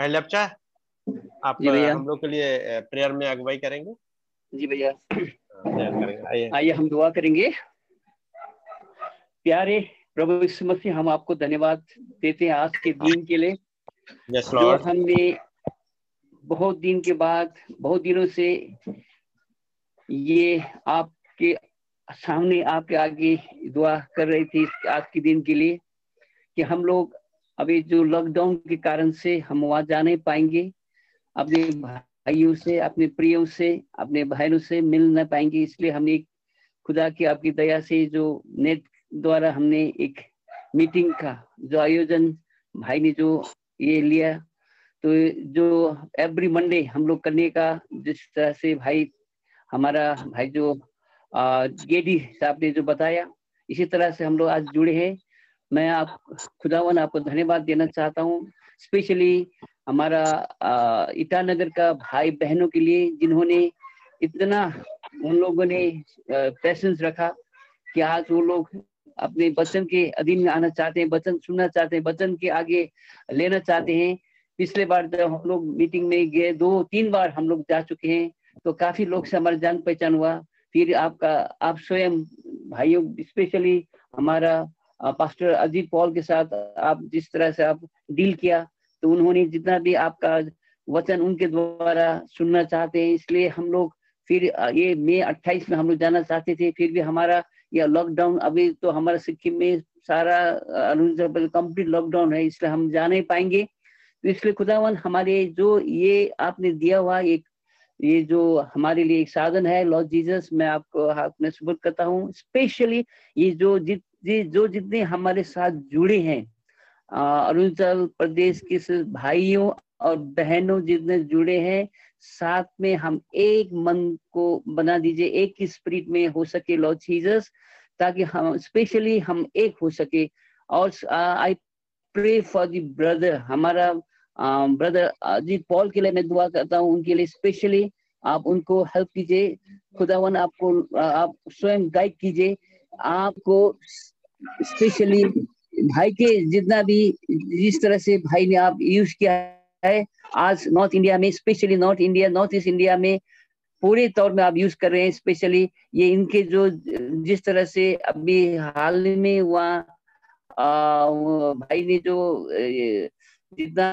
लपचा आप जी भैया। हम लोग के लिए प्रेयर में अगुवाई करेंगे। जी भैया। आइए। आइए हम दुआ करेंगे। प्यारे प्रभु यीशु मसीह हम आपको धन्यवाद देते हैं आज के दिन के लिए। जो हमने बहुत दिन के बाद बहुत दिनों से ये आपके सामने आपके आगे दुआ कर रही थी आज के दिन के लिए कि हम लोग अभी जो लॉकडाउन के कारण से हम वहाँ जा नहीं पाएँगे, अपने भाइयों से, अपने प्रियों से, अपने बहनों से मिल ना पाएँगे, इसलिए हमने खुदा की आपकी दया से जो नेट द्वारा हमने एक मीटिंग का जो आयोजन भाई ने जो ये लिया तो जो एवरी मंडे हम लोग करने का जिस तरह से भाई, हमारा भाई जो गेडी साहब ने जो बताया, इसी तरह से हम लोग आज जुड़े हैं। मैं आप, खुदावन आपको धन्यवाद देना चाहता हूँ, स्पेशली हमारा ईटानगर का भाई बहनों के लिए, जिन्होंने इतना, उन लोगों ने पैसेंस रखा कि आज वो लोग अपने वचन के अधीन में आना चाहते हैं, वचन सुनना चाहते हैं, वचन के आगे लेना चाहते हैं। पिछले बार जब हम लोग मीटिंग में गए, दो, तीन बार हम लोग जा चुके हैं तो काफ़ी लोग से हमारा जान पहचान हुआ। फिर आपका, आप स्वयं भाइयों स्पेशली हमारा पास्टर अजीत पॉल के साथ आप जिस तरह से आप डील किया तो उन्होंने जितना भी आपका वचन उनके द्वारा सुनना चाहते हैं, इसलिए हम लोग फिर ये मई 28 में हम लोग जाना चाहते थे, फिर भी हमारा यह लॉकडाउन अभी तो हमारा सिक्किम में सारा अरुणाचल कंप्लीट लॉकडाउन है, इसलिए हम जा नहीं पाएँगे। तो इसलिए खुदावन, हमारे जो ये आपने दिया हुआ एक, ये जो हमारे लिए एक साधन है लॉर्ड जीसस मैं आपको हाथ में सुबह करता हूँ। स्पेशली ये जो जित ये जो जितने हमारे साथ जुड़े हैं अरुणाचल प्रदेश के भाइयों और बहनों जितने जुड़े हैं, साथ में हम एक मन को बना दीजिए, एक ही स्पिरिट में हो सके लॉर्ड जीसस ताकि हम स्पेशली हम एक हो सके। और I pray for the brother हमारा ब्रदर अजीत पॉल के लिए मैं दुआ करता हूँ, उनके लिए स्पेशली आप उनको हेल्प कीजिए, खुदावन आपको आप स्वयं गाइड कीजिए, आपको स्पेशली भाई के जितना भी जिस तरह से भाई ने आप यूज़ किया है आज नॉर्थ इंडिया में specially north India north east India में पूरे तौर में आप यूज़ कर रहे हैं स्पेशली ये इनके जो जिस तरह से अभी हाल में वहाँ आ, वो भाई ने जो जितना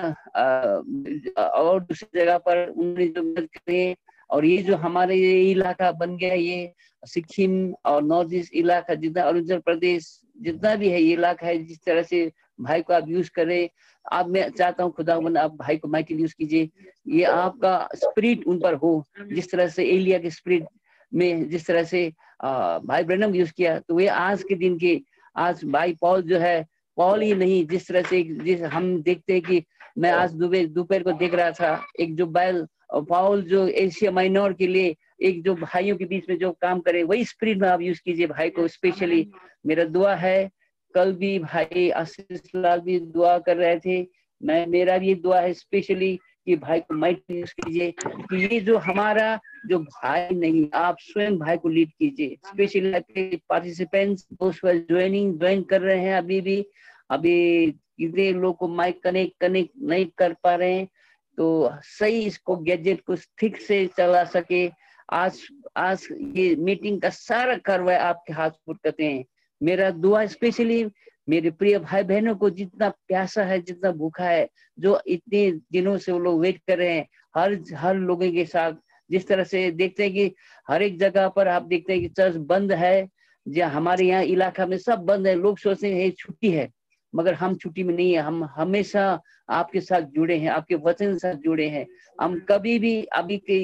और दूसरी जगह पर उन्होंने जो मदद करे और ये जो हमारे इलाका बन गया ये सिक्किम और नॉर्थ ईस्ट इलाका जितना अरुणाचल प्रदेश जितना भी है, ये इलाका है, जिस तरह से भाई को आप यूज़ करें, आप मैं चाहता हूँ खुदा आप भाई को माइकल यूज़ कीजिए। ये आपका स्पिरिट उन पर हो, जिस तरह से एलिया के स्पिरिट में जिस तरह से भाई ब्रनम यूज़ किया तो वे आज के दिन के, आज भाई पॉल जो है, पॉल ही नहीं, जिस तरह से जिस हम देखते हैं कि मैं आज दोपहर को देख रहा था, एक जो बैल पॉल जो एशिया माइनॉर के लिए एक जो भाइयों के बीच में जो काम करे, वही स्पिरिट में आप यूज़ कीजिए भाई को स्पेशली मेरा दुआ है, कल भी भाई आशीष लाल भी दुआ कर रहे थे। मैं, मेरा भी दुआ है स्पेशली कि भाई को माइक यूज़ कीजिए। कि ये जो हमारा जो भाई नहीं, आप स्वयं भाई को लीड कीजिए। स्पेशली पार्टिसिपेंट्स ज्वाइनिंग ज्वाइन कर रहे हैं अभी भी। अभी कितने लोग को माइक कनेक्ट कनेक्ट नहीं कर पा रहे हैं। तो सही इसको गैजेट को ठीक से चला सके। आज आज ये मीटिंग का सारा कार्रवाई आपके हाथ पुट करते हैं। मेरा दुआ स्पेशली मेरे प्रिय भाई बहनों को जितना प्यासा है, जितना भूखा है, जो इतने दिनों से वो लोग वेट कर रहे हैं, हर हर लोगों के साथ, जिस तरह से देखते हैं कि हर एक जगह पर आप देखते हैं कि चर्च बंद है जहाँ हमारे यहाँ इलाका में सब बंद है, लोग सोचते हैं छुट्टी है। मगर हम छुट्टी में नहीं है, हम हमेशा आपके साथ जुड़े हैं, आपके वचन साथ जुड़े हैं। हम कभी भी, अभी के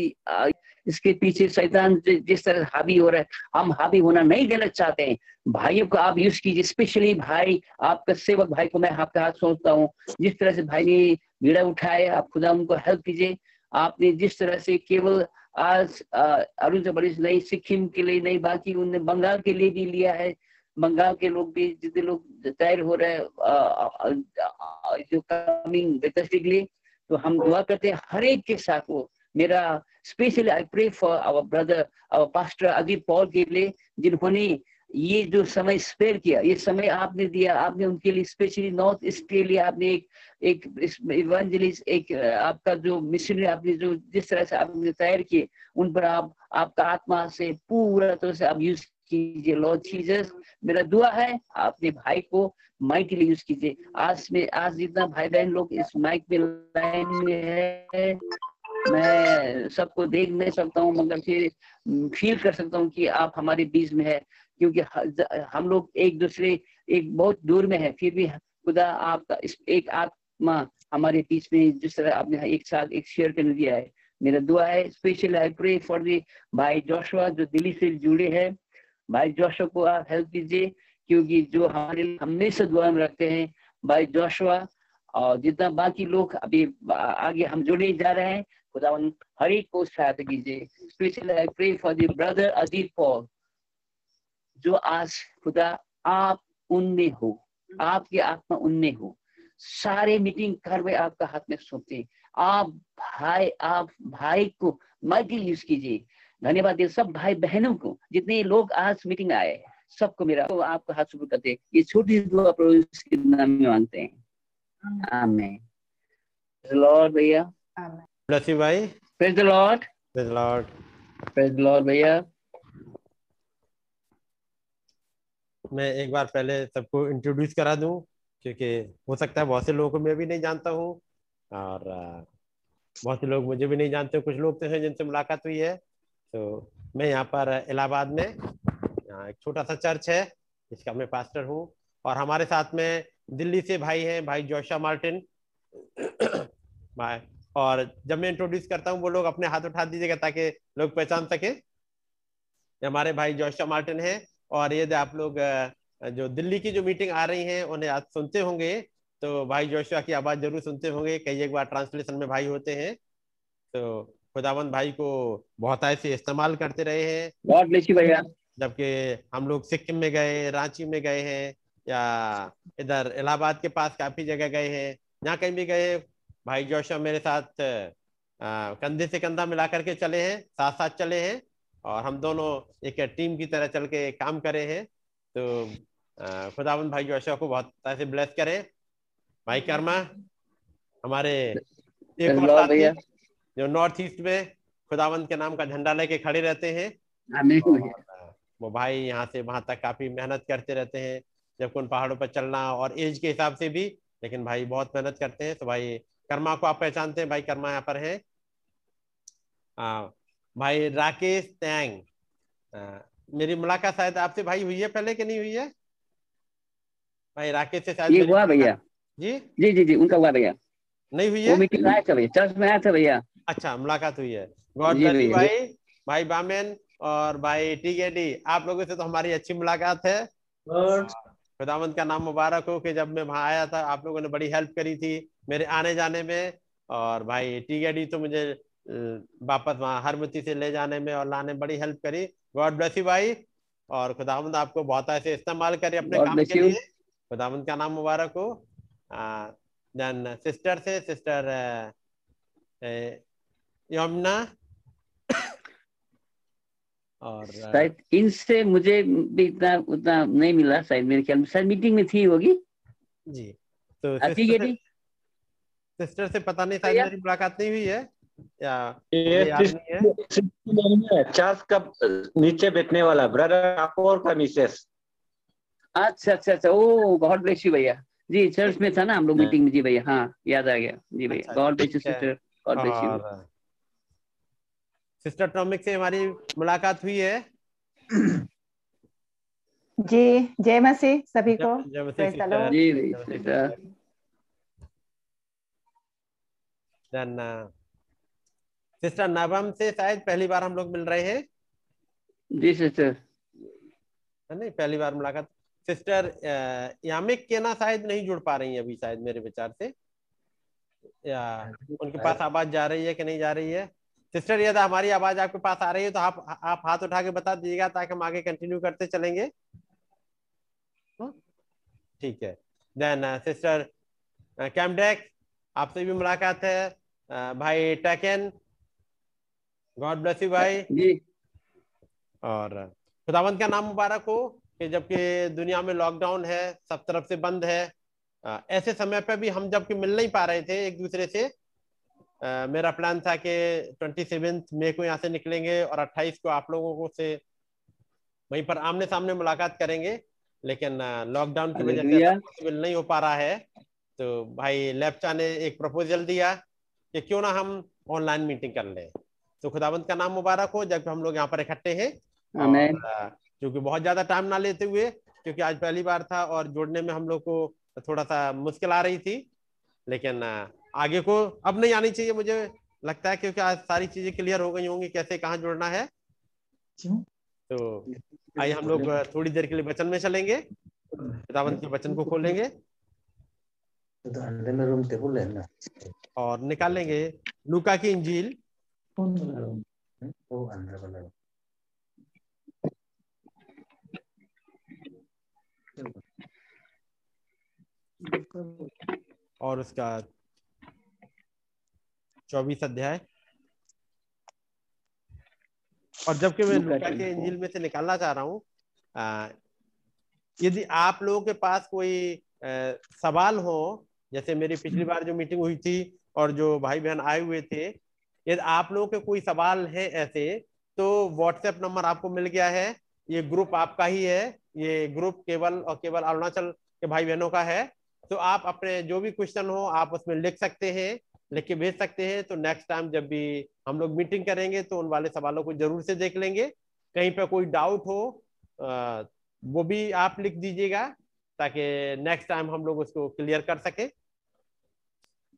इसके पीछे शैतान जिस तरह हावी हो रहा है, हम हावी होना नहीं देना चाहते हैं। भाइयों को आप यूज़ कीजिए स्पेशली भाई, आपका सेवक भाई को मैं आपके हाथ सोचता हूँ। जिस तरह से भाई ने बीड़ा उठाया, आप खुदा उनको हेल्प कीजिए। आपने जिस तरह से केवल आज अरुण प्रदेश नहीं सिक्किम के लिए नहीं बाकी उनने बंगाल के लिए भी लिया है बंगाल के लोग भी जितने लोग तैयार हो रहे हैं जो कमिंग के तो हम दुआ करते हैं हर एक के साथ वो। मेरा specially I pray for our brother our pastor Ajit Paul के लिए जिन्होंने ये जो समय स्पेयर किया ये समय आपने दिया आपने उनके लिए स्पेशली नॉर्थ ईस्ट के लिए आपने एक एक इवेंजलिस्ट एक आपका जो मिशनरी आपने जो जिस तरह से आपने तैयार किए उन पर आप आपका आत्मा से पूरा तरह से आप यूज़ कीजिए लॉर्ड जीसस मेरा दुआ है, अपने भाई को माइकली यूज़ कीजिए। आज में, आज जितना भाई बहन लोग इस माइक में लाइन में है, मैं सबको देख नहीं सकता हूँ, मगर फिर फील कर सकता हूँ कि आप हमारे बीच में है, क्योंकि हम लोग एक दूसरे, एक बहुत दूर में है, फिर भी खुदा आपका, इस, एक आत्मा हमारे बीच में जिस तरह आपने एक साथ, एक शेयर करने दिया है। मेरा दुआ है special I pray for the भाई जोशवा जो दिल्ली से जुड़े हैं भाई जोशुआ को आप हेल्प कीजिए, क्योंकि जो हमारे हमेशा दुआ में रखते हैं, भाई जोशुआ, और जितना बाकी लोग अभी आगे हम जुड़े जा रहे हैं खुदा हर एक को सहायता कीजिए। Special I pray for the brother Ajit Paul जो आज खुदा आप उनमें हो, आपकी आत्मा उनमें हो। सारे मीटिंग कर वे आपका हाथ में सौंपते आप भाई आप भाई को माइकल यूज़ कीजिए। धन्यवाद दे सब भाई बहनों को जितने लोग आज मीटिंग आए सबको मेरा तो आपका हाथ शुरू करते ये छोटी दुआ प्रभु के नाम में मांगते हैं। आमेन। लॉर्ड भैया। ब्लेस यू भाई। Praise the lord praise lord praise the lord भैया। मैं एक बार पहले सबको इंट्रोड्यूस करा दूँ क्योंकि हो सकता है बहुत से लोगों को मैं भी नहीं जानता हूँ और बहुत से लोग मुझे भी नहीं जानते कुछ लोग तो हैं जिनसे मुलाकात हुई है। तो मैं यहाँ पर इलाहाबाद में एक छोटा सा चर्च है, जिसका मैं पास्टर हूँ। और हमारे साथ में दिल्ली से भाई हैं, भाई जोशा मार्टिन। भाई, और जब मैं इंट्रोड्यूस करता हूँ, वो लोग अपने हाथ उठा दीजिएगा ताकि लोग पहचान सके। हमारे भाई जोशा मार्टिन है, और ये आप लोग जो दिल्ली की जो मीटिंग आ रही है, उन्हें आज सुनते होंगे। तो भाई जोशुआ की आवाज़ ज़रूर सुनते होंगे। कई एक बार ट्रांसलेशन में भाई होते हैं। तो खुदावंद भाई को बहुत ऐसे इस्तेमाल करते रहे हैं। भैया। जबकि हम लोग सिक्किम में गए रांची में गए हैं या इधर इलाहाबाद के पास काफ़ी जगह गए हैं जहाँ कहीं भी गए भाई जोशा मेरे साथ आ, कंधे से कंधा मिला करके चले हैं साथ साथ चले हैं और हम दोनों एक टीम की तरह चल के काम करे हैं। तो खुदावंद भाई जोशा को बहुत ऐसे ब्लेस करें। भाई कर्मा हमारे एक और साथी जो नॉर्थ ईस्ट में खुदावंत के नाम का झंडा लेके खड़े रहते हैं। वो भाई यहाँ से वहाँ तक काफ़ी मेहनत करते रहते हैं जब उन पहाड़ों पर चलना और एज के हिसाब से भी लेकिन भाई बहुत मेहनत करते हैं। तो भाई कर्मा को आप पहचानते हैं भाई कर्मा यहाँ पर है। आ, भाई राकेश तैंग मेरी मुलाकात शायद आपसे भाई हुई है पहले कि नहीं हुई है? भाई राकेश से शायद हुआ भैया। जी? जी जी जी उनका हुआ भैया। नहीं हुई है? वो मीटिंग आया था भैया चर्च में आया था भैया। अच्छा मुलाकात हुई है। गॉड ब्लेस भाई भाई बामेन और भाई टी आप लोगों से तो हमारी अच्छी मुलाकात है। खुदावंत का नाम मुबारक हो कि जब मैं वहाँ आया था आप लोगों ने बड़ी हेल्प करी थी मेरे आने जाने में। और भाई टी तो मुझे वापस वहाँ हरमती से ले जाने में और लाने में बड़ी हेल्प करी। गॉड ब्लेस यू भाई। और खुदावंद आपको बहुत ऐसे इस्तेमाल करे अपने काम के लिए। खुदावंद का नाम मुबारक हो। देन सिस्टर से सिस्टर यमुना। और शायद इनसे मुझे भी इतना उतना नहीं मिला शायद मेरे ख्याल में। शायद मीटिंग में थी होगी। जी तो सिस्टर से, सिस्टर से पता नहीं शायद मेरी मुलाकात नहीं हुई है या चर्च का नीचे बैठने वाला ब्रदर अपोर का मिसेस। अच्छा अच्छा अच्छा ओ गॉड ब्लेस यू भैया। जी चर्च में था ना हम लोग मीटिंग में जी भैया हाँ याद आ गया। जी भैया god bless you sister god bless you. Sister टॉमिक से हमारी मुलाकात हुई है। जी जय मसीह सभी को। जय मसीह जी सिस्टर। सिस्टर नवम से शायद पहली बार हम लोग मिल रहे हैं। जी सिस्टर। नहीं पहली बार मुलाकात। सिस्टर यामिक के ना शायद नहीं जुड़ पा रही है अभी शायद मेरे विचार से। या उनके पास आवाज़ जा रही है कि नहीं जा रही है? सिस्टर यदि हमारी आवाज़ आपके पास आ रही है तो आप आप हाथ उठा के बता दीजिएगा ताकि हम आगे कंटिन्यू करते चलेंगे। हाँ? ठीक है। देन सिस्टर कैमडेक आपसे भी मुलाकात है। भाई टेकन गॉड ब्लेस यू भाई। जी। और खुदावंत का नाम मुबारक हो कि जबकि दुनिया में लॉकडाउन है सब तरफ़ से बंद है। ऐसे समय पे भी हम जबकि मिल नहीं पा रहे थे एक दूसरे से मेरा प्लान था कि ट्वेंटी सेवेंथ मे को यहाँ से निकलेंगे और अट्ठाईस को आप लोगों को से वहीं पर आमने सामने मुलाकात करेंगे लेकिन लॉकडाउन की वजह से पॉसिबल नहीं हो पा रहा है। तो भाई लेप्चा ने एक प्रपोजल दिया कि क्यों ना हम ऑनलाइन मीटिंग कर लें। तो खुदाबंद का नाम मुबारक हो जब हम लोग यहाँ पर इकट्ठे हैं क्योंकि बहुत ज़्यादा टाइम ना लेते हुए क्योंकि आज पहली बार था और जोड़ने में हम लोग को थोड़ा सा मुश्किल आ रही थी लेकिन आगे को अब नहीं आनी चाहिए मुझे लगता है क्योंकि आज सारी चीज़ें क्लियर हो गई होंगी कैसे कहाँ जुड़ना है। तो आइए हम लोग थोड़ी देर के लिए वचन में चलेंगे। खुदावंत के वचन को खोलेंगे। और निकालेंगे लुका की इंजील। और उसका चौबीस अध्याय। और जबकि मैं लुका के इंजिल में से निकालना चाह रहा हूँ यदि आप लोगों के पास कोई आ, सवाल हो जैसे मेरी पिछली बार जो मीटिंग हुई थी और जो भाई बहन आए हुए थे यदि आप लोगों के कोई सवाल है ऐसे तो व्हाट्सएप नंबर आपको मिल गया है। ये ग्रुप आपका ही है। ये ग्रुप केवल और केवल अरुणाचल के भाई बहनों का है। तो आप अपने जो भी क्वेश्चन हो आप उसमें लिख सकते हैं। लिख के भेज सकते हैं। तो नेक्स्ट टाइम जब भी हम लोग मीटिंग करेंगे तो उन वाले सवालों को ज़रूर से देख लेंगे। कहीं पर कोई डाउट हो आ, वो भी आप लिख दीजिएगा ताकि नेक्स्ट टाइम हम लोग उसको क्लियर कर सके।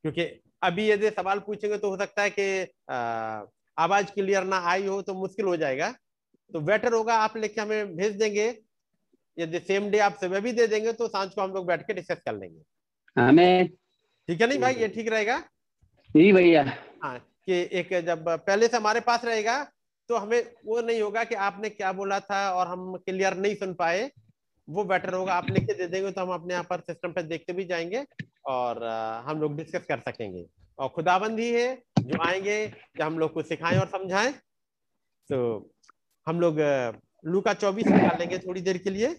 क्योंकि अभी यदि सवाल पूछेंगे तो हो सकता है कि आवाज़ क्लियर ना आई हो तो मुश्किल हो जाएगा। तो बेटर होगा आप लिख के हमें भेज देंगे। यदि सेम डे आप सुबह भी दे देंगे तो साँझ को हम लोग बैठ के डिस्कस कर लेंगे। हमें ठीक है नहीं भाई? ये ठीक रहेगा? जी भैया। हाँ कि एक जब पहले से हमारे पास रहेगा तो हमें वो नहीं होगा कि आपने क्या बोला था और हम क्लियर नहीं सुन पाए। वो बेटर होगा, आप लिख के दे देंगे तो हम अपने यहाँ पर सिस्टम पर देखते भी जाएँगे और हम लोग डिस्कस कर सकेंगे। और खुदाबंद ही है जो आएँगे, कि हम लोग को सिखाएँ और समझाएँ। तो हम लोग लू का चौबीस निकाल लेंगे थोड़ी देर के लिए।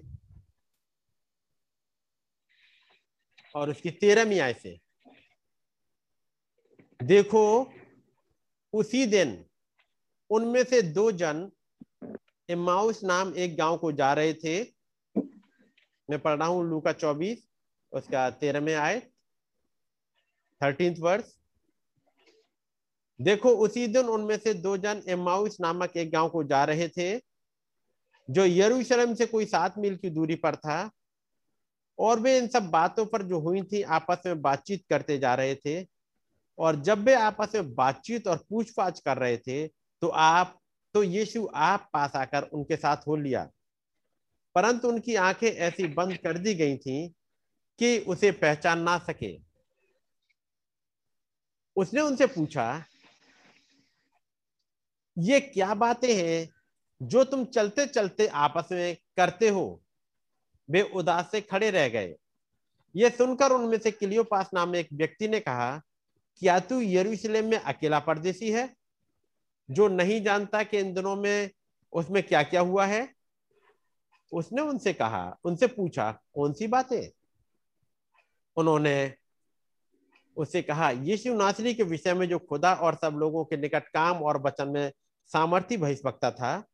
और उसकी तेरहवीं आय से। देखो, उसी दिन उनमें से दो जन इमाउस नाम एक गाँव को जा रहे थे। मैं पढ़ रहा हूँ लू का चौबीस, उसका तेरह में आए थर्टींथ वर्ष देखो, उसी दिन उनमें से दो जन एमाउस नामक एक गाँव को जा रहे थे, जो यरूशलेम से कोई सात मील की दूरी पर था। और वे इन सब बातों पर जो हुई थी, आपस में बातचीत करते जा रहे थे। और जब वे आपस में बातचीत और पूछ पाछ कर रहे थे तो आप तो यीशु आप पास आकर उनके साथ हो लिया। परंतु उनकी आँखें ऐसी बंद कर दी गई थी कि उसे पहचान ना सके। उसने उनसे पूछा, ये क्या बातें हैं जो तुम चलते चलते आपस में करते हो? वे उदास से खड़े रह गए। ये सुनकर उनमें से किलियोपास नाम एक व्यक्ति ने कहा क्या तू यरूशलेम में अकेला परदेसी है? जो नहीं जानता कि इन दिनों में उसमें क्या क्या हुआ है? उसने उनसे कहा, उनसे पूछा, कौन सी बातें? उन्होंने उससे कहा, यीशु नासरी के विषय में जो खुदा और सब लोगों के निकट काम और वचन में सामर्थ्य बहिष्पकता था,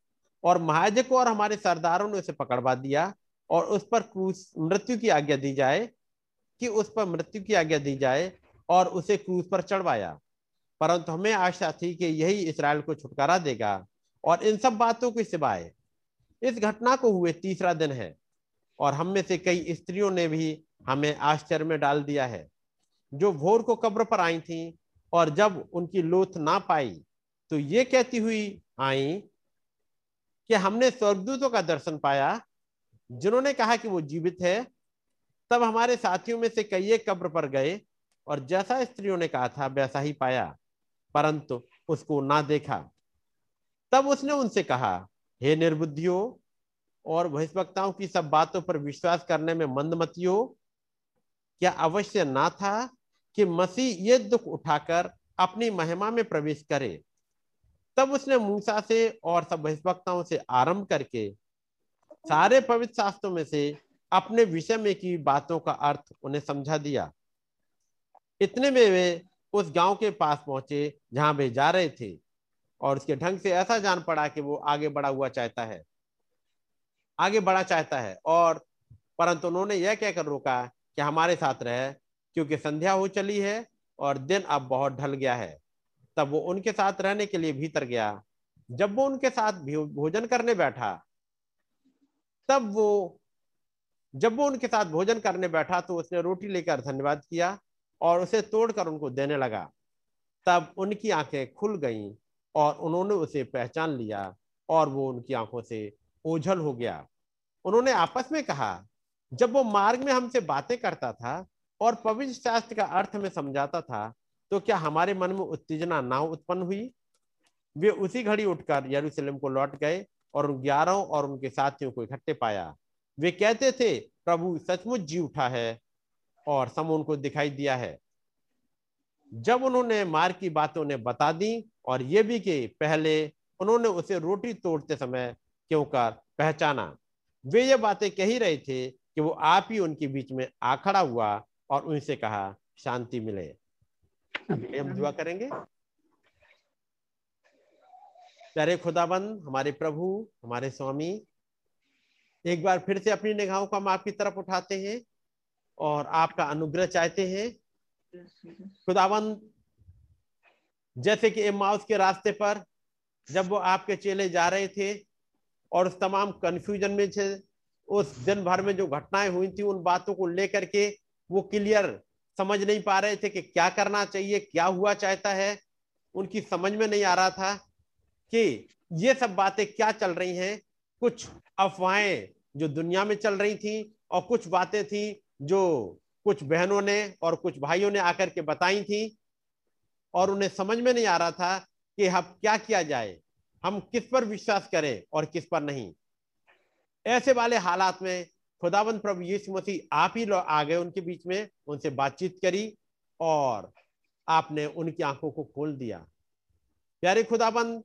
और महाजक और हमारे सरदारों ने उसे पकड़वा दिया, और उस पर क्रूस मृत्यु की आज्ञा दी जाए, कि उस पर मृत्यु की आज्ञा दी जाए और उसे क्रूस पर चढ़वाया। परंतु हमें आशा थी कि यही इसराइल को छुटकारा देगा और इन सब बातों के सिवाय इस घटना को हुए तीसरा दिन है और हम में से कई स्त्रियों ने भी हमें आश्चर्य में डाल दिया है। जो भोर को कब्र पर आई थी और जब उनकी लोथ ना पाई तो ये कहती हुई आई कि हमने स्वर्गदूतों का दर्शन पाया, जिन्होंने कहा कि वो जीवित है, तब हमारे साथियों में से कई कब्र पर गए और जैसा स्त्रियों ने कहा था, वैसा ही पाया, परंतु उसको ना देखा। तब उसने उनसे कहा, हे निर्बुद्धियों और बहिष्वक्ताओं की सब बातों पर विश्वास करने में मंदमतियों क्या अवश्य ना था कि मसीह ये दुख उठाकर अपनी महिमा में प्रवेश करे? तब उसने मूसा से और सब बहिष्वक्ताओं से आरंभ करके सारे पवित्र शास्त्रों में से अपने विषय में की बातों का अर्थ उन्हें समझा दिया। इतने में वे उस गाँव के पास पहुँचे जहाँ वे जा रहे थे और उसके ढंग से ऐसा जान पड़ा कि वो आगे बढ़ा हुआ चाहता है। आगे बढ़ा चाहता है और परंतु उन्होंने यह कहकर रोका कि हमारे साथ रहे, क्योंकि संध्या हो चली है और दिन अब बहुत ढल गया है। तब वो उनके साथ रहने के लिए भीतर गया। जब वो उनके साथ भोजन करने बैठा, तब वो, जब वो उनके साथ भोजन करने बैठा तो उसने रोटी लेकर धन्यवाद किया और उसे तोड़कर उनको देने लगा। तब उनकी आँखें खुल गईं और उन्होंने उसे पहचान लिया और वो उनकी आँखों से ओझल हो गया। उन्होंने आपस में कहा, जब वो मार्ग में हमसे बातें करता था और पवित्र शास्त्र का अर्थ में समझाता था तो क्या हमारे मन में उत्तेजना ना उत्पन्न हुई? वे उसी घड़ी उठकर यरूशलेम को लौट गए और उन ग्यारह और उनके साथियों को इकट्ठे पाया। वे कहते थे, प्रभु, सचमुच जी उठा है और समून उनको दिखाई दिया है। जब उन्होंने मार की बातें उन्हें बता दी और ये भी कि पहले उन्होंने उसे रोटी तोड़ते समय क्यों कर पहचाना। वे ये बातें कह ही रहे थे कि वो आप ही उनके बीच में आ खड़ा हुआ और उनसे कहा, शांति मिले। हम दुआ करेंगे। प्यारे खुदाबंद हमारे प्रभु, हमारे स्वामी, एक बार फिर से अपनी निगाहों को हम आपकी तरफ़ उठाते हैं। और आपका अनुग्रह चाहते हैं। खुदाबंद जैसे कि एमाउस के रास्ते पर जब वो आपके चेले जा रहे थे और उस तमाम कंफ्यूजन में थे उस दिन भर में जो घटनाएँ हुई थी उन बातों को लेकर के वो क्लियर समझ नहीं पा रहे थे कि क्या करना चाहिए क्या हुआ चाहता है। उनकी समझ में नहीं आ रहा था कि ये सब बातें क्या चल रही हैं। कुछ अफवाहें जो दुनिया में चल रही थी और कुछ बातें थी जो कुछ बहनों ने और कुछ भाइयों ने आकर के बताई थी और उन्हें समझ में नहीं आ रहा था कि हम क्या किया जाए, हम किस पर विश्वास करें और किस पर नहीं। ऐसे वाले हालात में खुदाबंद प्रभु यीशु मसीह आप ही आ गए उनके बीच में, उनसे बातचीत करी और आपने उनकी आँखों को खोल दिया। प्यारे खुदाबंद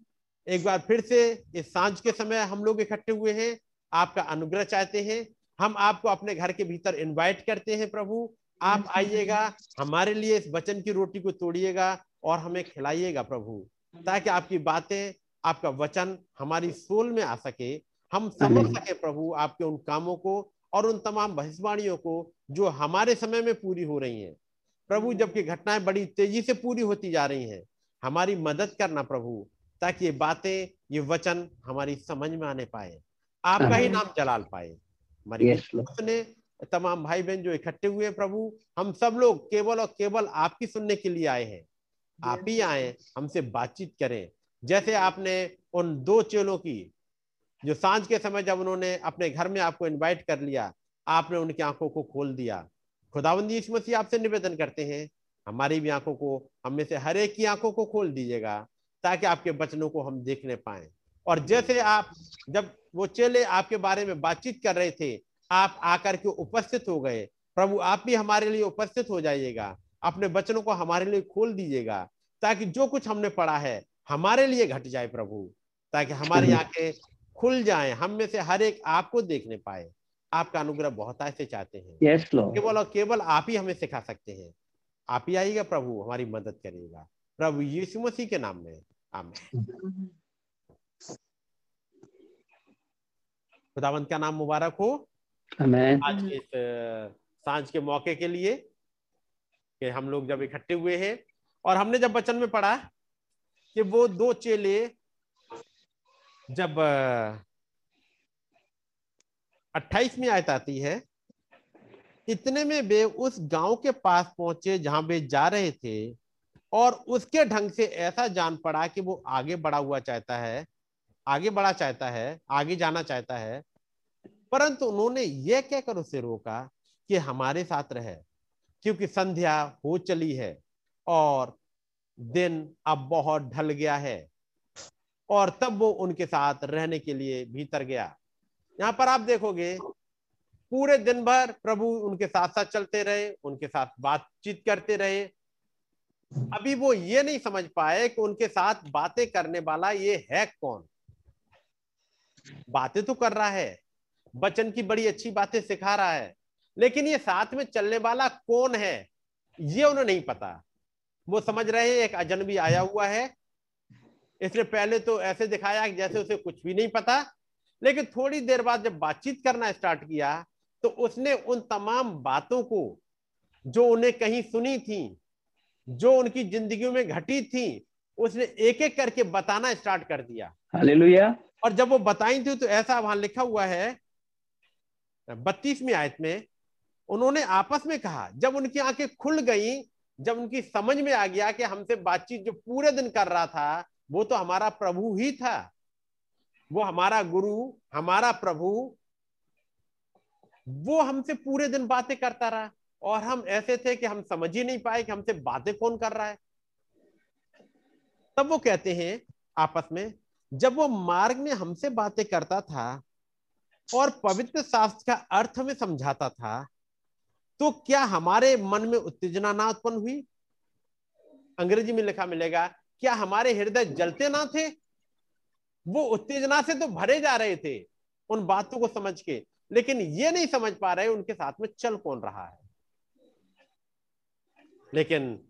एक बार फिर से इस साँझ के समय हम लोग इकट्ठे हुए हैं, आपका अनुग्रह चाहते हैं हम आपको अपने घर के भीतर इनवाइट करते हैं प्रभु। आप आइएगा हमारे लिए इस वचन की रोटी को तोड़िएगा और हमें खिलाइएगा प्रभु ताकि आपकी बातें आपका वचन हमारी सोल में आ सके। हम समझ सके प्रभु आपके उन कामों को और उन तमाम भविष्यवाणियों को जो हमारे समय में पूरी हो रही हैं। प्रभु जबकि घटनाएँ बड़ी तेज़ी से पूरी होती जा रही हैं हमारी मदद करना प्रभु ताकि ये बातें ये वचन हमारी समझ में आने पाए आपका ही नाम जलाल पाए। हमारी ने तमाम भाई बहन जो इकट्ठे हुए प्रभु हम सब लोग केवल और केवल आपकी सुनने के लिए आए हैं। आप ही आए हमसे बातचीत करें। जैसे आपने उन दो चेलों की जो साँझ के समय जब उन्होंने अपने घर में आपको इनवाइट कर लिया आपने उनकी आँखों को खोल दिया। खुदाबंदी इस मसीह आपसे निवेदन करते हैं हमारी भी आँखों को हम में से हर एक की आँखों को खोल दीजिएगा ताकि आपके बचनों को हम देखने पाए। और जैसे आप जब वो चेले आपके बारे में बातचीत कर रहे थे। आप आकर के उपस्थित हो गए। प्रभु आप भी हमारे लिए उपस्थित हो जाइएगा। अपने बचनों को हमारे लिए खोल दीजिएगा ताकि जो कुछ हमने पढ़ा है हमारे लिए घट जाए प्रभु ताकि हमारी आँखें खुल जाए हम में से हर एक आपको देखने पाए। आपका अनुग्रह बहुत ऐसे चाहते हैं। Yes, केवल और केवल आप ही हमें सिखा सकते हैं। आप ही आइएगा प्रभु हमारी मदद करिएगा। प्रभु यीशु मसीह के नाम में आमीन। खुदावंत का नाम मुबारक हो? आज के इस साँझ के मौके के लिए कि हम लोग जब इकट्ठे हुए हैं। और हमने जब बचन में पढ़ा कि वो दो चेले जब अट्ठाईसवीं आयत आती है इतने में वे उस गाँव के पास पहुँचे जहाँ वे जा रहे थे और उसके ढंग से ऐसा जान पड़ा कि वो आगे बढ़ा हुआ चाहता है। आगे बढ़ा चाहता है, आगे जाना चाहता है। परंतु उन्होंने यह कहकर उसे रोका कि हमारे साथ रहे, क्योंकि संध्या हो चली है और दिन अब बहुत ढल गया है और तब वो उनके साथ रहने के लिए भीतर गया। यहाँ पर आप देखोगे, पूरे दिन भर प्रभु उनके साथ साथ चलते रहे, उनके साथ बातचीत करते रहे। अभी वो ये नहीं समझ पाए कि उनके साथ बातें करने वाला ये है कौन? बातें तो कर रहा है बचन की बड़ी अच्छी बातें सिखा रहा है, लेकिन ये साथ में चलने वाला कौन है, ये उन्हें नहीं पता। वो समझ रहे हैं, एक अजनबी आया हुआ है, इसने पहले तो ऐसे दिखाया जैसे उसे कुछ भी नहीं पता, लेकिन थोड़ी देर बाद जब बातचीत करना स्टार्ट किया तो उसने उन तमाम बातों को, जो उन्हें कहीं सुनी थी, जो उनकी ज़िंदगी में घटी थी, उसने एक एक करके बताना स्टार्ट कर दिया। हालेलुया। और जब वो बताई थी तो ऐसा वहाँ लिखा हुआ है बत्तीसवीं आयत में, उन्होंने आपस में कहा, जब उनकी आँखें खुल गई, जब उनकी समझ में आ गया कि हमसे बातचीत जो पूरे दिन कर रहा था, वो तो हमारा प्रभु ही था। वो हमारा गुरु, हमारा प्रभु, वो हमसे पूरे दिन बातें करता रहा, और हम ऐसे थे कि हम समझ ही नहीं पाए कि हमसे बातें कौन कर रहा है। तब वो कहते हैं, आपस में जब वो मार्ग में हमसे बातें करता था और पवित्र शास्त्र का अर्थ में समझाता था तो क्या हमारे मन में उत्तेजना ना उत्पन्न हुई? अंग्रेज़ी में लिखा मिलेगा, क्या हमारे हृदय जलते ना थे? वो उत्तेजना से तो भरे जा रहे थे उन बातों को समझ के, लेकिन ये नहीं समझ पा रहे उनके साथ में चल कौन रहा है। लेकिन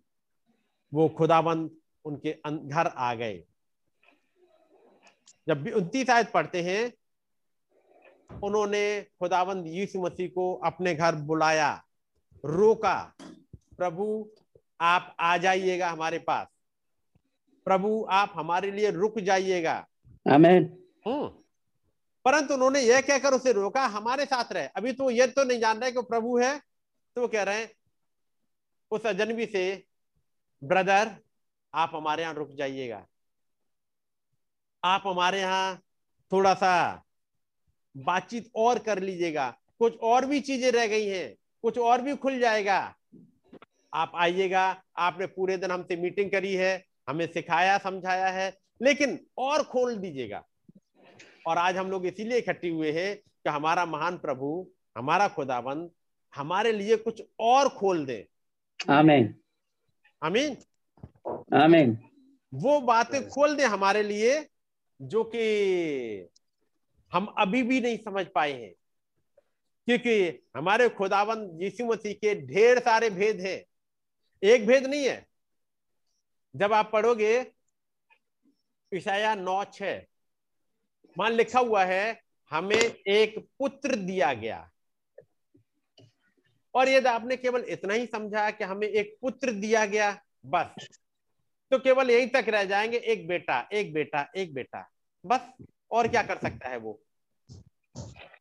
वो खुदाबंद उनके घर आ गए। जब भी उनतीस आयत पढ़ते हैं उन्होंने खुदावंद यीशु मसीह को अपने घर बुलाया रोका प्रभु आप आ जाइएगा हमारे पास। प्रभु आप हमारे लिए रुक जाइएगा। आमेन हम्म। परंतु उन्होंने यह कहकर उसे रोका हमारे साथ रहे। अभी तो ये तो नहीं जान रहे कि प्रभु है तो कह रहे हैं उस अजनबी से ब्रदर आप हमारे यहाँ रुक जाइएगा। आप हमारे यहाँ थोड़ा सा बातचीत और कर लीजिएगा। कुछ और भी चीज़ें रह गई हैं कुछ और भी खुल जाएगा। आप आइएगा आपने पूरे दिन हमसे मीटिंग करी है हमें सिखाया समझाया है लेकिन और खोल दीजिएगा। और आज हम लोग इसीलिए इकट्ठे हुए हैं कि हमारा महान प्रभु हमारा खुदाबंद हमारे लिए कुछ और खोल दे। आमीन। आमीन? आमीन। वो बातें खोल दे हमारे लिए जो कि हम अभी भी नहीं समझ पाए हैं। क्योंकि हमारे खुदाबंद यीशु मसीह के ढेर सारे भेद हैं। एक भेद नहीं है। जब आप पढ़ोगे ईशाया नौ छ मान लिखा हुआ है, हमें एक पुत्र दिया गया। और यदि आपने केवल इतना ही समझा कि हमें एक पुत्र दिया गया, बस। तो केवल यही तक रह जाएँगे, एक बेटा एक बेटा एक बेटा। बस, और क्या कर सकता है वो?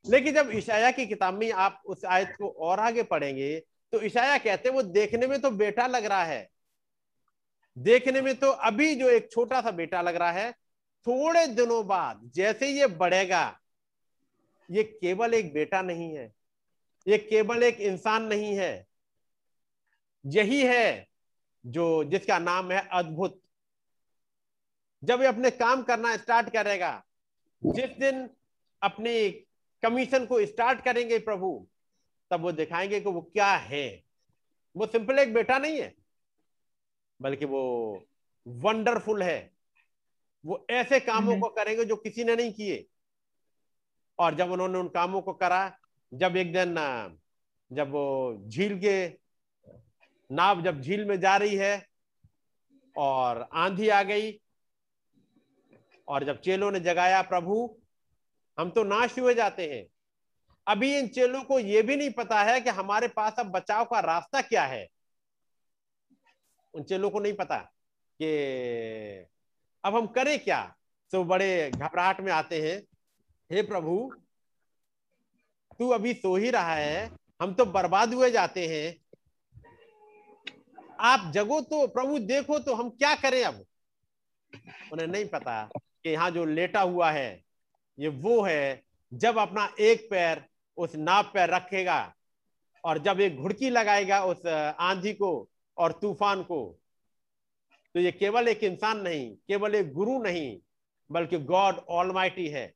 लेकिन जब ईशाया की किताब में आप उस आयत को और आगे पढ़ेंगे तो ईशाया कहते हैं, वो देखने में तो बेटा लग रहा है। देखने में तो अभी जो एक छोटा सा बेटा लग रहा है, थोड़े दिनों बाद, जैसे ये बढ़ेगा, ये केवल एक बेटा नहीं है। ये केवल एक इंसान नहीं है। यही है जो जिसका नाम है अद्भुत। जब ये अपने काम करना स्टार्ट करेगा जिस दिन अपनी कमीशन को स्टार्ट करेंगे प्रभु तब वो दिखाएँगे कि वो क्या है। वो सिंपल एक बेटा नहीं है बल्कि वो वंडरफुल है। वो ऐसे कामों को करेंगे जो किसी ने नहीं किए। और जब उन्होंने उन कामों को करा जब एक दिन जब वो झील के नाव जब झील में जा रही है और आंधी आ गई और जब चेलों ने जगाया, प्रभु, हम तो नाश हुए जाते हैं। अभी इन चेलों को यह भी नहीं पता है कि हमारे पास अब बचाव का रास्ता क्या है। उन चेलों को नहीं पता कि अब हम करें क्या? तो बड़े घबराहट में आते हैं। हे प्रभु, तू अभी सो ही रहा है। हम तो बर्बाद हुए जाते हैं। आप जगो तो प्रभु देखो तो हम क्या करें अब? उन्हें नहीं पता कि यहाँ जो लेटा हुआ है ये वो है जब अपना एक पैर उस नाव पर रखेगा और जब एक घुड़की लगाएगा उस आंधी को और तूफ़ान को तो ये केवल एक इंसान नहीं केवल एक गुरु नहीं बल्कि गॉड ऑलमाइटी है।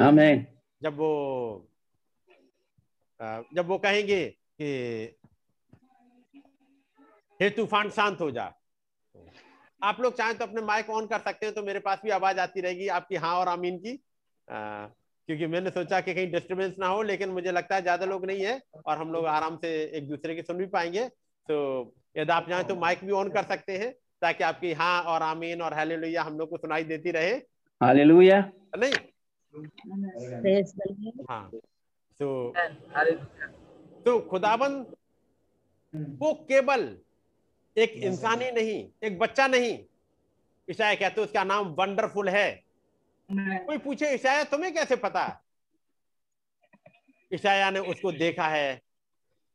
आमेन। जब वो जब वो कहेंगे कि हे तूफ़ान शांत हो जा। आप लोग चाहें तो अपने माइक ऑन कर सकते हैं तो मेरे पास भी आवाज़ आती रहेगी आपकी हाँ और आमीन की। आ, क्योंकि मैंने सोचा कि कहीं डिस्टरबेंस ना हो लेकिन मुझे लगता है ज़्यादा लोग नहीं है और हम लोग आराम से एक दूसरे की सुन भी पाएँगे। तो यदि आप चाहें तो माइक भी ऑन कर सकते हैं ताकि आपकी हाँ और आमीन और हालेलुया हम लोग को सुनाई देती रहे। हालेलुया नहीं? हाँ तो तो खुदाबंद वो केवल एक इंसान ही नहीं एक बच्चा नहीं। ईशाया कहते उसका नाम वंडरफुल है। कोई पूछे ईशाया तुम्हें कैसे पता? ईशाया ने उसको देखा है।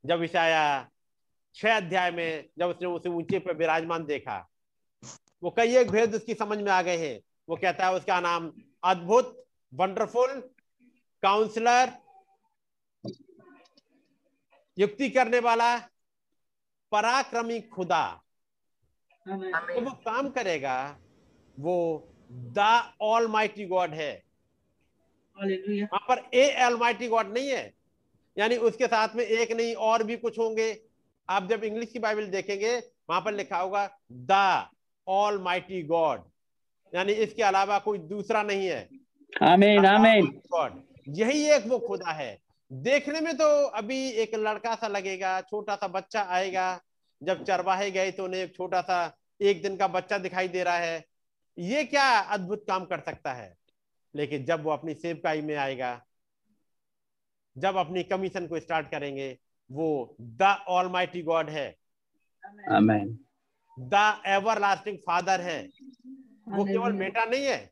जब ईशाया छह अध्याय में जब उसने उसे ऊँचे पर विराजमान देखा वो कई एक भेद उसकी समझ में आ गए हैं। वो कहता है उसका नाम अद्भुत वंडरफुल काउंसलर युक्ति करने वाला पराक्रमी खुदा। तो वो काम करेगा वो द ऑल माइटी गॉड है। वहाँ पर ए एल माइटी गॉड नहीं है। यानी उसके साथ में एक नहीं और भी कुछ होंगे। आप जब इंग्लिश की बाइबल देखेंगे वहाँ पर लिखा होगा द ऑल माइटी गॉड। यानी इसके अलावा कोई दूसरा नहीं है। आमीन आमीन गॉड। यही एक वो खुदा है। देखने में तो अभी एक लड़का सा लगेगा छोटा सा बच्चा आएगा। जब चरवाहे गए तो उन्हें एक छोटा सा एक दिन का बच्चा दिखाई दे रहा है। ये क्या अद्भुत काम कर सकता है? लेकिन जब वो अपनी सेवकाई में आएगा जब अपनी कमीशन को स्टार्ट करेंगे वो द ऑल माइटी गॉड है। आमीन द एवर लास्टिंग फादर है। वो केवल बेटा नहीं है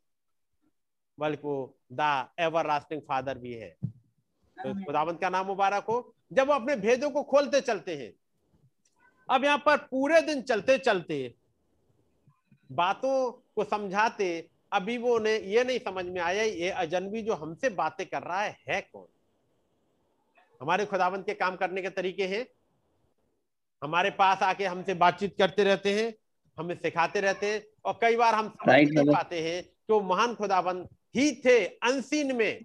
बल्कि वो द एवर लास्टिंग फादर भी है। तो खुदावंत का नाम मुबारक हो। जब वो अपने भेदों को खोलते चलते हैं अब यहाँ पर पूरे दिन चलते चलते बातों को समझाते अभी वो ने ये नहीं समझ में आया ये अजनबी जो हमसे बातें कर रहा है है कौन? हमारे खुदावंत के काम करने के तरीके हैं। हमारे पास आके हमसे बातचीत करते रहते हैं हमें सिखाते रहते हैं और कई बार हम समझ नहीं पाते हैं कि वो महान खुदाबंद ही थे अनसीन में।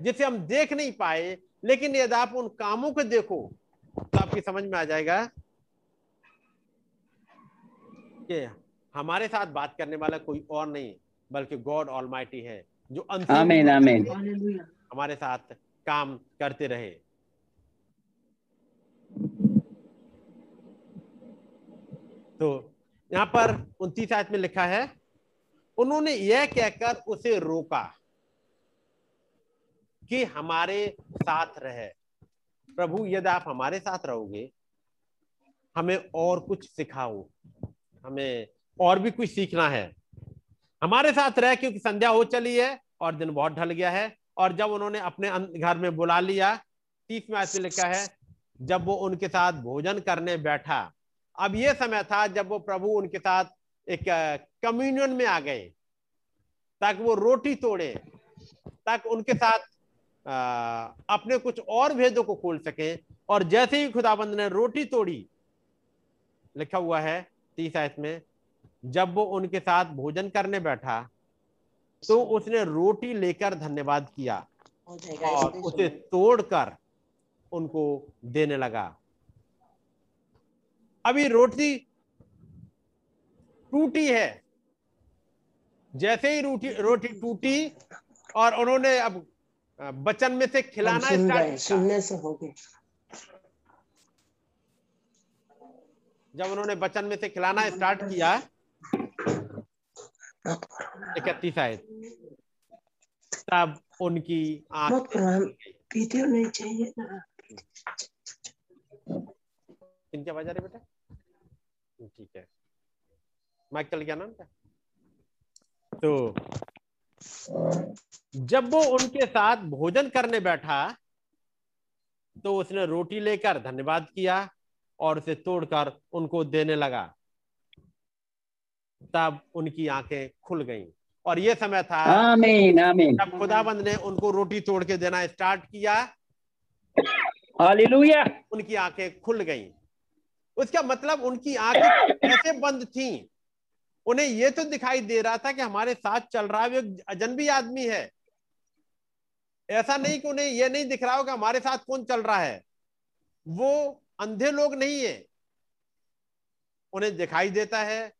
जिसे हम देख नहीं पाए लेकिन यदि आप उन कामों को देखो तो आपकी समझ में आ जाएगा कि हमारे साथ बात करने वाला कोई और नहीं बल्कि गॉड ऑलमाइटी है जो unseen आमीन में आमीन। हमारे साथ काम करते रहे। तो यहाँ पर उनतीस आयत में लिखा है उन्होंने यह कहकर उसे रोका। कि हमारे साथ रहे। प्रभु, यदि आप हमारे साथ रहोगे, हमें और कुछ सिखाओ। हमें और भी कुछ सीखना है। हमारे साथ रह क्योंकि संध्या हो चली है और दिन बहुत ढल गया है। और जब उन्होंने अपने अं- घर में बुला लिया तीस में ऐसे लिखा है, जब वो उनके साथ भोजन करने बैठा। अब ये समय था जब वो प्रभु उनके साथ एक कम्युनियन में आ गए, ताकि वो रोटी तोड़े, ताकि उनके साथ आ, अपने कुछ और भेदों को खोल सके। और जैसे ही खुदाबंद ने रोटी तोड़ी लिखा हुआ है तीस आयत में जब वो उनके साथ भोजन करने बैठा तो उसने रोटी लेकर धन्यवाद किया और उसे तोड़कर उनको देने लगा। अभी रोटी टूटी है। जैसे ही रोटी रोटी टूटी और उन्होंने अब बचन में से खिलाना सुन स्टार्ट सुनने से हो जब उन्होंने बचन में से खिलाना स्टार्ट किया इकतीस आयत तब उनकी आँख वीडियो नहीं चाहिए ना। किनकी आवाज़ आ रही बेटा? ठीक है। माइक चल गया ना तो जब वो उनके साथ भोजन करने बैठा तो उसने रोटी लेकर धन्यवाद किया और उसे तोड़कर उनको देने लगा। तब उनकी आँखें खुल गईं। और ये समय था आमीन आमीन। जब खुदाबंद ने उनको रोटी तोड़ के देना स्टार्ट किया हालेलुया। उनकी आँखें खुल गईं। उसका मतलब उनकी आँखें कैसे बंद थीं? उन्हें यह तो दिखाई दे रहा था कि हमारे साथ चल रहा है अजनबी आदमी है। ऐसा नहीं कि उन्हें यह नहीं दिख रहा हो कि हमारे साथ कौन चल रहा है? वो अंधे लोग नहीं है। उन्हें दिखाई देता है,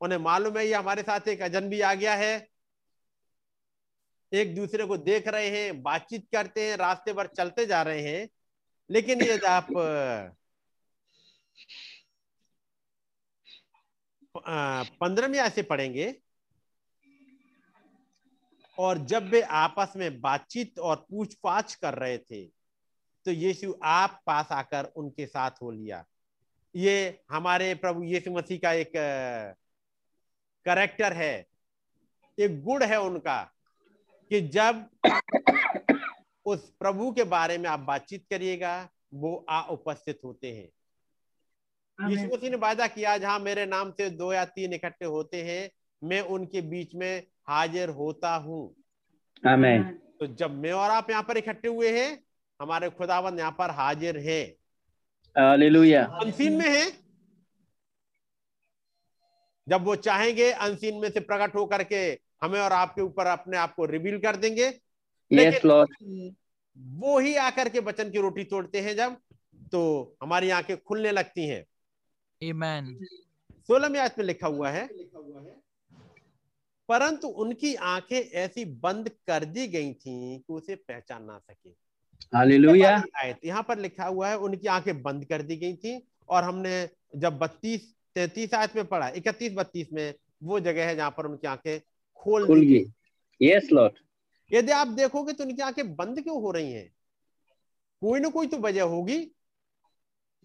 उन्हें मालूम है ये हमारे साथ एक अजनबी आ गया है। एक दूसरे को देख रहे हैं, बातचीत करते हैं, रास्ते पर चलते जा रहे हैं। लेकिन ये आप पंद्रहवीं आय से पढ़ेंगे। और जब वे आपस में बातचीत और पूछपाछ कर रहे थे तो यीशु आप पास आकर उनके साथ हो लिया। ये हमारे प्रभु यीशु मसीह का एक करेक्टर है। एक गुण है उनका कि जब उस प्रभु के बारे में आप बातचीत करिएगा, वो आ उपस्थित होते हैं। यीशु मसीह ने वायदा किया जहाँ मेरे नाम से दो या तीन इकट्ठे होते हैं मैं उनके बीच में हाजिर होता हूँ। तो जब मैं और आप यहाँ पर इकट्ठे हुए हैं हमारे खुदावन यहाँ पर हाजिर है। अनसीन में है। जब वो चाहेंगे अनसीन में से प्रकट होकर के हमें और आपके ऊपर अपने आप को रिवील कर देंगे। लॉर्ड वो ही आकर के बचन की रोटी तोड़ते हैं जब तो हमारी आँखें खुलने लगती हैं। Amen. सोलह में में लिखा हुआ है परंतु उनकी आँखें ऐसी बंद कर दी गई थी कि उसे पहचान ना सके। आयत यहाँ पर लिखा हुआ है उनकी आँखें बंद कर दी गई थी और हमने जब बत्तीस तैतीस आयत में पढ़ा इकतीस बत्तीस में वो जगह है जहाँ पर उनकी आँखें खोल खुल गई। यस लॉर्ड यदि आप देखोगे तो उनकी आँखें बंद क्यों हो रही हैं? कोई ना कोई तो वजह होगी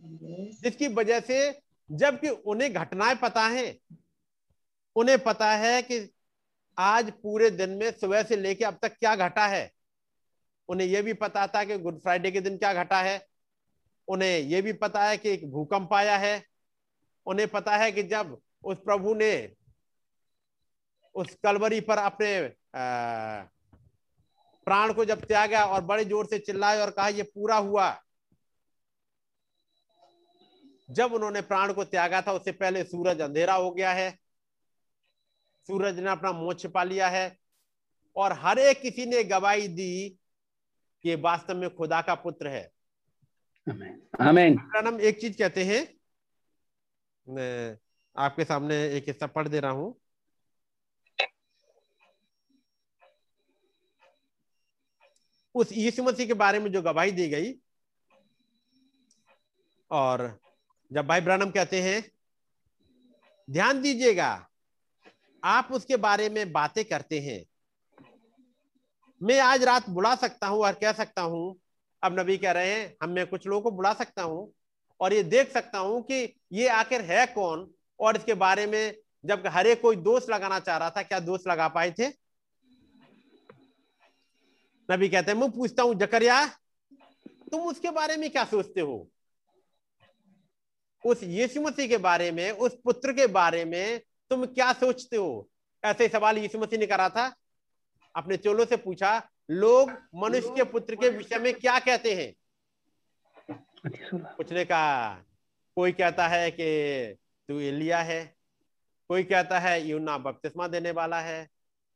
जिसकी वजह से जबकि उन्हें घटनाएँ पता है। उन्हें पता है कि आज पूरे दिन में सुबह से लेके अब तक क्या घटा है। उन्हें यह भी पता था कि गुड फ्राइडे के दिन क्या घटा है। उन्हें यह भी पता है कि एक भूकंप आया है। उन्हें पता है कि जब उस प्रभु ने उस कलवरी पर अपने प्राण को जब त्यागा और बड़े ज़ोर से चिल्लाए और कहा, यह पूरा हुआ। जब उन्होंने प्राण को त्यागा था उससे पहले सूरज अंधेरा हो गया है। सूरज ने अपना मोह छिपा लिया है और हर एक किसी ने गवाही दी कि वास्तव में खुदा का पुत्र है। आमेन हम एक चीज़ कहते हैं। मैं आपके सामने एक हिस्सा पढ़ दे रहा हूँ। उस यीशु मसीह के बारे में जो गवाही दी गई और जब भाई ब्रानम कहते हैं, ध्यान दीजिएगा, आप उसके बारे में बातें करते हैं। मैं आज रात बुला सकता हूँ और कह सकता हूँ, अब नबी कह रहे हैं, हम मैं कुछ लोगों को बुला सकता हूँ और ये देख सकता हूँ कि ये आखिर है कौन और इसके बारे में जब हर कोई दोष लगाना चाह रहा था, क्या दोष लगा पाए थे? नबी कहते हैं, मैं पूछता हूँ, जकरिया, तुम उसके बारे में क्या सोचते हो? उस यीशु मसीह के बारे में, उस पुत्र के बारे में तुम क्या सोचते हो? ऐसे सवाल यीशु मसीह ने करा था। अपने चोलों से पूछा, लोग मनुष्य के पुत्र के विषय में क्या कहते हैं? कुछ ने कहा, कोई कहता है कि तू एलिया है, कोई कहता है यूना बपतिस्मा देने वाला है,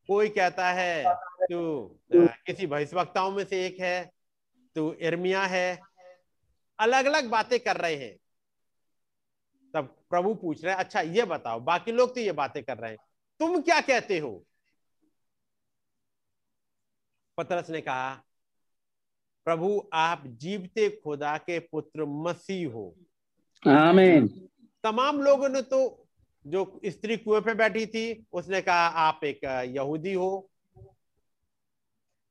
कोई कहता है तू किसी भविष्यवक्ताओं में से एक है, तू इर्मिया है। अलग अलग बातें कर रहे हैं। तब प्रभु पूछ रहे हैं अच्छा ये बताओ बाकी लोग तो ये बातें कर रहे हैं। तुम क्या कहते हो? पतरस ने कहा प्रभु आप जीवते खुदा के पुत्र मसीह हो। आमीन। तमाम लोगों ने तो जो स्त्री कुएँ पे बैठी थी उसने कहा आप एक यहूदी हो।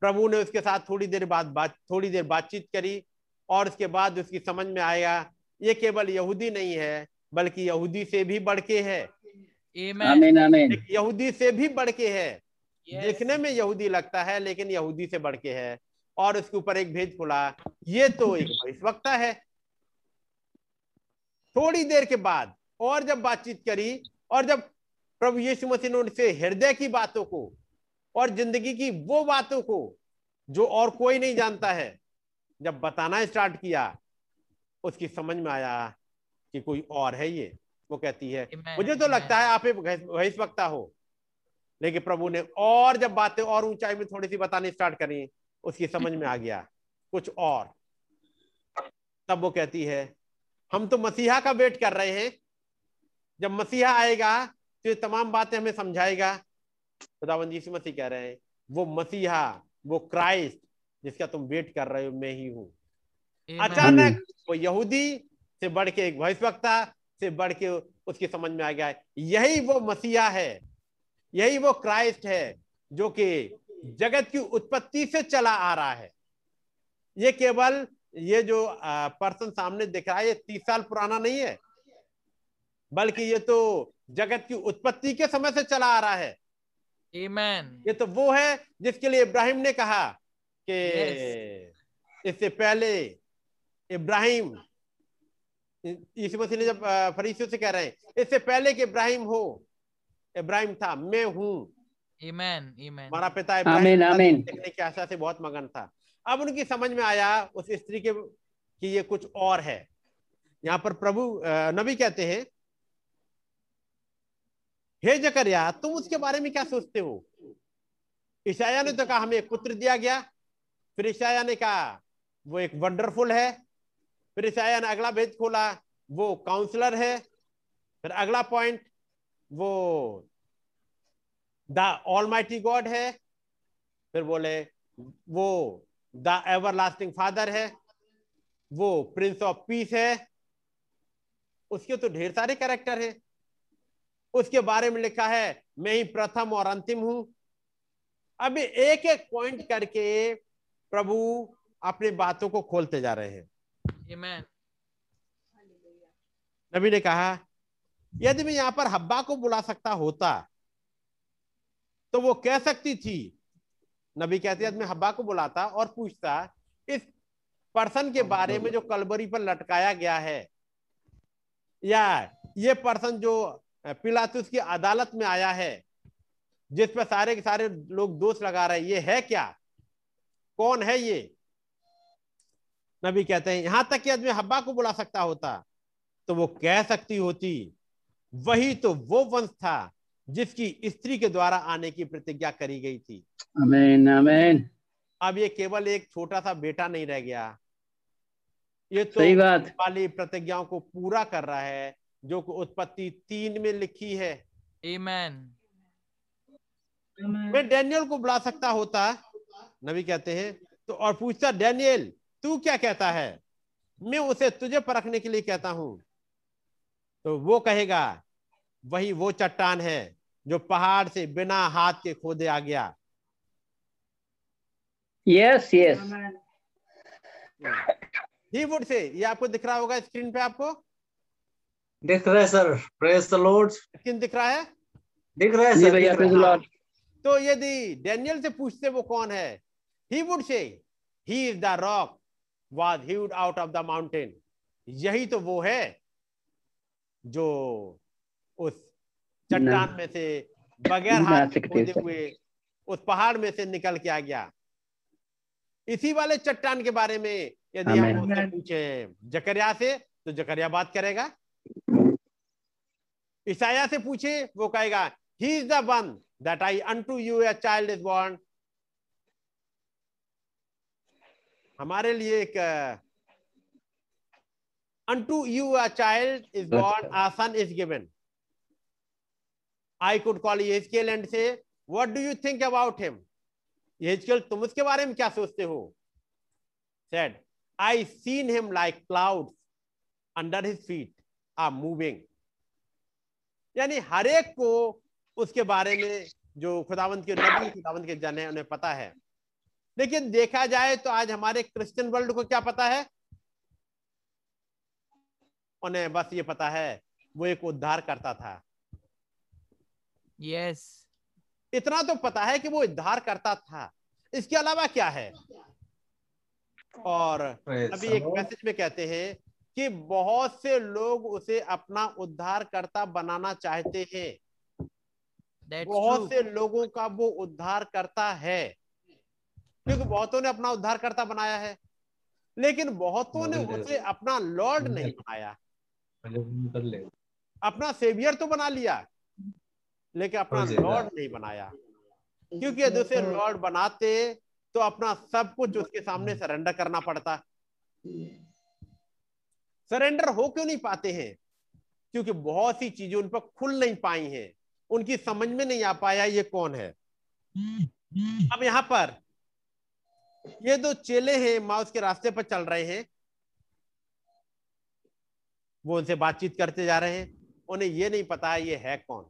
प्रभु ने उसके साथ थोड़ी देर बाद बात थोड़ी देर बातचीत करी और उसके बाद उसकी समझ में आया ये केवल यहूदी नहीं है बल्कि यहूदी से भी बढ़ के है आमीन आमीन यहूदी से भी बढ़ के है देखने में यहूदी लगता है लेकिन यहूदी से बढ़ के है। और उसके ऊपर एक भेद खुला। ये तो एक भविष्यवक्ता है। थोड़ी देर के बाद और जब बातचीत करी और जब प्रभु यीशु मसीह ने उनसे हृदय की बातों को और ज़िंदगी की वो बातों को जो और कोई नहीं जानता है जब बताना स्टार्ट किया उसकी समझ में आया कि कोई और है ये? वो कहती है मुझे तो लगता है आप एक भविष्यवक्ता हो। लेकिन प्रभु ने और जब बातें और ऊंचाई में थोड़ी सी बतानी स्टार्ट करी उसकी समझ में आ गया कुछ और। तब वो कहती है हम तो मसीहा का वेट कर रहे हैं। जब मसीहा आएगा तो ये तमाम बातें हमें समझाएगा। खुदावंद यीशु मसीह कह रहे हैं वो मसीहा वो क्राइस्ट जिसका तुम वेट कर रहे हो मैं ही हूँ। अचानक वो यहूदी से बढ़ के एक भविष्यवक्ता से बढ़ के उसकी समझ में आ गया है यही वो मसीहा है यही वो क्राइस्ट है जो कि जगत की उत्पत्ति से चला आ रहा है ये केवल ये जो पर्सन सामने दिख रहा है ये तीस साल पुराना नहीं है बल्कि ये तो जगत की उत्पत्ति के समय से चला आ रहा है Amen. ये तो वो है जिसके लिए इब्राहिम ने कहा कि yes. इससे पहले इब्राहिम यीशु मसीह ने जब फरीसियों से कह रहे हैं इससे पहले कि इब्राहिम हो इब्राहिम था मैं हूँ. हमारा पिता इब्राहिम आमीन। देखने की आशा से बहुत मगन था। अब उनकी समझ में आया उस स्त्री के कि ये कुछ और है। यहाँ पर प्रभु नबी कहते हैं हे जकरिया तुम उसके बारे में क्या सोचते हो? ईशाया ने तो कहा हमें एक पुत्र दिया गया। फिर ईशाया ने कहा वो एक वंडरफुल है फिर ईशाया ने, अगला भेद खोला, वो काउंसलर है। फिर अगला पॉइंट वो द ऑलमाइटी गॉड है। फिर बोले, वो द एवर लास्टिंग फादर है। वो प्रिंस ऑफ़ पीस है। उसके तो ढेर सारे कैरेक्टर हैं। उसके बारे में लिखा है, मैं ही प्रथम और अंतिम हूँ। अभी एक एक पॉइंट करके प्रभु अपनी बातों को खोलते जा रहे हैं। नबी ने कहा, यदि मैं यहाँ पर हब्बा को बुला सकता होता तो वो कह सकती थी। नबी कहते यदि मैं हब्बा को बुलाता और पूछता, इस पर्सन के बारे में जो कलबरी पर लटकाया गया है, या ये पर्सन जो पिलातुस की अदालत में आया है, जिस पर सारे के सारे लोग दोष लगा रहे हैं, ये है क्या? कौन है ये? नबी कहते हैं यहाँ तक कि आदमी हब्बा को बुला सकता होता तो वो कह सकती होती वही तो वो वंश था जिसकी स्त्री के द्वारा आने की प्रतिज्ञा करी गई थी। आमीन आमीन अब ये केवल एक छोटा सा बेटा नहीं रह गया। ये तो सही बात। वाली प्रतिज्ञाओं को पूरा कर रहा है जो कि उत्पत्ति तीन में लिखी है। Amen. मैं डैनियल को बुला सकता होता नबी कहते हैं तो और पूछता डैनियल तू क्या कहता है? मैं उसे तुझे परखने के लिए कहता हूँ। तो वो कहेगा वही वो चट्टान है जो पहाड़ से बिना हाथ के खोदे आ गया। यस यस ही वुड से ये आपको दिख रहा होगा स्क्रीन पे आपको? दिख रहा है sir praise the lord screen दिख रहा है? दिख रहा है सर भैया दिख praise the रहा है। Lord. तो यदि डेनियल से पूछते वो कौन है? He would say he is the rock was heaved out of the mountain यही तो वो है जो उस चट्टान में से बगैर हाथ खोदे हुए उस पहाड़ में से निकल के आ गया। इसी वाले चट्टान के बारे में यदि हम पूछे जकरिया से तो जकरिया बात करेगा। ईसाया से पूछे वो कहेगा he is the one that I unto you a child is born हमारे लिए एक unto you a child is born a son is given I could call Ezekiel and say what do you think about him Ezekiel तुम उसके बारे में क्या सोचते हो? Said I seen him like cloud under his feet are moving यानी हर एक को उसके बारे में जो खुदावंत के नबी खुदावंत के जन है उन्हें पता है। लेकिन देखा जाए तो आज हमारे क्रिश्चियन वर्ल्ड को क्या पता है? उन्हें बस ये पता है वो एक उद्धार करता था। Yes. इतना तो पता है कि वो उद्धार करता था। इसके अलावा क्या है? और अभी एक मैसेज में कहते हैं कि बहुत से लोग उसे अपना उद्धारकर्ता बनाना चाहते हैं। That's बहुत true. से लोगों का वो उद्धार करता है। क्योंकि बहुतों ने अपना उद्धार करता बनाया है। लेकिन बहुतों ने उसे अपना लॉर्ड नहीं बनाया। अपना सेवियर तो बना लिया लेकिन अपना लॉर्ड नहीं बनाया। क्योंकि यदि उसे लॉर्ड बनाते तो अपना सब कुछ उसके सामने सरेंडर करना पड़ता। सरेंडर हो क्यों नहीं पाते हैं? क्योंकि बहुत सी चीज़ें उन पर खुल नहीं पाई हैं। उनकी समझ में नहीं आ पाया ये कौन है। अब यहाँ पर ये दो चेले हैं माउस के रास्ते पर चल रहे हैं। वो उनसे बातचीत करते जा रहे हैं। उन्हें ये नहीं पता ये है कौन।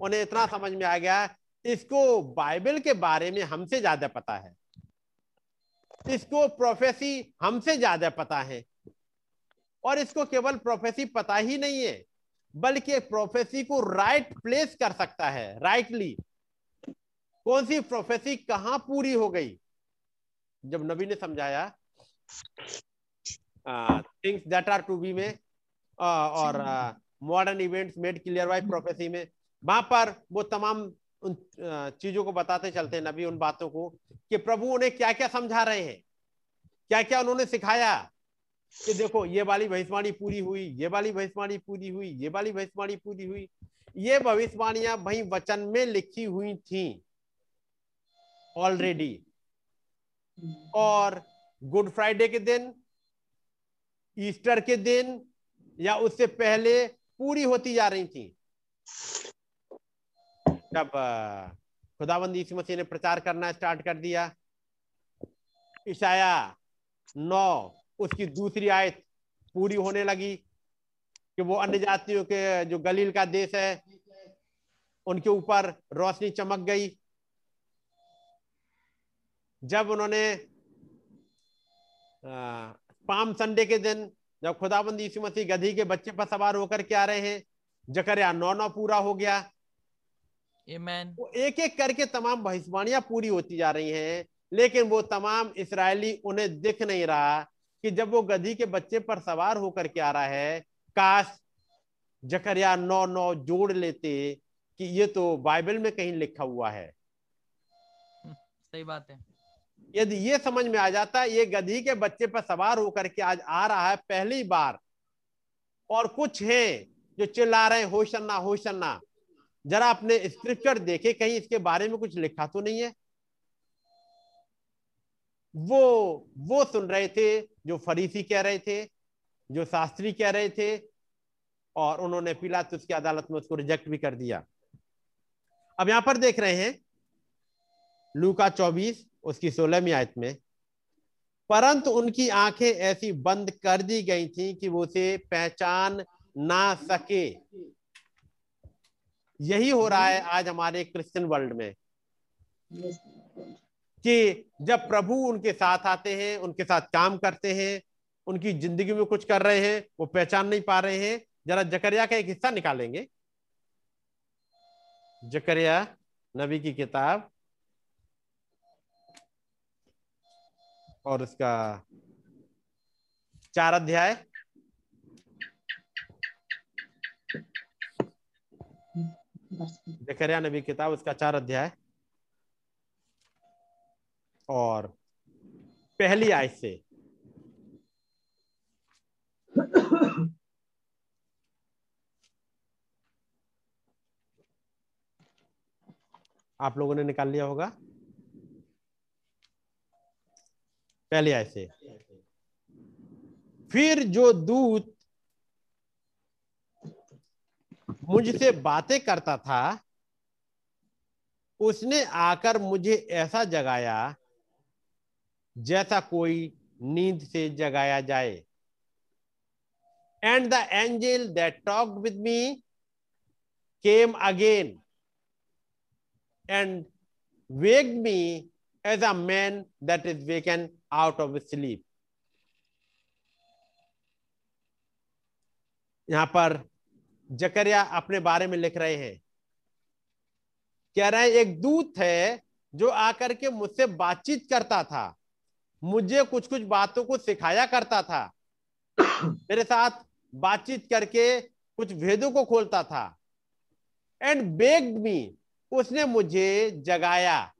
उन्हें इतना समझ में आ गया, इसको बाइबल के बारे में हमसे ज़्यादा पता है। इसको प्रोफेसी हमसे ज़्यादा पता है। और इसको केवल प्रोफेसी पता ही नहीं है, बल्कि प्रोफेसी को राइट प्लेस कर सकता है राइटली कौन सी प्रोफेसी कहाँ पूरी हो गई? जब नबी ने समझाया things that are to be में और modern events made clear by prophecy में, वहाँ पर वो तमाम उन चीज़ों को बताते चलते हैं नबी उन बातों को कि प्रभु उन्हें क्या क्या समझा रहे हैं? क्या क्या उन्होंने सिखाया? कि देखो, ये वाली भविष्यवाणी पूरी हुई, ये वाली भविष्यवाणी पूरी हुई, ये वाली भविष्यवाणी पूरी हुई। ये भविष्यवाणियाँ वही वचन में लिखी हुई थी। ऑलरेडी और गुड फ्राइडे के दिन, ईस्टर के दिन, या उससे पहले पूरी होती जा रही थी। जब खुदाबंद यीशु मसीह ने प्रचार करना स्टार्ट कर दिया। ईशाया नौ, उसकी दूसरी आयत पूरी होने लगी कि वो अन्य जातियों के, जो गलील का देश है, उनके ऊपर रोशनी चमक गई। जब उन्होंने पाम संडे के दिन जब खुदाबंद यीशु मसीह गधी के बच्चे पर सवार होकर के आ रहे हैं जकरिया नौ नौ पूरा हो गया। Amen. वो एक एक करके तमाम भविष्यवाणियाँ पूरी होती जा रही हैं लेकिन वो तमाम इसराइली उन्हें दिख नहीं रहा कि जब वो गधी के बच्चे पर सवार होकर के आ रहा है काश जकरिया नौ नौ जोड़ लेते कि ये तो बाइबल में कहीं लिखा हुआ है। सही बात है। यदि ये समझ में आ जाता है, ये गधी के बच्चे पर सवार होकर के आज आ रहा है पहली बार। और कुछ हैं जो चिल्ला रहे होशन्ना होशन्ना। जरा अपने स्क्रिप्चर देखे, कहीं इसके बारे में कुछ लिखा तो नहीं है? वो वो सुन रहे थे जो फरीसी कह रहे थे, जो शास्त्री कह रहे थे, और उन्होंने पीला तो उसकी अदालत में उसको रिजेक्ट भी कर दिया। अब यहाँ पर देख रहे हैं, लूका चौबीस उसकी सोलहवीं आयत में, परंतु उनकी आँखें ऐसी बंद कर दी गई थी कि वो उसे पहचान ना सके। यही हो रहा है आज हमारे क्रिश्चियन वर्ल्ड में, कि जब प्रभु उनके साथ आते हैं, उनके साथ काम करते हैं, उनकी ज़िंदगी में कुछ कर रहे हैं, वो पहचान नहीं पा रहे हैं, जरा जकरिया का एक हिस्सा निकालेंगे। जकरिया नबी की किताब और उसका चार अध्याय। जकरिया नबी किताब, उसका चार अध्याय। और पहली आय से। आप लोगों ने निकाल लिया होगा। पहली आयत से फिर जो दूत मुझसे बातें करता था, उसने आकर मुझे ऐसा जगाया जैसा कोई नींद से जगाया जाए। And the angel that talk with me came again and wake me as a man that is waken out of sleep यहाँ पर जकरिया अपने बारे में लिख रहे हैं। कह रहे हैं, एक दूत है जो आकर के मुझसे बातचीत करता था। मुझे कुछ कुछ बातों को सिखाया करता था। मेरे साथ बातचीत करके कुछ भेदों को खोलता था। एंड बेग्ड मी उसने मुझे जगाया।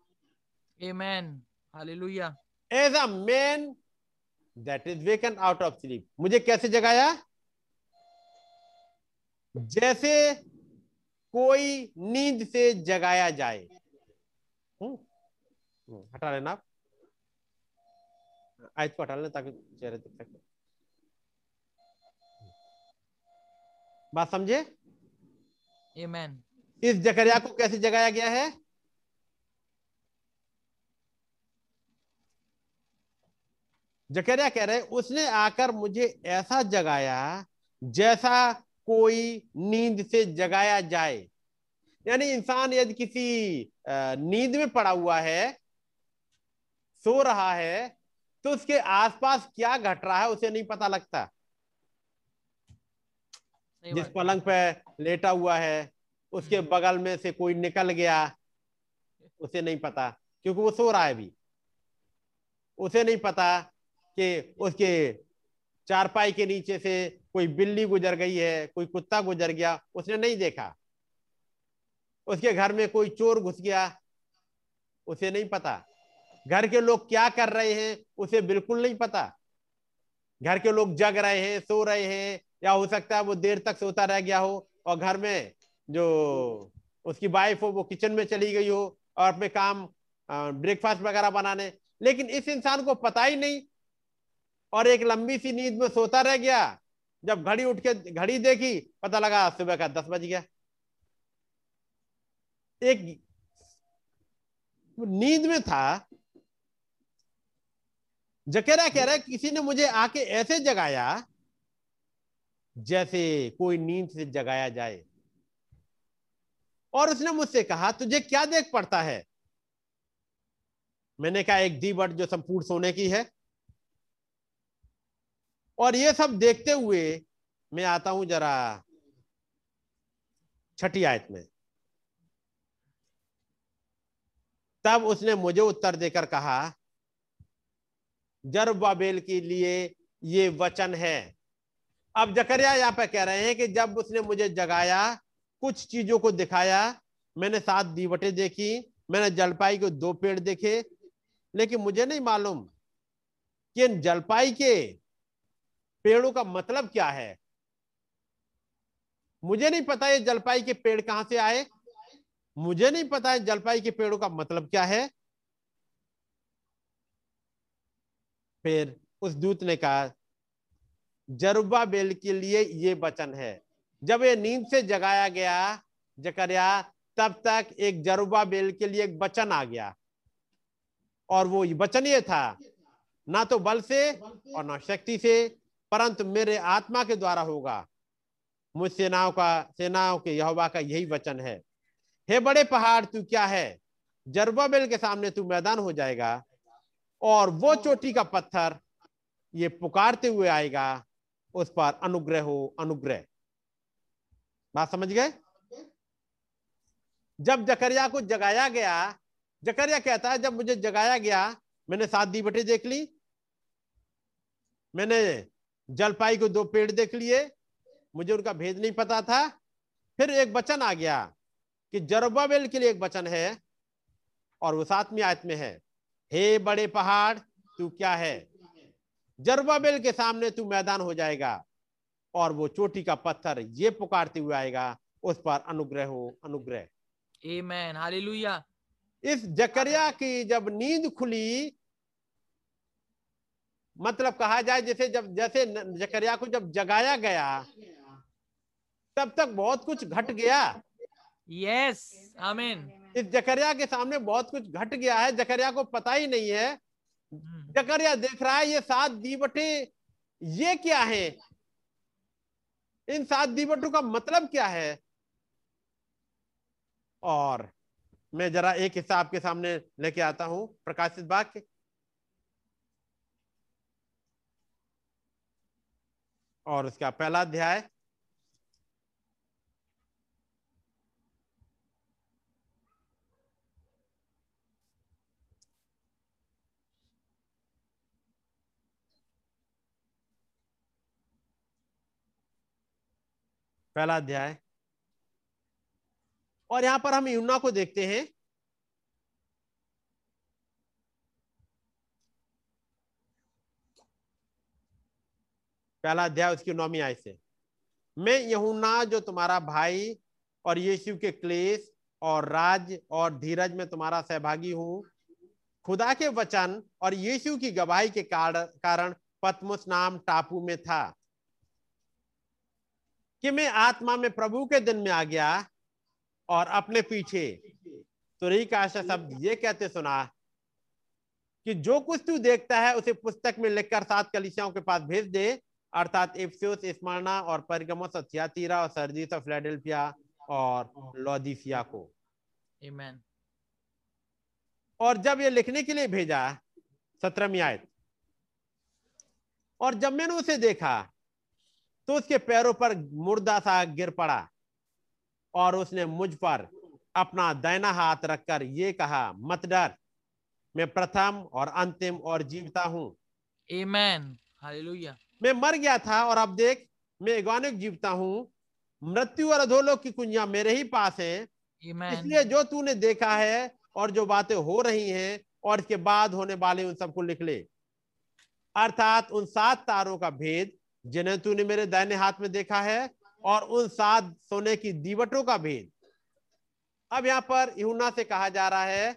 Amen. Hallelujah. As a man that is waken out of sleep मुझे कैसे जगाया? जैसे कोई नींद से जगाया जाए। हम्म, हम्म, हटा लेना आप। आयत को हटा लेना ताकि चेहरे दिख सके। बात समझे? इस जकरिया को कैसे जगाया गया है? जकरिया कह रहे उसने आकर मुझे ऐसा जगाया जैसा कोई नींद से जगाया जाए। यानी इंसान यदि किसी नींद में पड़ा हुआ है सो रहा है तो उसके आसपास क्या घट रहा है उसे नहीं पता लगता। जिस पलंग पे लेटा हुआ है उसके हम्म। बगल में से कोई निकल गया उसे नहीं पता क्योंकि वो सो रहा है अभी उसे नहीं पता कि उसके चारपाई के नीचे से कोई बिल्ली गुजर गई है, कोई कुत्ता गुजर गया, उसने नहीं देखा। उसके घर में कोई चोर घुस गया, उसे नहीं पता। घर के लोग क्या कर रहे हैं, उसे बिल्कुल नहीं पता। घर के लोग जग रहे हैं, सो रहे हैं, या हो सकता है वो देर तक सोता रह गया हो और घर में जो उसकी वाइफ हो, वो किचन में चली गई हो और अपने काम ब्रेकफास्ट वगैरह बनाने। लेकिन इस इंसान को पता ही नहीं और एक लंबी सी नींद में सोता रह गया। जब घड़ी उठ के, घड़ी देखी, पता लगा सुबह का दस बज गया। एक नींद में था। जकेरा कह रहा है, किसी ने मुझे आके ऐसे जगाया जैसे कोई नींद से जगाया जाए। और उसने मुझसे कहा, तुझे क्या देख पड़ता है? मैंने कहा, एक दीवट जो संपूर्ण सोने की है। और ये सब देखते हुए मैं आता हूँ जरा छठी आयत में। तब उसने मुझे उत्तर देकर कहा जरबाबेल के लिए ये वचन है। अब जकरिया यहाँ पे कह रहे हैं कि जब उसने मुझे जगाया, कुछ चीज़ों को दिखाया, मैंने सात दीवटें देखी, मैंने जलपाई के दो पेड़ देखे, लेकिन मुझे नहीं मालूम कि इन जलपाई के पेड़ों का मतलब क्या है? मुझे नहीं पता ये जलपाई के पेड़ कहाँ से आए। मुझे नहीं पता है जलपाई के पेड़ों का मतलब क्या है। फिर उस दूत ने कहा जरुबा बेल के लिए ये वचन है। जब ये नींद से जगाया गया, जकरिया, तब तक एक जरुबा बेल के लिए एक वचन आ गया। और वो वचन ये था, ना तो बल से और ना शक्ति से परंतु मेरे आत्मा के द्वारा होगा। मुझ सेनाओं का, सेनाओं के यहोवा का यही वचन है। हे बड़े पहाड़, तू क्या है? जरबाबेल के सामने तू मैदान हो जाएगा और वो चोटी का पत्थर ये पुकारते हुए आएगा। उस पर अनुग्रह हो, अनुग्रह। बात समझ गए? जब जकरिया को जगाया गया, जकरिया कहता है, जब मुझे जगाया गया, मैंने सात दीवटे देख ली। मैंने जलपाई को दो पेड़ देख लिए मुझे उनका भेद नहीं पता था। फिर एक वचन आ गया कि जरबाबेल के लिए एक वचन है और वो सातवीं आयत में है। हे बड़े पहाड़ तू क्या है? जरबाबेल के सामने तू मैदान हो जाएगा और वो चोटी का पत्थर ये पुकारते हुए आएगा उस पर अनुग्रह हो अनुग्रह. इस जकरिया की जब नींद खुली मतलब कहा जाए जैसे जब जैसे जकरिया को जब जगाया गया तब तक बहुत कुछ घट गया। Yes. आमीन इस जकरिया के सामने बहुत कुछ घट गया है जकरिया को पता ही नहीं है। Hmm. जकरिया देख रहा है ये सात दीवटे ये क्या है? इन सात दीवटों का मतलब क्या है? और मैं जरा एक हिस्सा आपके सामने लेके आता हूँ प्रकाशित वाक्य। और उसका पहला अध्याय। पहला अध्याय। और यहाँ पर हम यूना को देखते हैं। पहला अध्याय, उसकी नौमी आय से। मैं यहुना जो तुम्हारा भाई और यीशु के क्लेश और राज और धीरज में तुम्हारा सहभागी हूँ, खुदा के वचन और यीशु की गवाही के कारण पतमुस नाम टापू में था। कि मैं आत्मा में प्रभु के दिन में आ गया और अपने पीछे तुरही का आशा शब्द ये कहते सुना कि जो कुछ तू देखता है, उसे पुस्तक में लिखकर सात कलिसियाओं के पास भेज दे अर्थात इफ्सियोस स्मरणा और परगमस और थियातीरा और सर्जिस और फिलाडेल्फिया और लौदीसिया को Amen. और जब ये लिखने के लिए भेजा सत्रहवीं आयत और जब मैंने उसे देखा तो उसके पैरों पर मुर्दा सा गिर पड़ा और उसने मुझ पर अपना दैना हाथ रखकर ये कहा मत डर मैं प्रथम और अंतिम और जीवता हूँ Amen. Hallelujah. मैं मर गया था और अब देख मैं एगोनिक जीवता हूँ। मृत्यु और अधोलोक की कुंजियाँ मेरे ही पास है। इसलिए जो तूने देखा है और जो बातें हो रही हैं और इसके बाद होने वाले उन सबको लिख ले। अर्थात उन सात तारों का भेद जिन्हें तूने मेरे दाहिने हाथ में देखा है और उन सात सोने की दीवटों का भेद। अब यहाँ पर यूना से कहा जा रहा है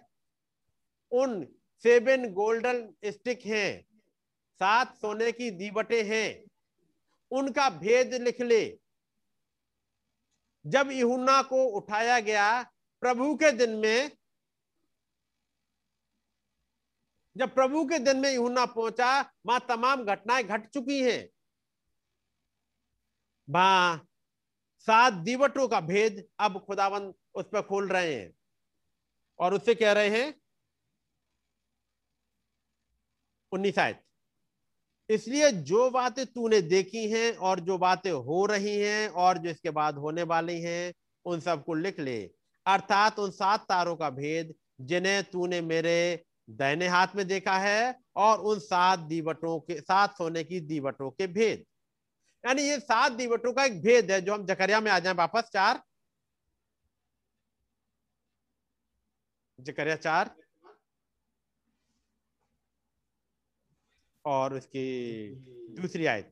उन सेवन गोल्डन स्टिक हैं। सात सोने की दीवटें हैं, उनका भेद लिख ले। जब यूना को उठाया गया प्रभु के दिन में, जब प्रभु के दिन में यूना पहुँचा, वहाँ तमाम घटनाएँ घट चुकी हैं। वहाँ सात दीवटों का भेद अब खुदावंद उस पर खोल रहे हैं। और उससे कह रहे हैं, उन्नीस आयत। इसलिए जो बातें तूने देखी हैं और जो बातें हो रही हैं और जो इसके बाद होने वाली हैं, उन सबको लिख ले। अर्थात उन सात तारों का भेद जिन्हें तूने मेरे दाहिने हाथ में देखा है और उन सात दीवटों के, सात सोने की दीवटों के भेद। यानी ये सात दीवटों का एक भेद है जो हम जकरिया में आ जाए वापस चार। जकरिया चार। और उसकी दूसरी आयत।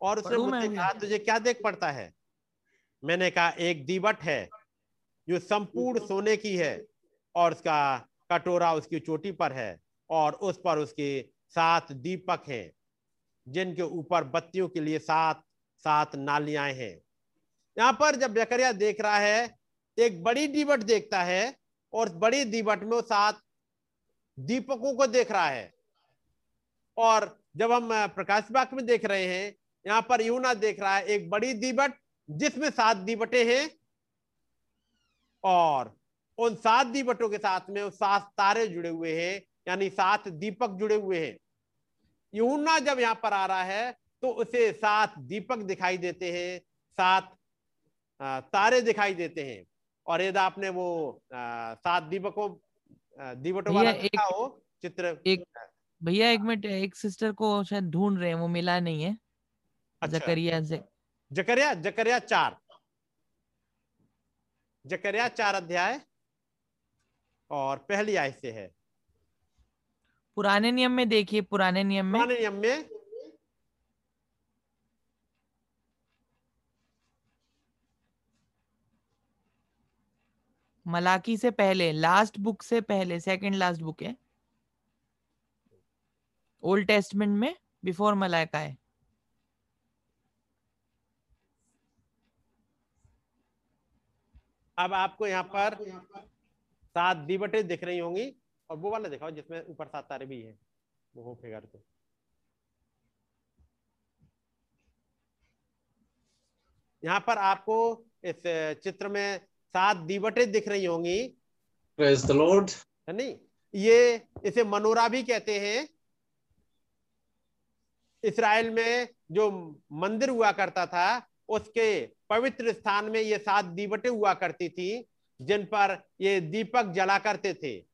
और उसने मुझसे कहा तुझे क्या देख पड़ता है? मैंने कहा एक दीवट है जो संपूर्ण सोने की है और उसका कटोरा उसकी चोटी पर है और उस पर उसके सात दीपक हैं जिनके ऊपर बत्तियों के लिए सात सात नालियाँ हैं। यहाँ पर जब जकरिया देख रहा है एक बड़ी दीवट देखता है और बड़ी दीवट में सात दीपकों को देख रहा है। और जब हम प्रकाश बाग में देख रहे हैं, यहाँ पर यूना देख रहा है एक बड़ी दीवट जिसमें सात दीवटें हैं। और उन सात दीवटों के साथ में सात तारे जुड़े हुए हैं, यानी सात दीपक जुड़े हुए हैं। यूना जब यहाँ पर आ रहा है तो उसे सात दीपक दिखाई देते हैं, सात तारे दिखाई देते हैं। और यदि आपने वो सात दीपकों दीवटों वाला देखा हो चित्र। एक भैया एक मिनट एक सिस्टर को शायद ढूंढ रहे हैं वो मिला नहीं है। अच्छा। जकरिया से। जकरिया जकरिया चार। जकरिया चार अध्याय और पहली आय से है। पुराने नियम में देखिए पुराने नियम में। पुराने नियम में मलाकी से पहले लास्ट बुक से पहले सेकंड लास्ट बुक है। ओल्ड टेस्टमेंट में बिफोर मलाका है। अब आपको यहाँ पर सात दीवटें दिख रही होंगी, और वो वाला दिखाओ जिसमें ऊपर सात तारे भी हैं। वो हो फिगर पे यहाँ पर आपको इस चित्र में सात दीवटें दिख रही होंगी। Praise the Lord. है नहीं? ये इसे मनोरा भी कहते हैं। इसराइल में जो मंदिर हुआ करता था उसके पवित्र स्थान में ये सात दीवटें हुआ करती थी जिन पर ये दीपक जला करते थे।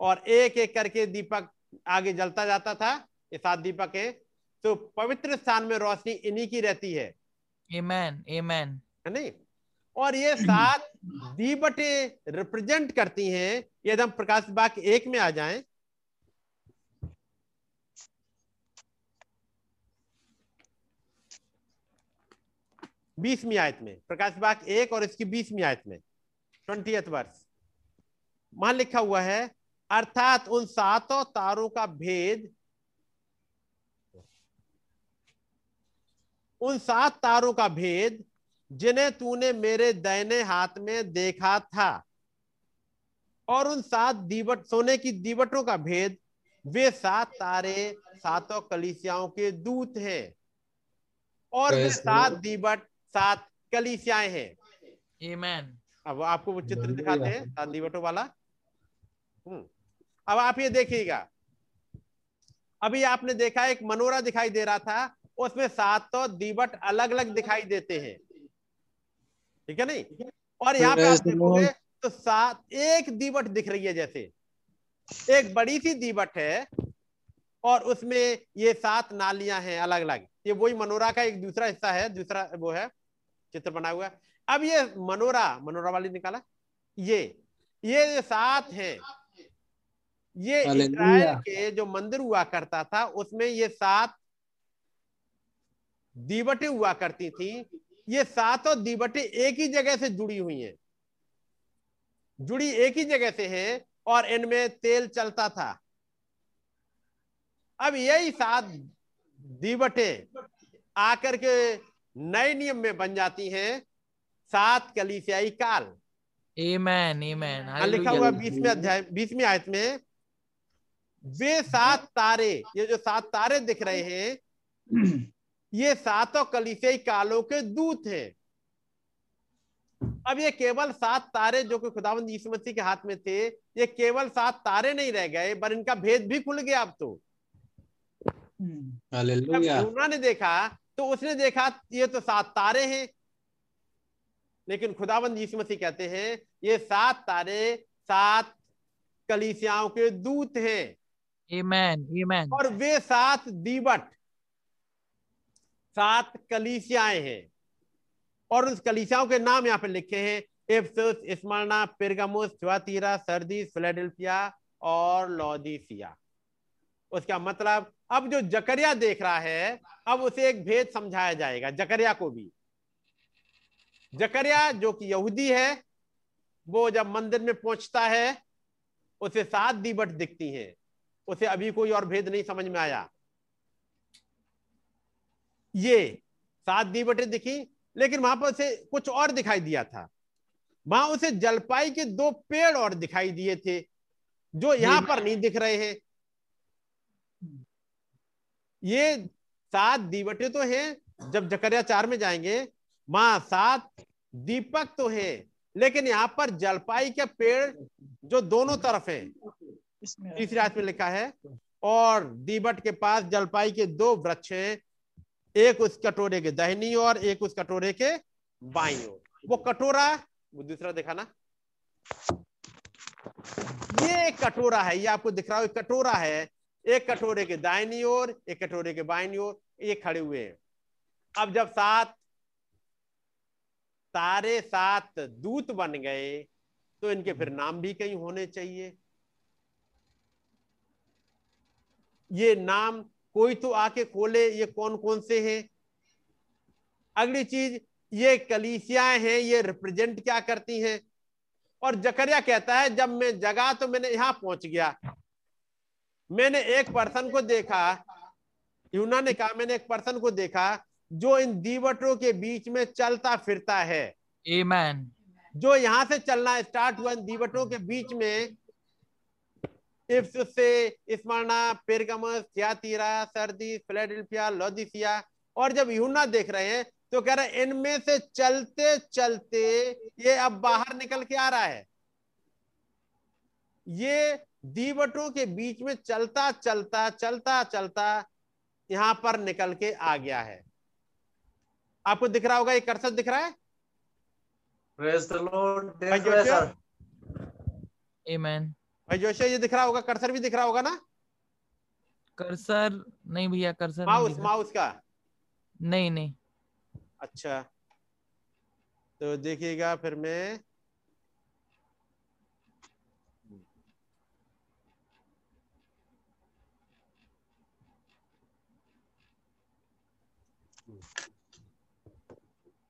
और एक एक करके दीपक आगे जलता जाता था ये सात दीपक। है तो पवित्र स्थान में रोशनी इन्हीं की रहती है। Amen, amen. है नहीं? और ये सात दीवटें रिप्रेजेंट करती हैं। यदि हम प्रकाश बाग एक में आ जाएँ। बीसवीं आयत में, प्रकाश बाग एक और इसकी बीसवीं आयत में, ट्वेंटी वर्ष। वहाँ लिखा हुआ है, अर्थात उन सातों तारों का भेद, उन सात तारों का भेद जिन्हें तूने मेरे दाहिने हाथ में देखा था। और उन सात दीवट सोने की दीवटों का भेद वे सात तारे सातों कलीसियाओं के दूत हैं। और वे सात. दीवट सात कलीसियाएँ हैं। Amen. अब आपको वो चित्र दिखाते हैं सात दीवटों वाला। हम्म। अब आप ये देखिएगा। अभी आपने देखा एक मनोरा दिखाई दे रहा था उसमें सात तो दीवट अलग अलग दिखाई देते हैं। ठीक है नहीं? और यहाँ पे आप देखोगे तो सात एक दीवट दिख रही है जैसे। एक बड़ी सी दीवट है और उसमें ये सात नालियाँ हैं अलग अलग ये वही मनोरा का एक दूसरा हिस्सा है दूसरा वो है चित्र बना हुआ है। अब ये मनोरा मनोरा वाली निकाला। ये ये जो सात हैं ये. इस्राएल के जो मंदिर हुआ करता था उसमें ये सात दीवटें हुआ करती थी। ये सातों दीवटें एक ही जगह से जुड़ी हुई हैं जुड़ी एक ही जगह से हैं और इनमें तेल चलता था अब यही सात दीवटें आकर के नए नियम में बन जाती हैं सात कलीसियाई काल Amen. Amen. यहाँ लिखा हुआ. बीसवें अध्याय बीसवीं आयत में वे सात तारे ये जो सात तारे दिख रहे हैं ये सातों कलीसियाई कालों के दूत हैं अब ये केवल सात तारे जो कि खुदावंद यीशु मसीह के हाथ में थे ये केवल सात तारे नहीं रह गए पर इनका भेद भी खुल गया अब तो. यूना ने देखा तो उसने देखा ये तो सात तारे हैं लेकिन खुदावंद यीशु मसीह कहते हैं ये सात तारे सात कलीसियाओं के दूत हैं Amen. Amen. और वे सात दीवट सात कलीसियाएँ हैं। और उस कलीसियाओं के नाम यहाँ पे लिखे हैं, Ephesus Smyrna Pergamum Thyatira Sardis, Philadelphia और लौदीसिया। उसका मतलब अब जो जकरिया देख रहा है, अब उसे एक भेद समझाया जाएगा, जकरिया को भी। जकरिया जो कि यहूदी है, वो जब मंदिर में पहुँचता है, उसे सात दीवट दिखती हैं। उसे अभी कोई और भेद नहीं समझ में आया। ये सात दीवटें दिखी लेकिन वहाँ पर उसे कुछ और दिखाई दिया था। वहाँ उसे जलपाई के दो पेड़ और दिखाई दिए थे जो यहाँ पर नहीं दिख रहे हैं। ये सात दीवटें तो हैं जब जकरिया चार में जाएँगे वहाँ सात दीपक तो हैं लेकिन यहाँ पर जलपाई के पेड़ जो दोनों तरफ़ है तीसरी आयत में लिखा है और दीवट के पास जलपाई के दो वृक्ष हैं एक उस कटोरे के दाहिनी ओर, एक उस कटोरे के बाई ओर। वो कटोरा, वो दूसरा देखा ना ये कटोरा है, ये आपको दिख रहा हो कटोरा है। एक कटोरे के दाहिनी ओर, एक कटोरे के बाईनी ओर, ये खड़े हुए हैं। अब जब सात तारे सात दूत बन गए तो इनके फिर नाम भी कहीं होने चाहिए। ये नाम कोई तो आके खोले ये कौन कौन से हैं? अगली चीज़ ये कलीसियाएँ हैं ये रिप्रेजेंट क्या करती हैं? और जकरिया कहता है जब मैं जगा तो मैंने यहाँ पहुँच गया। मैंने एक पर्सन को देखा यूना ने कहा मैंने एक पर्सन को देखा जो इन दीवटों के बीच में चलता फिरता है। Amen. जो यहाँ से चलना स्टार्ट हुआ इन दीवटों के बीच में इफ्सुस से स्मरना पेरगमस थियातीरा सर्दी फिलाडेल्फिया लौदीसिया और जब यूना देख रहे हैं तो कह रहे हैं इनमें से चलते चलते ये अब बाहर निकल के आ रहा है ये दीवटों के बीच में चलता चलता चलता चलता यहाँ पर निकल के आ गया है आपको दिख रहा होगा ये कर्सर दिख रहा है Praise the Lord. हैं Amen. भाई जोशिया ये दिख रहा होगा कर्सर भी दिख रहा होगा ना? कर्सर नहीं भैया कर्सर माउस माउस का? नहीं नहीं। अच्छा। तो देखिएगा फिर मैं।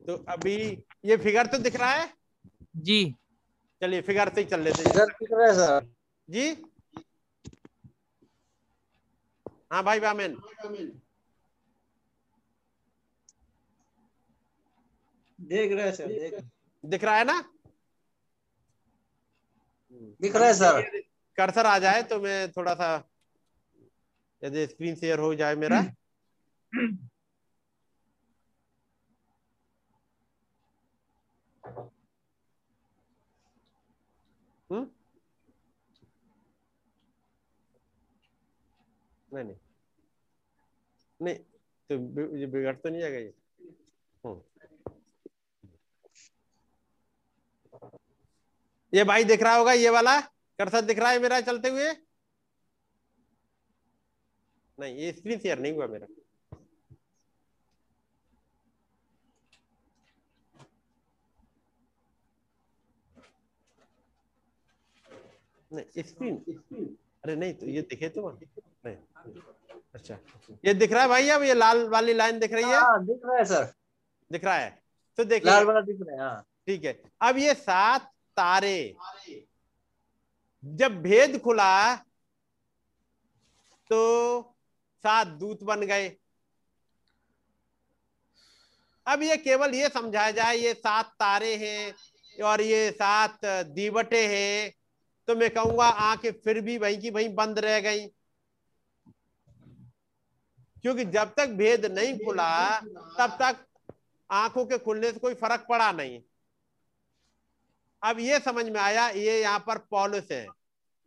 तो अभी ये फिगर तो दिख रहा है? जी। चलिए फिगर से ही चल लेते हैं। इधर दिख रहा है सर जी? हाँ भाई बामेन। देख रहे सर देख दिख रहा है ना? दिख रहा है सर। कर्सर आ जाए तो मैं थोड़ा सा यदि स्क्रीन शेयर हो जाए मेरा हम्म नहीं नहीं। नहीं तो ये बिगड़ तो नहीं जाएगा ये? हम्म। ये भाई दिख रहा होगा, ये वाला? कर्सर दिख रहा है मेरा चलते हुए? नहीं, ये स्क्रीन शेयर नहीं हुआ मेरा। नहीं स्क्रीन स्क्रीन अरे नहीं तो ये दिखे तो नहीं अच्छा। ये दिख रहा है भाई अब ये लाल वाली लाइन दिख रही है? हाँ दिख रहा है सर। दिख रहा है। तो देखिए। लाल वाला दिख रहा है हाँ। ठीक है। अब ये सात तारे जब भेद खुला तो सात दूत बन गए। अब ये केवल ये समझाया जाए ये सात तारे हैं और ये सात दीवटे हैं। तो मैं कहूँगा आँखें फिर भी वहीं की वहीं बंद रह गई। क्योंकि जब तक भेद नहीं खुला, तब तक आँखों के खुलने से कोई फ़र्क पड़ा नहीं। अब ये समझ में आया, ये यहाँ पर पॉलिस है।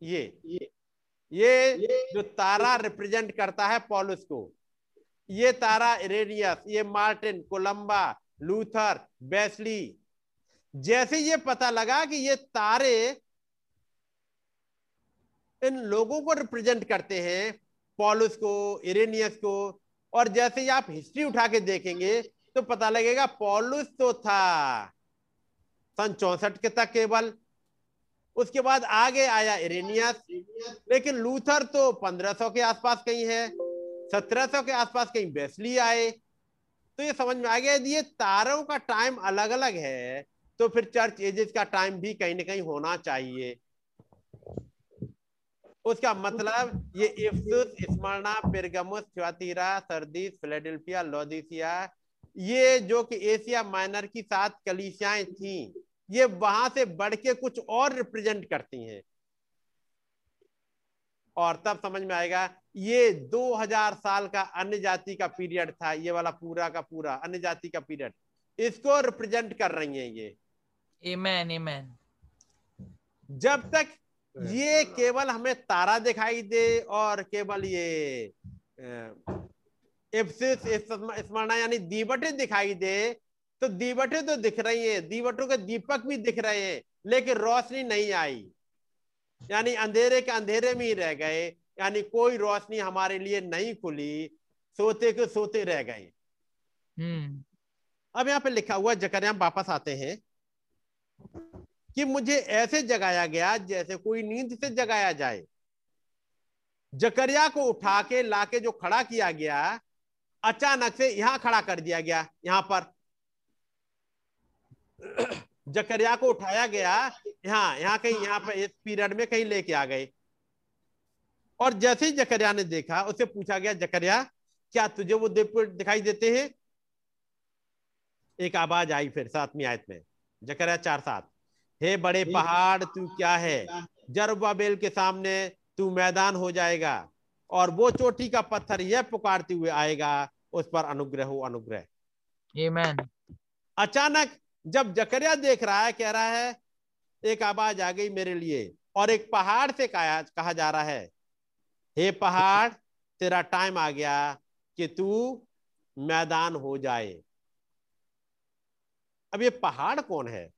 ये ये जो तारा रिप्रेजेंट करता है पॉलिस को, ये तारा इरेनियस, ये मार्टिन, कोलंबा, लूथर, बेस्ली, जैसे ये पता लगा कि ये तारे इन लोगों को रिप्रेजेंट करते हैं पॉलुस को इरेनियस को, और जैसे ही आप हिस्ट्री उठा के देखेंगे तो पता लगेगा पॉलुस तो था। सन चौसठ के तक केवल। उसके बाद आगे आया इरेनियस लेकिन लूथर तो 1500 के आसपास कहीं है 1700 के आसपास कहीं बेसली आए। तो ये समझ में आ गया, यदि ये तारों का टाइम अलग अलग है तो फिर चर्च एजेस का टाइम भी कहीं ना कहीं होना चाहिए। उसका मतलब ये Ephesus Smyrna Pergamum थ्यातीरा सर्दीस Philadelphia Laodicea ये जो कि एशिया माइनर की सात कलीसियाएँ थी ये वहाँ से बढ़ के कुछ और रिप्रेजेंट करती हैं। और तब समझ में आएगा ये 2000 साल का अन्य जाति का पीरियड था ये वाला पूरा का पूरा अन्य जाति का पीरियड। इसको रिप्रेजेंट कर रही हैं ये। Amen, amen. जब तक ये केवल हमें तारा दिखाई दे और केवल ये स्मरणा यानी दीवटे दिखाई दे। तो दीवटे तो दिख रही है दीवटों के दीपक भी दिख रहे हैं लेकिन रोशनी नहीं आई। यानी अंधेरे के अंधेरे में ही रह गए यानी कोई रोशनी हमारे लिए नहीं खुली सोते के सोते रह गए। हम्म। अब यहाँ पे लिखा हुआ जकरिया वापस आते हैं। कि मुझे ऐसे जगाया गया जैसे कोई नींद से जगाया जाए। जकरिया को उठा के लाके जो खड़ा किया गया, अचानक से यहाँ खड़ा कर दिया गया, यहाँ पर। जकरिया को उठाया गया, यहाँ यहाँ कहीं, यहाँ पर इस पीरियड में कहीं लेके आ गए। और जैसे ही जकरिया ने देखा उसे पूछा गया, जकरिया, क्या तुझे वो दिखाई देते हैं? एक आवाज़ आई फिर सातवीं आयत में। जकरिया चार सात। हे बड़े पहाड़ तू क्या है? जरबाबेल के सामने तू मैदान हो जाएगा और वो चोटी का पत्थर यह पुकारते हुए आएगा उस पर अनुग्रह हो अनुग्रह। Amen. अचानक जब जकरिया देख रहा है कह रहा है एक आवाज़ आ गई मेरे लिए और एक पहाड़ से कहा कहा जा रहा है हे पहाड़ तेरा टाइम आ गया कि तू मैदान हो जाए। अब ये पहाड़ कौन है?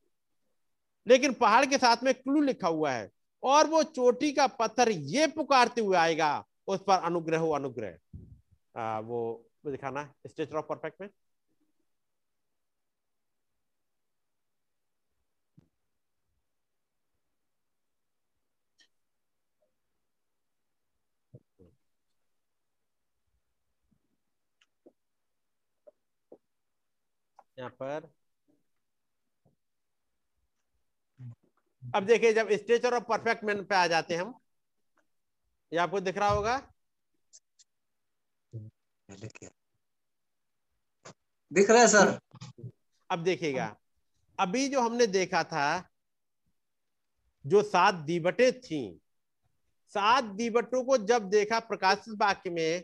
लेकिन पहाड़ के साथ में क्लू लिखा हुआ है। और वो चोटी का पत्थर ये पुकारते हुए आएगा, उस पर अनुग्रह हो, अनुग्रह। वो दिखाना स्टेचर ऑफ़ परफेक्ट में। यहाँ पर अब देखिए जब स्टेचर ऑफ़ परफेक्ट मैन पे आ जाते हैं हम ये आपको दिख रहा होगा। दिख रहा है सर? अब देखिएगा अभी जो हमने देखा था जो सात दीवटें थी सात दीवटों को जब देखा प्रकाशित वाक्य में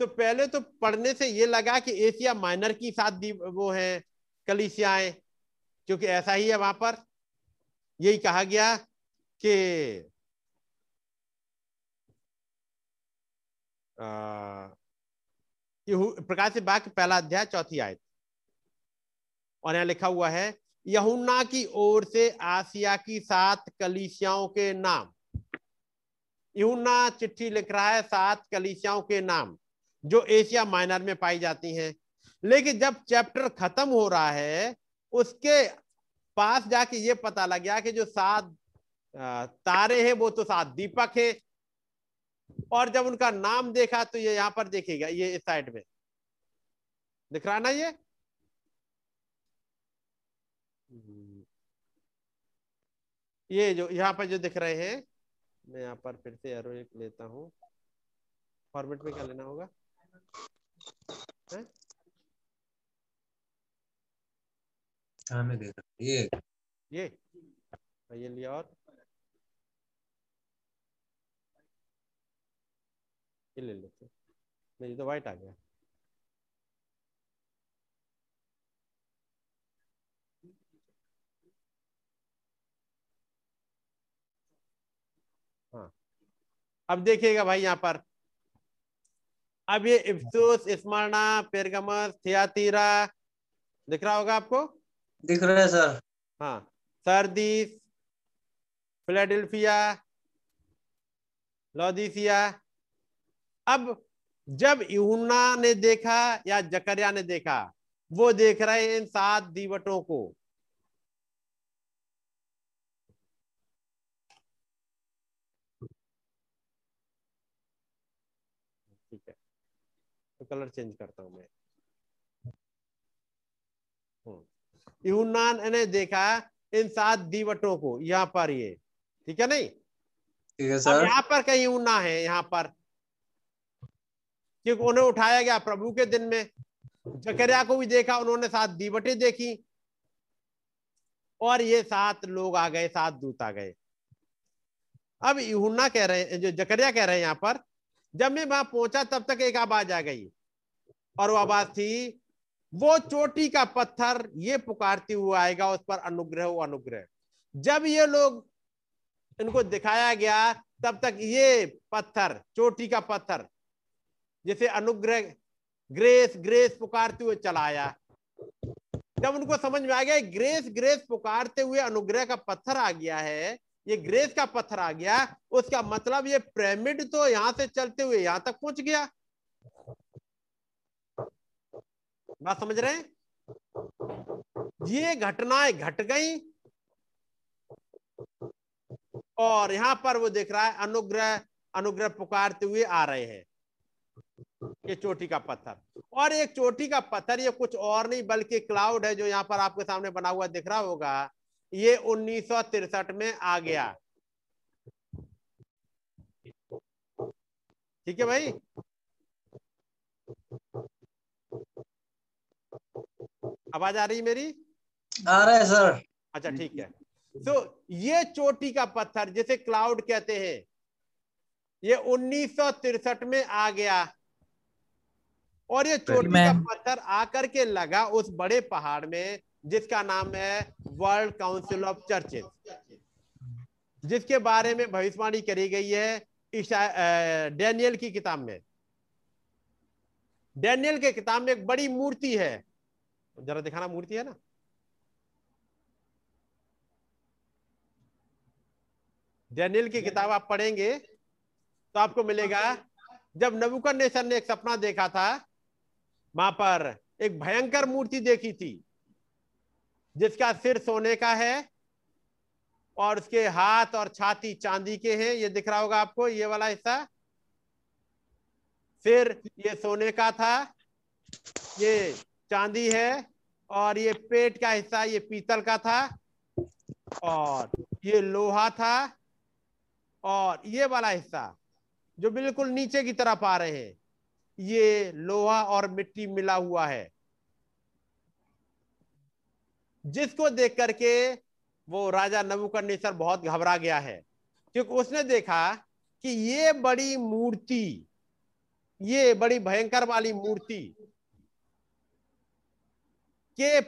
तो पहले तो पढ़ने से ये लगा कि एशिया माइनर की सात दी वो है कलिसियाएँ क्योंकि ऐसा ही है वहाँ पर। यही कहा गया कि प्रकाश वाक्य पहला अध्याय, चौथी आयत। और यहाँ लिखा हुआ है, यहुन्ना की ओर से आसिया की सात कलिसियाओं के नाम। यूना चिट्ठी लिख रहा है सात कलिसियाओं के नाम, जो एशिया माइनर में पाई जाती हैं। लेकिन जब चैप्टर खत्म हो रहा है, उसके पास जाके ये पता लग गया कि जो सात तारे हैं, वो तो सात दीपक है। और जब उनका नाम देखा तो ये यहाँ पर देखेगा ये इस साइड में। दिख रहा ना ये? ये जो, यहाँ पर जो दिख रहे हैं, मैं यहाँ पर फिर से एरो एक लेता हूँ। फॉर्मेट में क्या लेना होगा? है? हाँ मैं देख ये ये ये लिया और ये ले लेते नहीं तो व्हाइट आ गया हाँ। अब देखिएगा भाई यहाँ पर। अब ये इफ्सुस स्मरणा पेरगमस, थियातीरा, दिख रहा होगा आपको? दिख रहा है, सर। हाँ सर्दीस, फिलाडेल्फिया, लॉदिसिया। अब जब यूना ने देखा या जकरिया ने देखा, वो देख रहे हैं इन सात दीवटों को। ठीक है। तो कलर चेंज करता हूँ मैं। यूनान ने देखा इन सात दीवटों को यहाँ पर ये। ठीक है नहीं? ठीक है सर। यहाँ पर कहीं ऊना है यहाँ पर। क्योंकि उन्हें उठाया गया प्रभु के दिन में। जकरिया को भी देखा उन्होंने सात दीवटें देखी। और ये सात लोग आ गए सात दूत आ गए। अब यूना कह रहे हैं जो जकरिया कह रहे हैं यहाँ पर जब मैं वहाँ पहुँचा तब तक एक आवाज़ आ गई। और वो आवाज़ थी वो चोटी का पत्थर ये पुकारते हुए आएगा, उस पर अनुग्रह अनुग्रह। जब ये लोग इनको दिखाया गया, तब तक ये पत्थर, चोटी का पत्थर, जैसे अनुग्रह, ग्रेस ग्रेस पुकारते हुए चलाया जब उनको समझ में आ गया, ग्रेस ग्रेस पुकारते हुए अनुग्रह का पत्थर आ गया है, ये ग्रेस का पत्थर आ गया, उसका मतलब ये पिरामिड तो यहाँ से चलते हुए यहाँ तक पहुँच गया। बात समझ रहे हैं? ये घटनाएँ घट गई और यहाँ पर वो देख रहा है, अनुग्रह अनुग्रह पुकारते हुए आ रहे हैं। ये चोटी का पत्थर। और एक चोटी का पत्थर, ये कुछ और नहीं, बल्कि क्लाउड है जो यहाँ पर आपके सामने बना हुआ दिख रहा होगा। ये उन्नीस में आ गया। ठीक है भाई? आवाज़ आ रही मेरी? आ रहा है सर अच्छा ठीक है। तो ये चोटी का पत्थर जिसे क्लाउड कहते हैं ये उन्नीस में आ गया। और ये चोटी का पत्थर आकर के लगा उस बड़े पहाड़ में जिसका नाम है वर्ल्ड काउंसिल ऑफ़ चर्चेज जिसके बारे में भविष्यवाणी करी गई है डेनियल की किताब में। डेनियल के किताब में एक बड़ी मूर्ति है। जरा दिखाना मूर्ति है ना? डैनियल की किताब आप पढ़ेंगे तो आपको मिलेगा। जब नबुकदनेस्सर ने एक सपना देखा था वहाँ पर एक भयंकर मूर्ति देखी थी जिसका सिर सोने का है और उसके हाथ और छाती चांदी के हैं। ये दिख रहा होगा आपको ये वाला हिस्सा। सिर ये सोने का था। ये चांदी है और ये पेट का हिस्सा, ये पीतल का था और ये लोहा था और ये वाला हिस्सा जो बिल्कुल नीचे की तरफ़ आ रहे हैं, ये लोहा और मिट्टी मिला हुआ है। जिसको देख करके वो राजा नबूकदनेस्सर बहुत घबरा गया है, क्योंकि उसने देखा कि ये बड़ी मूर्ति, ये बड़ी भयंकर वाली मूर्ति के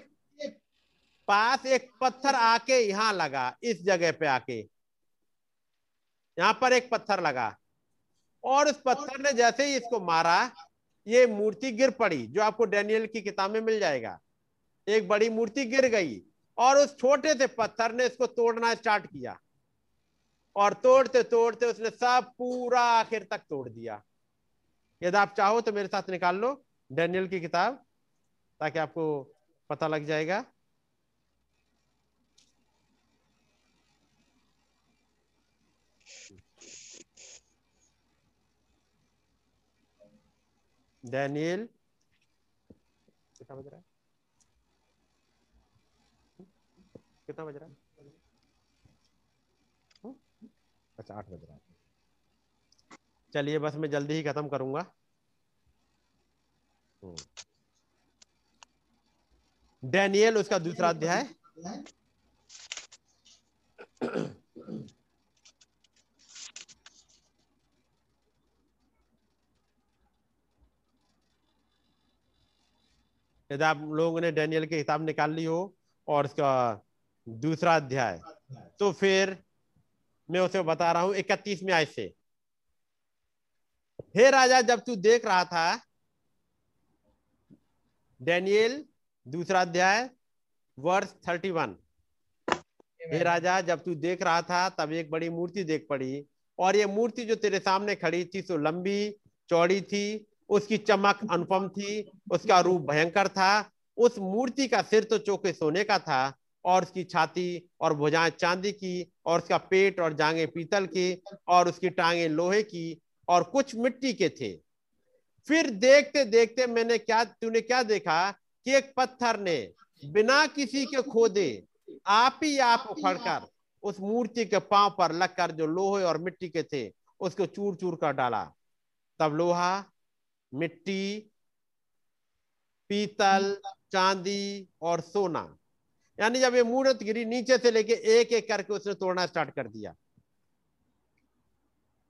पास एक पत्थर आके यहाँ लगा, इस जगह पे आके। यहाँ पर एक पत्थर लगा। और उस पत्थर ने जैसे ही इसको मारा, ये मूर्ति गिर पड़ी, जो आपको डैनियल की किताब में मिल जाएगा। एक बड़ी मूर्ति गिर गई, और उस छोटे से पत्थर ने इसको तोड़ना स्टार्ट किया। और तोड़ते तोड़ते उसने सब पूरा आखिर तक तोड़ दिया। यदि आप चाहो तो मेरे साथ निकाल लो, डेनियल की किताब, ताकि आपको पता लग जाएगा। डैनियल कितना बज रहा है? कितना बज रहा है? हम्म? अच्छा आठ बज रहा है। चलिए, बस मैं जल्दी ही खत्म करूँगा। डैनियल, उसका दूसरा अध्याय यदि आप लोगों ने डैनियल की किताब निकाल ली हो और उसका दूसरा अध्याय तो फिर मैं उसे बता रहा हूँ इकतीसवीं आय से। हे राजा, जब तू देख रहा था, डैनियल दूसरा अध्याय वर्ष थर्टी वन हे राजा जब तू देख रहा था तब एक बड़ी मूर्ति देख पड़ी। और ये मूर्ति जो तेरे सामने खड़ी थी सो लंबी चौड़ी थी उसकी चमक अनुपम थी उसका रूप भयंकर था। उस मूर्ति का सिर तो चौके सोने का था और उसकी छाती और भुजाएँ चांदी की और उसका पेट और जांगे पीतल की और उसकी टांगे लोहे की और कुछ मिट्टी के थे। फिर देखते देखते मैंने क्या तूने क्या देखा? कि एक पत्थर ने बिना किसी के खोदे आप ही आप उखड़कर उस मूर्ति के पाँव पर लगकर जो लोहे और मिट्टी के थे, उसको चूर चूर कर डाला। तब लोहा, मिट्टी, पीतल, चांदी और सोना, यानी जब ये मूर्त गिरी नीचे से लेके एक एक करके उसने तोड़ना स्टार्ट कर दिया।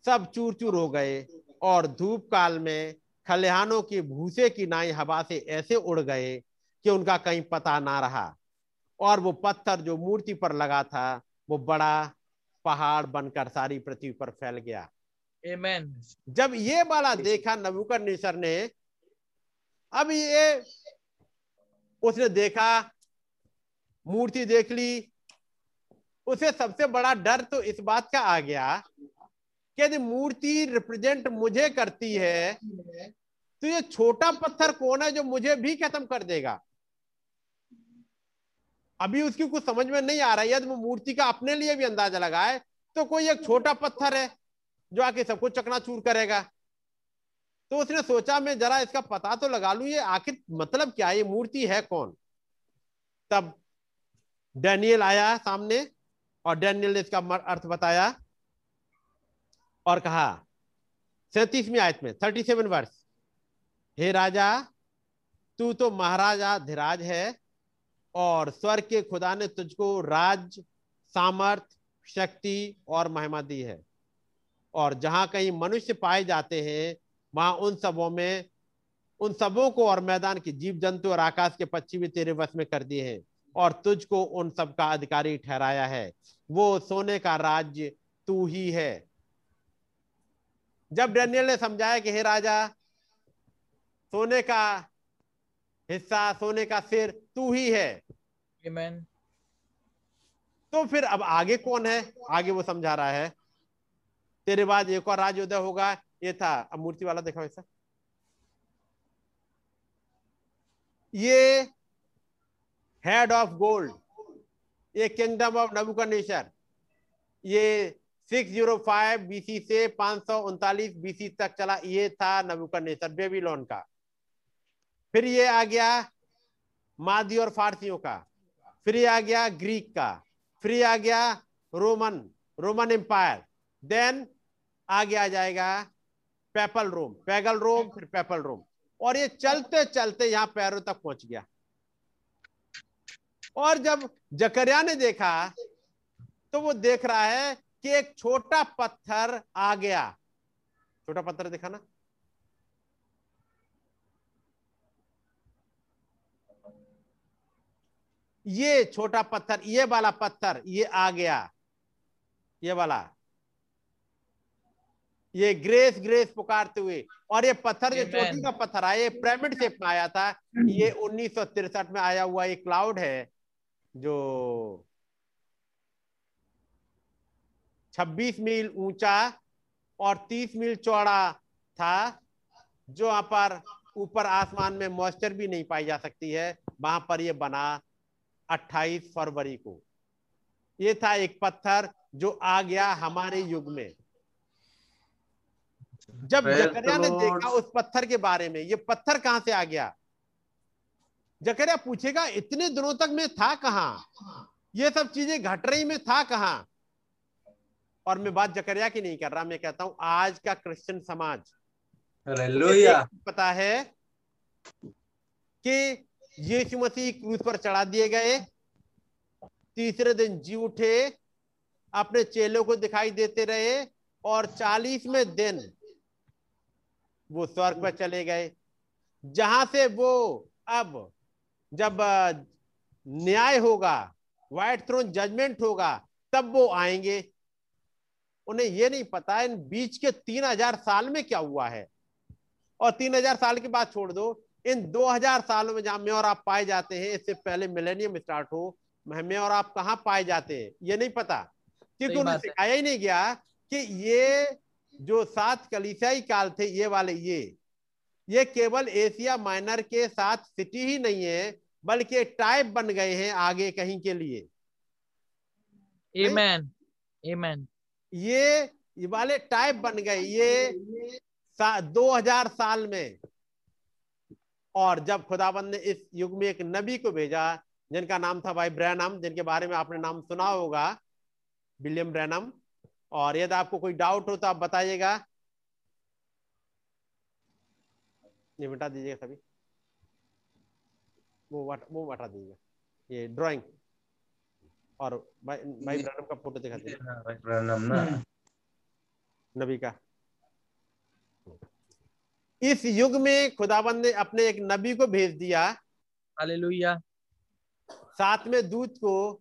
सब चूर चूर हो गए और धूप काल में खलिहानों के भूसे की नाई हवा से ऐसे उड़ गए कि उनका कहीं पता ना रहा। और वो पत्थर जो मूर्ति पर लगा था वो बड़ा पहाड़ बनकर सारी पृथ्वी पर फैल गया। Amen. जब ये वाला देखा नबूकदनेस्सर ने अब ये उसने देखा मूर्ति देख ली उसे सबसे बड़ा डर तो इस बात का आ गया यदि मूर्ति रिप्रेजेंट मुझे करती है तो ये छोटा पत्थर कौन है जो मुझे भी खत्म कर देगा? अभी उसकी कुछ समझ में नहीं आ रहा यदि वो मूर्ति का अपने लिए भी अंदाज़ा लगाए तो कोई एक छोटा पत्थर है जो आके सबको चकनाचूर करेगा। तो उसने सोचा, मैं जरा इसका पता तो लगा लू, ये आखिर मतलब क्या ये मूर्ति है कौन? तब डैनियल आया सामने और डैनियल ने इसका अर्थ बताया और कहा, सैतीसवीं आयत में थर्टी सेवन वर्ष हे राजा, तू तो महाराजा, धीराज है और स्वर्ग के खुदा ने तुझको राज, सामर्थ, शक्ति और महिमा दी है। और जहाँ कहीं मनुष्य पाए जाते हैं, वहाँ उन सबों में, उन सबों को और मैदान के जीव जंतु और आकाश के पक्षी भी तेरे वश में कर दिए हैं और तुझको उन सब का अधिकारी ठहराया है। वो सोने का राज्य तू ही है। जब डैनियल ने समझाया कि हे राजा सोने का हिस्सा सोने का सिर तू ही है। Amen. तो फिर अब आगे कौन है? आगे वो समझा रहा है तेरे बाद एक और राज उदय होगा। ये था अब मूर्ति वाला देखा वैसा। ये हेड ऑफ़ गोल्ड ये किंगडम ऑफ़ नबुकनेश्वर ये 605 बीसी से पाँच सौ उनतालीस बीसी तक चला ये था नबुकनेश्वर बेबीलोन का। फिर ये आ गया मादी और फारसियों का। फिर ये आ गया ग्रीक का। फिर ये आ गया रोमन रोमन एम्पायर। देन आगे आ जाएगा पेपल रोम। पैगल रोम, फिर पेपल रोम। और ये चलते चलते यहाँ पैरों तक पहुँच गया। और जब जकरिया ने देखा तो वो देख रहा है कि एक छोटा पत्थर आ गया। छोटा पत्थर देखा ना ये छोटा पत्थर ये वाला पत्थर ये आ गया। ये वाला। ये ग्रेस ग्रेस पुकारते हुए। और ये पत्थर जो चोटी का पत्थर आया ये पिरामिड शेप में आया था ये उन्नीस में आया हुआ एक क्लाउड है जो 26 मील ऊँचा और 30 मील चौड़ा था जो वहाँ पर ऊपर आसमान में मॉइस्चर भी नहीं पाई जा सकती है। वहाँ पर यह बना 28 फरवरी को। ये था एक पत्थर जो आ गया हमारे युग में। जब जकरिया ने देखा उस पत्थर के बारे में ये पत्थर कहाँ से आ गया? जकरिया पूछेगा इतने दिनों तक मैं था कहाँ? ये सब चीज़ें घट रही में था कहाँ? और मैं बात जकरिया की नहीं कर रहा मैं कहता हूँ आज का क्रिश्चियन समाज। पता है कि यीशु मसीह क्रूस पर चढ़ा दिए गए तीसरे दिन जी उठे अपने चेलों को दिखाई देते रहे और चालीसवें दिन वो स्वर्ग पर चले गए जहाँ से वो अब जब न्याय होगा व्हाइट थ्रोन जजमेंट होगा तब वो आएँगे। उन्हें ये नहीं पता इन बीच के तीन हज़ार साल में क्या हुआ है। और तीन हज़ार साल की बात छोड़ दो इन दो हज़ार सालों में जहाँ मैं और आप पाए जाते हैं इससे पहले मिलेनियम स्टार्ट हो मैं और आप कहाँ पाए जाते हैं ये नहीं पता। क्योंकि उन्हें सिखाया ही नहीं गया कि ये जो सात कलीसियाई काल थे ये वाले ये ये केवल एशिया माइनर के साथ सिटी ही नहीं है बल्कि टाइप बन गए हैं आगे कहीं के लिए। Amen. Amen. ये ये वाले टाइप बन गए, ये दो हज़ार साल में। और जब खुदाबंद ने इस युग में एक नबी को भेजा, जिनका नाम था भाई ब्रैनम, जिनके बारे में आपने नाम सुना होगा, विलियम ब्रैनम। और यदि आपको कोई डाउट हो तो आप बताइएगा। ये मिटा दीजिएगा सभी। वो वो हटा दीजिएगा। ये ड्राइंग और भाई भाई ब्रैनम का फ़ोटो दिखा दीजिए नबी का इस युग में खुदाबंद ने अपने एक नबी को भेज दिया। Hallelujah. सातवें दूत को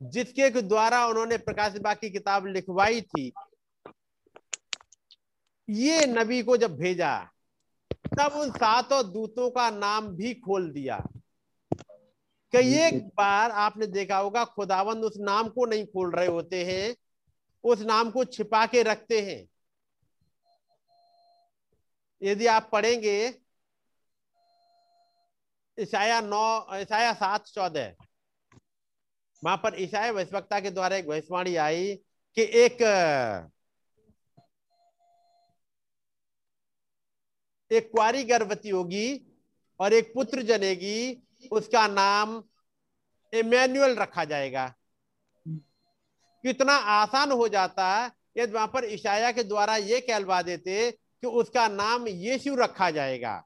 जिसके द्वारा उन्होंने प्रकाश बाकी किताब लिखवाई थी। ये नबी को जब भेजा तब उन सातों दूतों का नाम भी खोल दिया। कई एक बार आपने देखा होगा खुदावंद उस नाम को नहीं खोल रहे होते हैं उस नाम को छिपा के रखते हैं। यदि आप पढ़ेंगे ईसाया नौ ईसाया सात चौदह वहाँ पर ईसाया वैश्वक्ता के द्वारा एक भविष्यवाणी आई कि एक एक कुआरी गर्भवती होगी और एक पुत्र जनेगी उसका नाम इमैनुअल रखा जाएगा। कितना आसान हो जाता यदि वहाँ पर ईशाया के द्वारा ये कहलवा देते कि उसका नाम यीशु रखा जाएगा।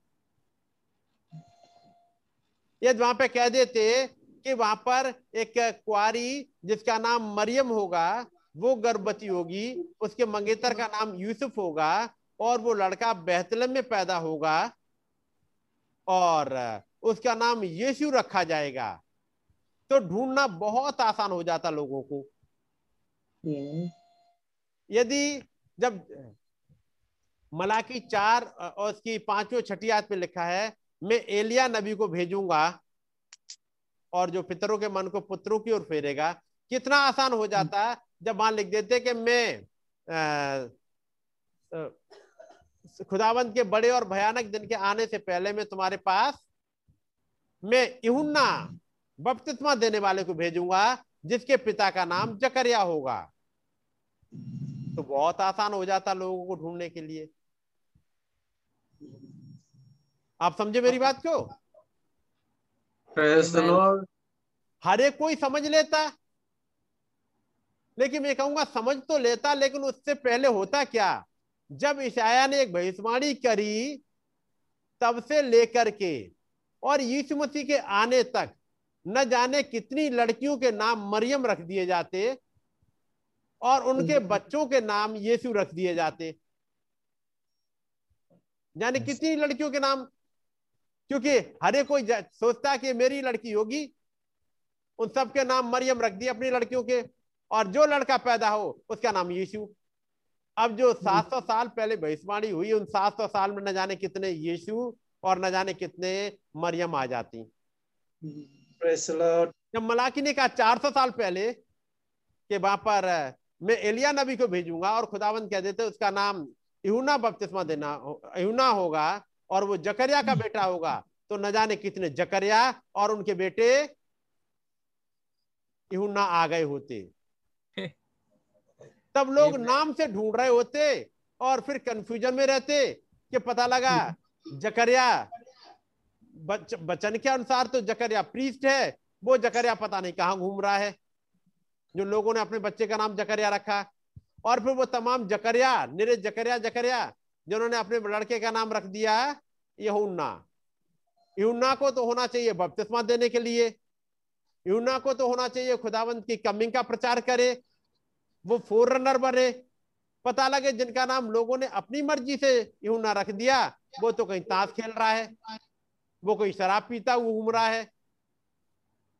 यदि वहाँ पे कह देते कि वहाँ पर एक कुआरी जिसका नाम मरियम होगा, वो गर्भवती होगी, उसके मंगेतर का नाम यूसुफ होगा, और वो लड़का बेहतलम में पैदा होगा। और उसका नाम यीशु रखा जाएगा। तो ढूंढना बहुत आसान हो जाता लोगों को। यदि जब मलाकी चार और उसकी पांचवी छठी आयत में लिखा है मैं एलिया नबी को भेजूँगा और जो पितरों के मन को पुत्रों की ओर फेरेगा। कितना आसान हो जाता है। जब वहाँ लिख देते कि मैं खुदावंत के बड़े और भयानक दिन के आने से पहले मैं तुम्हारे पास मैं यूहन्ना बपतिस्मा देने वाले को भेजूँगा जिसके पिता का नाम जकरिया होगा। तो बहुत आसान हो जाता लोगों को ढूँढने के लिए। आप समझे मेरी बात क्यों Praise हर एक कोई समझ लेता। लेकिन मैं कहूँगा समझ तो लेता लेकिन उससे पहले होता क्या? जब ईशाया ने एक भविष्यवाणी करी तब से लेकर के और यीशु मसीह के आने तक न जाने कितनी लड़कियों के नाम मरियम रख दिए जाते और उनके बच्चों के नाम यीशु रख दिए जाते। यानी कितनी लड़कियों के नाम? क्योंकि हर कोई सोचता है कि मेरी लड़की होगी उन सब के नाम मरियम रख दिए अपनी लड़कियों के और जो लड़का पैदा हो उसका नाम यीशु। अब जो 700 साल पहले भविष्यवाणी हुई उन 700 साल में न जाने कितने यीशु और न जाने कितने मरियम आ जाती. जब मलाकी ने कहा 400 साल पहले कि वहाँ पर मैं एलिया नबी को भेजूँगा और खुदावंद कह देते उसका नाम यूना बपतिस्मा देना यूना होगा और वो जकरिया का बेटा होगा। तो न जाने कितने जकरिया और उनके बेटे यूना आ गए होते। तब लोग नाम से ढूंढ रहे होते और फिर कंफ्यूजन में रहते कि पता लगा जकरिया। बच, बचन के अनुसार तो जकरिया प्रीस्ट है वो जकरिया पता नहीं कहाँ घूम रहा है। जो लोगों ने अपने बच्चे का नाम जकरिया रखा और फिर वो तमाम जकरिया निरे जकरिया जकरिया जिन्होंने अपने लड़के का नाम रख दिया यहुन्ना। यूना को तो होना चाहिए बपतिस्मा देने के लिए। यूना को तो होना चाहिए खुदावंत की कमिंग का प्रचार करे वो फोर रनर बने। पता लगे जिनका नाम लोगों ने अपनी मर्ज़ी से यूना रख दिया वो तो कहीं ताश खेल रहा है वो कहीं शराब पीता हुआ घूम रहा है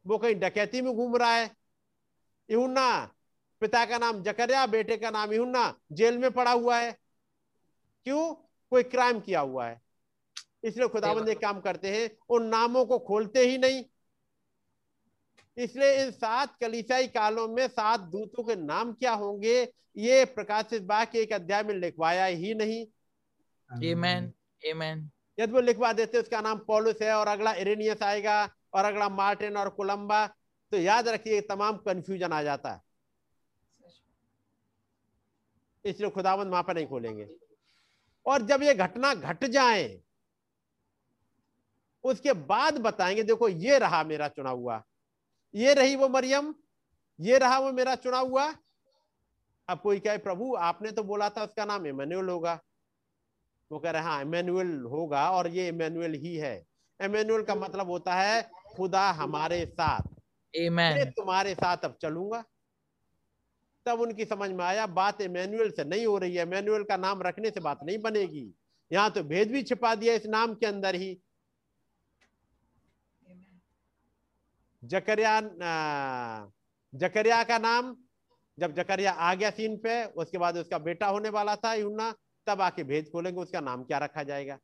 वो कहीं डकैती में घूम रहा है। यूना पिता का नाम जकरिया बेटे का नाम यूना जेल में पड़ा हुआ है। क्यों? कोई क्राइम किया हुआ है। इसलिए खुदाबंद एक काम करते हैं उन नामों को खोलते ही नहीं। इसलिए इन सात कलीसियाई कालों में सात दूतों के नाम क्या होंगे ये प्रकाशित वाक्य एक अध्याय में लिखवाया ही नहीं। Amen. Amen. यदि वो लिखवा देते उसका नाम पॉलुस है और अगला इरेनियस आएगा और अगला मार्टिन और कोलंबा तो याद रखिए तमाम कंफ्यूजन आ जाता है इसलिए खुदावंद वहाँ पर नहीं खोलेंगे और जब ये घटना घट जाए उसके बाद बताएँगे देखो ये रहा मेरा चुना हुआ ये रही वो मरियम ये रहा वो मेरा चुना हुआ अब कोई कहे प्रभु आपने तो बोला था उसका नाम इमेनुअल होगा वो कह रहे हैं हाँ इमेनुअल होगा और ये इमेनुअल ही है। इमेनुअल का मतलब होता है खुदा हमारे साथ। मैं तुम्हारे साथ अब चलूँगा। तब उनकी समझ में आया बात इमेनुअल से नहीं हो रही है। इमेनुअल का नाम रखने से बात नहीं बनेगी। यहाँ तो भेद भी छिपा दिया इस नाम के अंदर ही। जकरिया जकरिया का नाम जब जकरिया आ गया सीन पे उसके बाद उसका बेटा होने वाला था यूना तब आके भेद खोलेंगे उसका नाम क्या रखा जाएगा?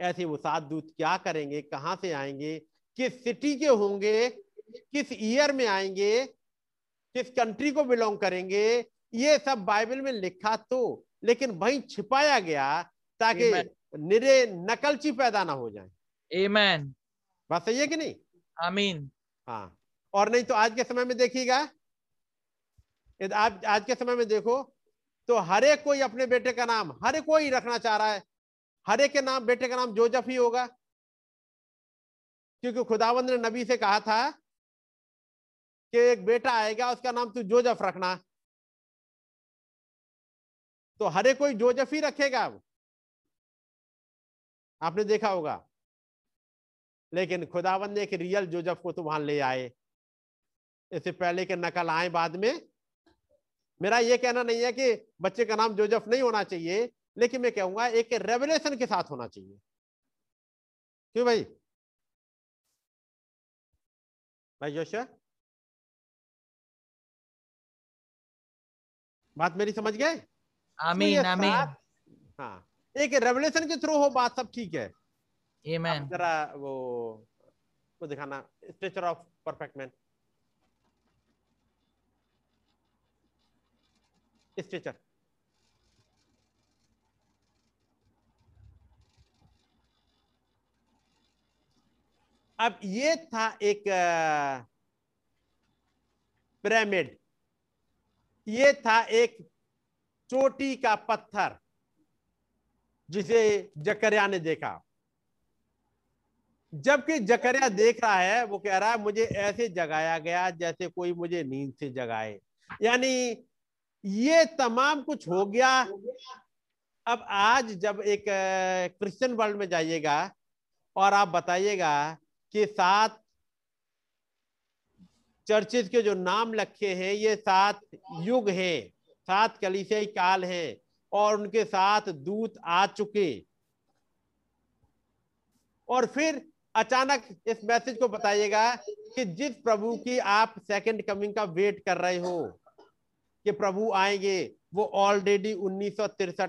ऐसे वो सात दूत क्या करेंगे? कहाँ से आएँगे? किस सिटी के होंगे? किस ईयर में आएँगे? किस कंट्री को बिलोंग करेंगे? ये सब बाइबल में लिखा तो लेकिन वही छिपाया गया ताकि. निरे नकलची पैदा ना हो जाए। Amen. बात सही है कि नहीं? Amen. हाँ। और नहीं तो आज के समय में देखिएगा। आप आज के समय में देखो तो हर एक कोई अपने बेटे का नाम, हर कोई रखना चाह रहा है। हर एक के नाम, बेटे का नाम जोजफ ही होगा। क्योंकि खुदावंद ने नबी से कहा था कि एक बेटा आएगा, उसका नाम तू जोजफ रखना। तो हर एक कोई जोजफ ही रखेगा अब। आपने देखा होगा। लेकिन खुदावंद ने एक रियल जोजफ को तो वहाँ ले आए। इससे पहले के नकल आए बाद में मेरा ये कहना नहीं है कि बच्चे का नाम जोजफ नहीं होना चाहिए लेकिन मैं कहूँगा एक रेवलेशन के साथ होना चाहिए। क्यों भाई? भाई जोशा बात मेरी समझ गए? Amen. सात- हाँ एक रेवलेशन के थ्रू हो बात सब ठीक है। जरा वो वो दिखाना stature of perfect man stature. अब ये था एक पिरामिड। ये था एक चोटी का पत्थर, जिसे जकरिया ने देखा। जबकि जकरिया देख रहा है, वो कह रहा है, मुझे ऐसे जगाया गया जैसे कोई मुझे नींद से जगाए। यानी ये तमाम कुछ हो गया। अब आज जब एक क्रिश्चियन वर्ल्ड में जाइएगा और आप बताइएगा कि सात चर्चेज के जो नाम रखे हैं, ये सात युग हैं, सात कलिसियाई काल हैं और उनके साथ दूत आ चुके। और फिर अचानक इस मैसेज को बताइएगा कि जिस प्रभु की आप सेकंड कमिंग का वेट कर रहे हो कि प्रभु आएँगे, वो ऑलरेडी उन्नीस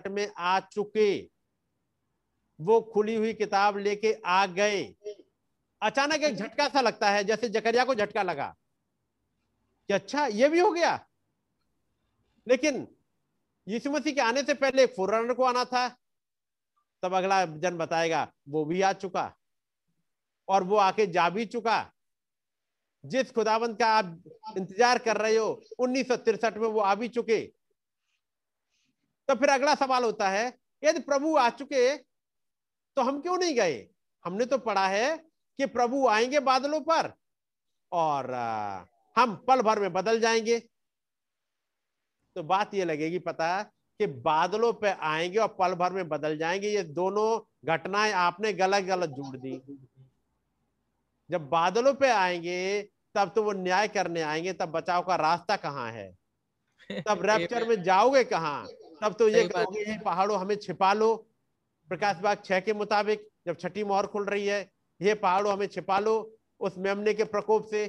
में आ चुके। वो खुली हुई किताब लेके आ गए। अचानक एक झटका सा लगता है, जैसे जकरिया को झटका लगा। कि अच्छा ये भी हो गया। लेकिन यीशु मसीह के आने से पहले फुरनर को आना था। तब अगला जन बताएगा, वो भी आ चुका। और वो आके जा भी चुका। जिस खुदाबंद का आप इंतज़ार कर रहे हो, उन्नीस में वो आ भी चुके। तो फिर अगला सवाल होता है, यदि प्रभु आ चुके तो हम क्यों नहीं गए? हमने तो पढ़ा है कि प्रभु आएँगे बादलों पर और हम पल भर में बदल जाएँगे। तो बात ये लगेगी पता कि बादलों पे आएँगे और पल भर में बदल जाएँगे, ये दोनों घटनाएँ आपने गलत गलत जोड़ दी। जब बादलों पे आएँगे तब तो वो न्याय करने आएँगे तब बचाव का रास्ता कहाँ है? तब रैप्चर में जाओगे कहाँ? तब तो ये कहोगे पहाड़ों हमें छिपा लो। प्रकाश बाग छह के मुताबिक जब छठी मोहर खुल रही है ये पहाड़ों हमें छिपा लो। उस मेमने के प्रकोप से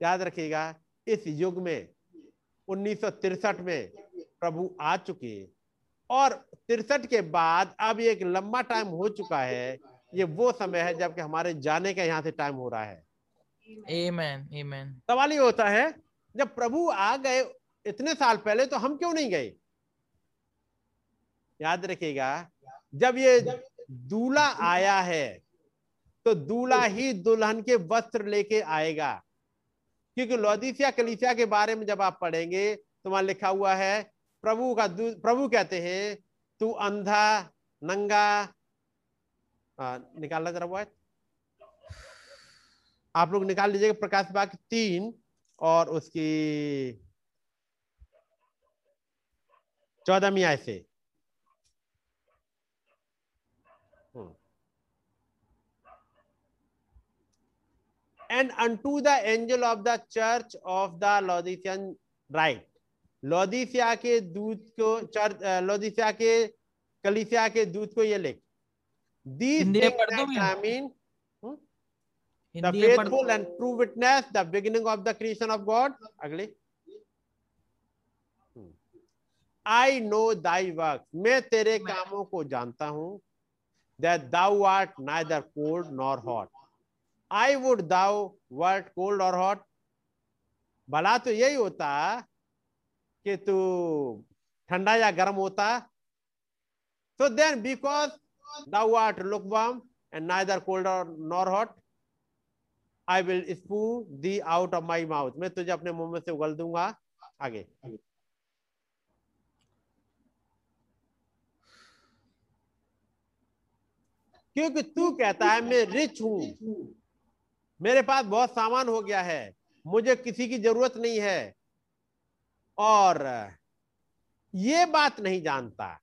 याद रखिएगा इस युग में उन्नीस में प्रभु आ चुके और तिरसठ के बाद अब एक लंबा टाइम हो चुका है ये वो समय है जबकि हमारे जाने का यहाँ से टाइम हो रहा है। Amen, amen. सवाल ये होता है जब प्रभु आ गए इतने साल पहले तो हम क्यों नहीं गए? याद रखिएगा जब ये दूल्हा आया है तो दूल्हा ही दुल्हन के वस्त्र लेके आएगा। क्योंकि लौदीसिया कलीसिया के बारे में जब आप पढ़ेंगे तो वहाँ लिखा हुआ है प्रभु का प्रभु कहते हैं तू अंधा नंगा निकालना जरा वो आप लोग निकाल लीजिएगा प्रकाश बाग तीन और उसकी चौदह आय से and unto the angel of the church of the Laodicean write Laodicea के दूत को चर्च लोदिसिया के, कलिसिया के दूत को ये लिख। These I mean hmm? the faithful and true witness the beginning of the creation of God अगले I know thy works मैं तेरे कामों को जानता हूँ that thou art neither cold nor hot I would thou wert cold और hot भला तो यही होता कि तू ठंडा या गर्म होता so then because thou art lukewarm and neither cold or nor hot. I will spew thee out of my mouth. मैं तुझे अपने मुँह में से उगल दूँगा। आगे। क्योंकि तू कहता है, मैं रिच हूँ। मेरे पास बहुत सामान हो गया है। मुझे किसी की ज़रूरत नहीं है। और ये बात नहीं जानता।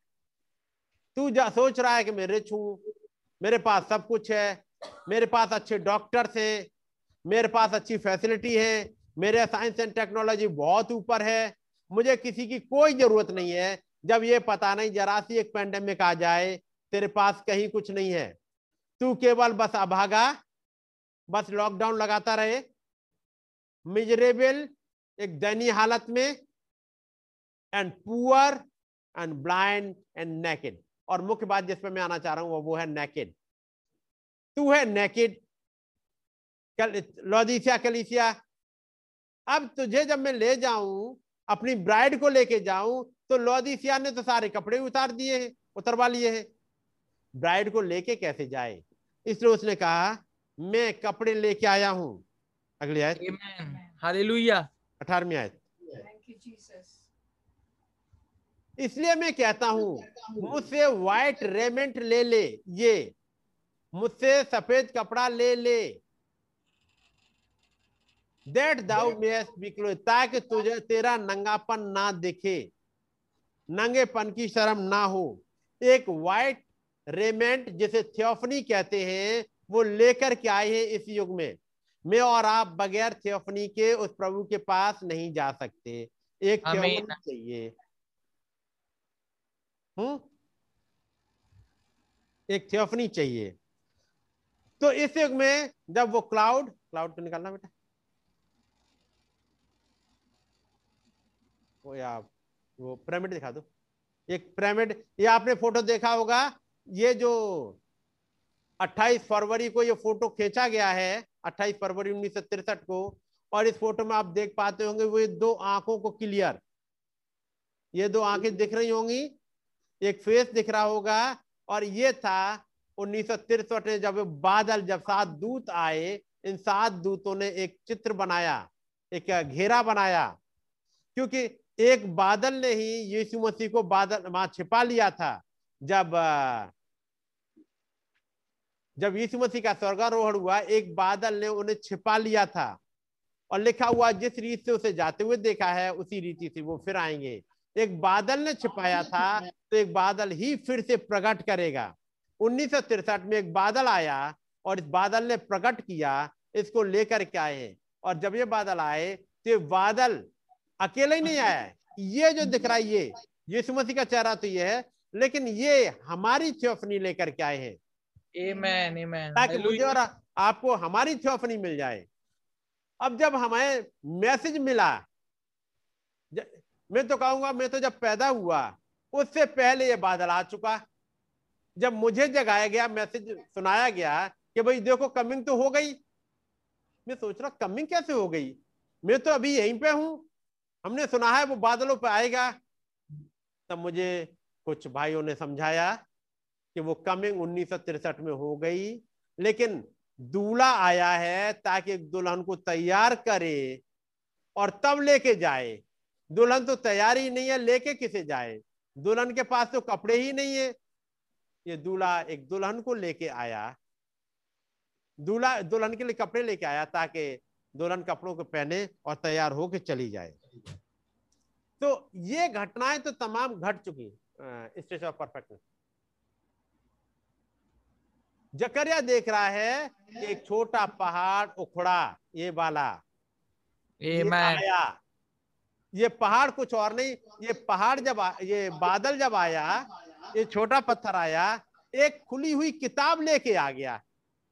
तू जा, सोच रहा है कि मैं रिच हूँ, मेरे पास सब कुछ है, मेरे पास अच्छे डॉक्टर्स हैं, मेरे पास अच्छी फैसिलिटी है, मेरे साइंस एंड टेक्नोलॉजी बहुत ऊपर है, मुझे किसी की कोई ज़रूरत नहीं है, जब ये पता नहीं, जरा सी एक पेंडेमिक आ जाए, तेरे पास कहीं कुछ नहीं है। तू केवल बस अभागा बस लॉकडाउन लगाता रहे। मिजरेबल एक दयनीय हालत में and poor and blind and naked और मुख्य बात जिस पे मैं आना चाह रहा हूँ वो है नेकेड तू है नेकेड लॉदिसिया कलिसिया अब तुझे जब मैं ले जाऊँ अपनी ब्राइड को लेके जाऊँ तो लॉदिसिया ने तो सारे कपड़े उतार दिए हैं उतरवा लिए हैं। ब्राइड को लेके कैसे जाए? इसलिए उसने कहा मैं कपड़े लेके आया हूँ। अगली आयत। हालेलुया अठारहवीं आयत। इसलिए मैं कहता हूँ मुझसे व्हाइट रेमेंट ले ले ये। मुझसे सफ़ेद कपड़ा ले ले। दैट दाउ मे ताकि तुझे तेरा नंगापन ना दिखे नंगेपन की शर्म ना हो। एक व्हाइट रेमेंट जिसे थियोफनी कहते हैं वो लेकर के आए हैं इस युग में। मैं और आप बगैर थियोफनी के उस प्रभु के पास नहीं जा सकते। एक थियोफनी चाहिए। हम्म एक थियोफनी चाहिए। तो इस युग में जब वो क्लाउड क्लाउड को निकालना बेटा। वो या, वो पिरामिड दिखा दो। एक पिरामिड ये आपने फ़ोटो देखा होगा, ये जो 28 फरवरी को ये फ़ोटो खींचा गया है 28 फरवरी उन्नीस को, और इस फ़ोटो में आप देख पाते होंगे, वो दो आँखों को क्लियर ये दो आँखें दिख रही होंगी एक फेस दिख रहा होगा और ये था उन्नीस में जब बादल, जब सात दूत आए, इन सात दूतों ने एक चित्र बनाया, एक घेरा बनाया। क्योंकि एक बादल ने ही यीशु मसीह को बादल, वहाँ छिपा लिया था। जब जब यीशु मसीह का स्वर्गारोहण हुआ, एक बादल ने उन्हें छिपा लिया था। और लिखा हुआ, जिस रीत से उसे जाते हुए देखा है, उसी रीति से वो फिर आएँगे। एक बादल ने छिपाया था तो एक बादल ही फिर से प्रकट करेगा। उन्नीस में एक बादल आया और इस बादल ने प्रकट किया इसको लेकर के आए हैं। और जब ये बादल आए तो ये बादल अकेले ही नहीं आया ये जो दिख रहा है ये यीशु मसीह का चेहरा तो ये है लेकिन ये हमारी थियोफनी लेकर के आए हैं। Amen, amen. ताकि मुझे और आपको हमारी थियोफनी मिल जाए। अब जब हमें मैसेज मिला मैं तो कहूँगा, मैं तो जब पैदा हुआ, उससे पहले ये बादल आ चुका। जब मुझे जगाया गया, मैसेज सुनाया गया कि भाई देखो कमिंग तो हो गई। मैं सोच रहा कमिंग कैसे हो गई? मैं तो अभी यहीं पे हूँ। हमने सुना है वो बादलों पे आएगा। तब मुझे कुछ भाइयों ने समझाया कि वो कमिंग उन्नीस में हो गई। लेकिन दूल्हा आया है ताकि दुल्हन को तैयार करे और तब लेके जाए। दुल्हन तो तैयार ही नहीं है लेके किसे जाए? दुल्हन के पास तो कपड़े ही नहीं है। ये दूल्हा एक दुल्हन को लेके आया। दूल्हा दुल्हन के लिए कपड़े लेके आया ताकि दुल्हन कपड़ों को पहने और तैयार होके चली जाए। तो ये घटनाएँ तो तमाम घट चुकी स्टेशन ऑफ़ परफेक्टनेस। जकरिया देख रहा है कि एक छोटा पहाड़ उखड़ा ये वाला। ये. आया। ये पहाड़ कुछ और नहीं ये पहाड़ जब आ, ये बादल जब आया ये छोटा पत्थर आया एक खुली हुई किताब लेके आ गया।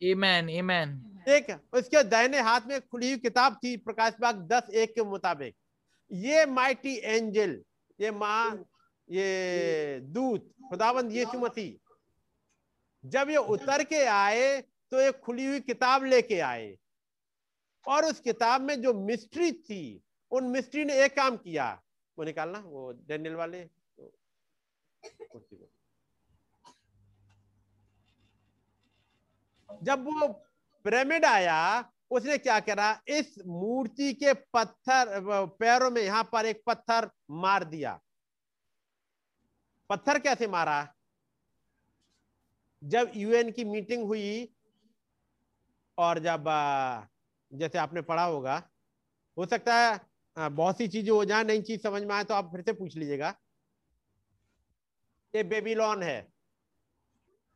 Amen, amen. एक उसके दाहिने हाथ में खुली हुई किताब थी प्रकाश बाग दस एक के मुताबिक। ये माइटी एंजल ये माँ ये दूत खुदाबंद यीशु मसीह जब ये उतर के आए तो एक खुली हुई किताब लेके आए। और उस किताब में जो मिस्ट्री थी उन मिस्ट्री ने एक काम किया। वो निकालना, वो डेनियल वाले कुर्सी जब वो पिरामिड आया, उसने क्या करा? इस मूर्ति के पत्थर पैरों में यहाँ पर एक पत्थर मार दिया। पत्थर कैसे मारा? जब यूएन की मीटिंग हुई, और जब जैसे आपने पढ़ा होगा, हो सकता है आ, बहुत सी चीज़ें हो जाए नई चीज़ समझ में आए तो आप फिर से पूछ लीजिएगा। ये बेबीलोन है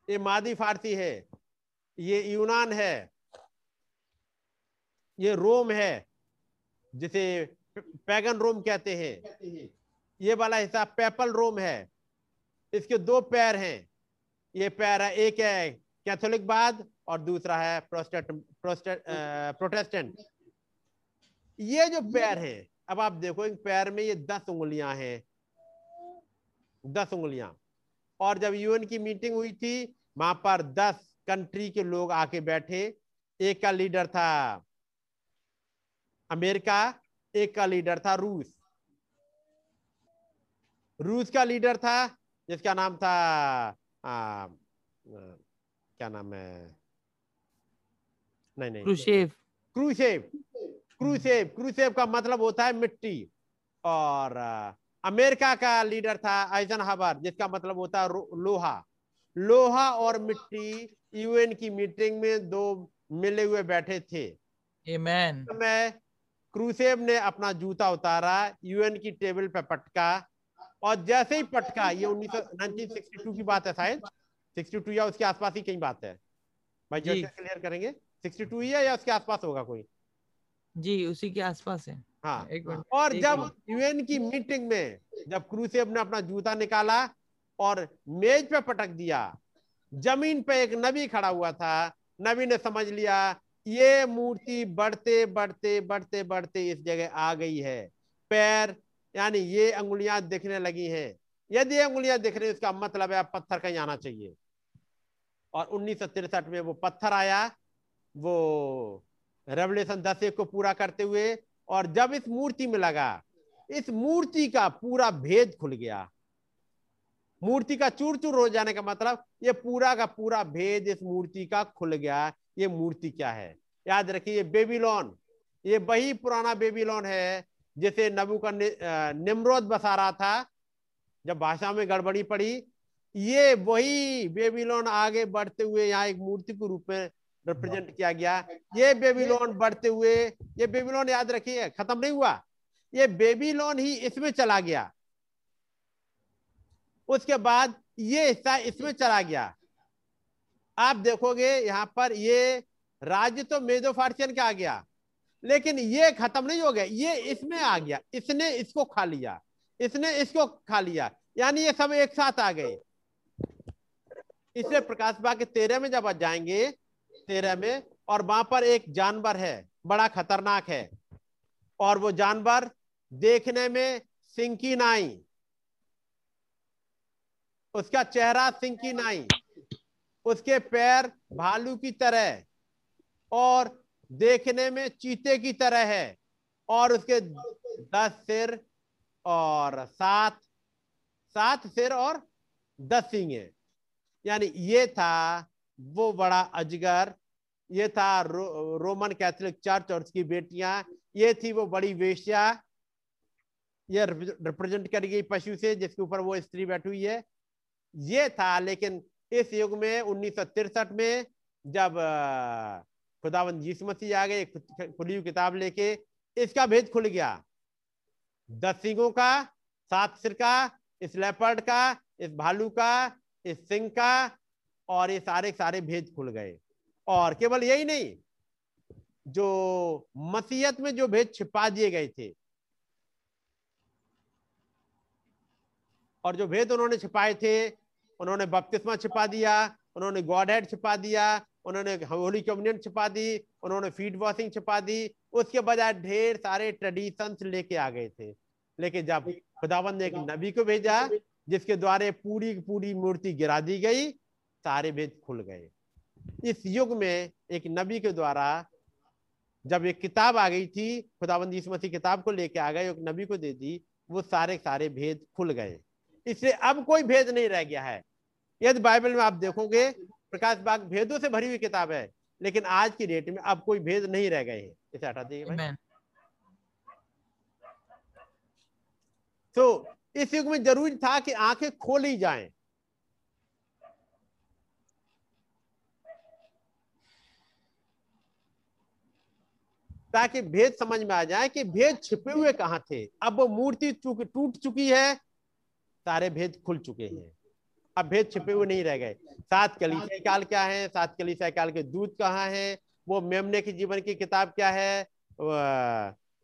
ये मादी फारसी है ये यूनान है ये रोम है जिसे पैगन रोम कहते हैं। ये वाला हिस्सा पेपल रोम है इसके दो पैर हैं। ये पैर है एक है कैथोलिक बाद और दूसरा है प्रोस्टेट प्रोस्टेट प्रोटेस्टेंट। ये जो पैर है अब आप देखो इन पैर में ये दस उंगलियाँ हैं। दस उंगलियाँ। और जब यूएन की मीटिंग हुई थी वहाँ पर दस कंट्री के लोग आके बैठे। एक का लीडर था अमेरिका एक का लीडर था रूस। रूस का लीडर था जिसका नाम था आ, आ, क्या नाम है? नहीं नहीं। Khrushchev. क्रूसेव क्रूसेव क्रूसेव का मतलब होता है मिट्टी। और अमेरिका का लीडर था आइजन हबर जिसका मतलब होता है लोहा। लोहा और मिट्टी यूएन की मीटिंग में दो मिले हुए बैठे थे। Amen. में क्रूसेव ने अपना जूता उतारा यूएन की टेबल पर पटका। और जैसे ही पटका ये उन्नीस नाइनटीन की बात है शायद। 62 या उसके आसपास ही कहीं बात है। भाई। क्लियर करेंगे? सिक्सटी टू ही है या उसके आसपास होगा कोई? जी उसी के आसपास है। हाँ। एक मिनट और एक जब यूएन की मीटिंग में जब क्रूसेव ने अपना जूता निकाला और मेज पे पटक दिया ज़मीन पे एक नबी खड़ा हुआ था। नबी ने समझ लिया ये मूर्ति बढ़ते बढ़ते बढ़ते बढ़ते इस जगह आ गई है। पैर यानी ये अंगुलियाँ दिखने लगी हैं। यदि ये अंगुलियाँ दिख रही हैं, उसका मतलब है पत्थर कहीं आना चाहिए। और उन्नीस में वो पत्थर आया वो रेवलेशन दस एक को पूरा करते हुए, और जब इस मूर्ति में लगा, इस मूर्ति का पूरा भेद खुल गया। मूर्ति का चूर चूर हो जाने का मतलब ये पूरा का पूरा भेद इस मूर्ति का खुल गया। ये मूर्ति क्या है? याद रखिए ये बेबीलोन। ये वही पुराना बेबीलोन है, जिसे नबू का निम्रोद बसा रहा था, जब भाषा में गड़बड़ी पड़ी। ये वही बेबीलोन आगे बढ़ते हुए यहाँ एक मूर्ति के रूप में रिप्रेजेंट किया गया। ये बेबीलोन बढ़ते हुए, ये बेबीलोन याद रखिए, खत्म नहीं हुआ। ये बेबीलोन ही इसमें चला गया। उसके बाद ये हिस्सा इसमें चला गया। आप देखोगे यहाँ पर ये राज्य तो मेजो फार्सियन का आ गया, लेकिन ये खत्म नहीं हो गया, ये इसमें आ गया। इसने इसको खा लिया। इसने इसको खा लिया। यानी ये सब एक साथ आ गए। इसलिए प्रकाश बाग के तेरह में जब आप जाएँगे तेरह में, और वहाँ पर एक जानवर है, बड़ा खतरनाक है। और वो जानवर देखने में सिंकी नाई। उसका चेहरा सिंकी नाई। उसके पैर भालू की तरह और देखने में चीते की तरह है। और उसके दस सिर और सात सात सिर और दस सींगे। यानी ये था वो बड़ा अजगर ये था रो, रोमन कैथोलिक चर्च और उसकी बेटियाँ ये थी वो बड़ी वेश्या ये रिप्रेजेंट करी गई पशु से जिसके ऊपर वो स्त्री बैठी हुई है। ये था लेकिन इस युग में उन्नीस में जब खुदावंद यीशु मसीह आ गए खुली किताब लेके इसका भेद खुल गया। दस सिंगों का सात सिर का इस लेपर्ड का इस भालू का इस सिंह का और ये सारे सारे भेद खुल गए। और केवल यही नहीं, जो मसीहत में जो भेद छिपा दिए गए थे, और जो भेद उन्होंने छिपाए थे, उन्होंने बपतिस्मा छिपा दिया, उन्होंने गॉड हेड छिपा दिया, उन्होंने होली कम्युनियन छिपा दी, उन्होंने फ़ीड वॉशिंग छिपा दी, उसके बजाय ढेर सारे ट्रेडिशंस लेके आ गए थे। लेकिन जब खुदावंद ने एक नबी को भेजा, जिसके द्वारा पूरी पूरी मूर्ति गिरा दी गई सारे भेद खुल गए। इस युग में एक नबी के द्वारा जब एक किताब आ गई थी खुदाबंद यीशु मसीह किताब को लेके आ गए एक नबी को दे दी वो सारे सारे भेद खुल गए। इसलिए अब कोई भेद नहीं रह गया है। यदि बाइबल में आप देखोगे प्रकाश बाग भेदों से भरी हुई किताब है लेकिन आज की डेट में अब कोई भेद नहीं रह गए हैं। इसे हटा दीजिए भाई। तो इस युग में ज़रूरी था कि आँखें खोली जाएँ। ताकि भेद समझ में आ जाए कि भेद छिपे हुए कहाँ थे। अब वो मूर्ति चूक, टूट चुकी है, सारे भेद खुल चुके हैं। अब भेद छिपे हुए नहीं रह गए। सात कलीसिया काल क्या है? सात कलीसिया काल के दूत कहाँ है? वो मेमने की जीवन की किताब क्या है?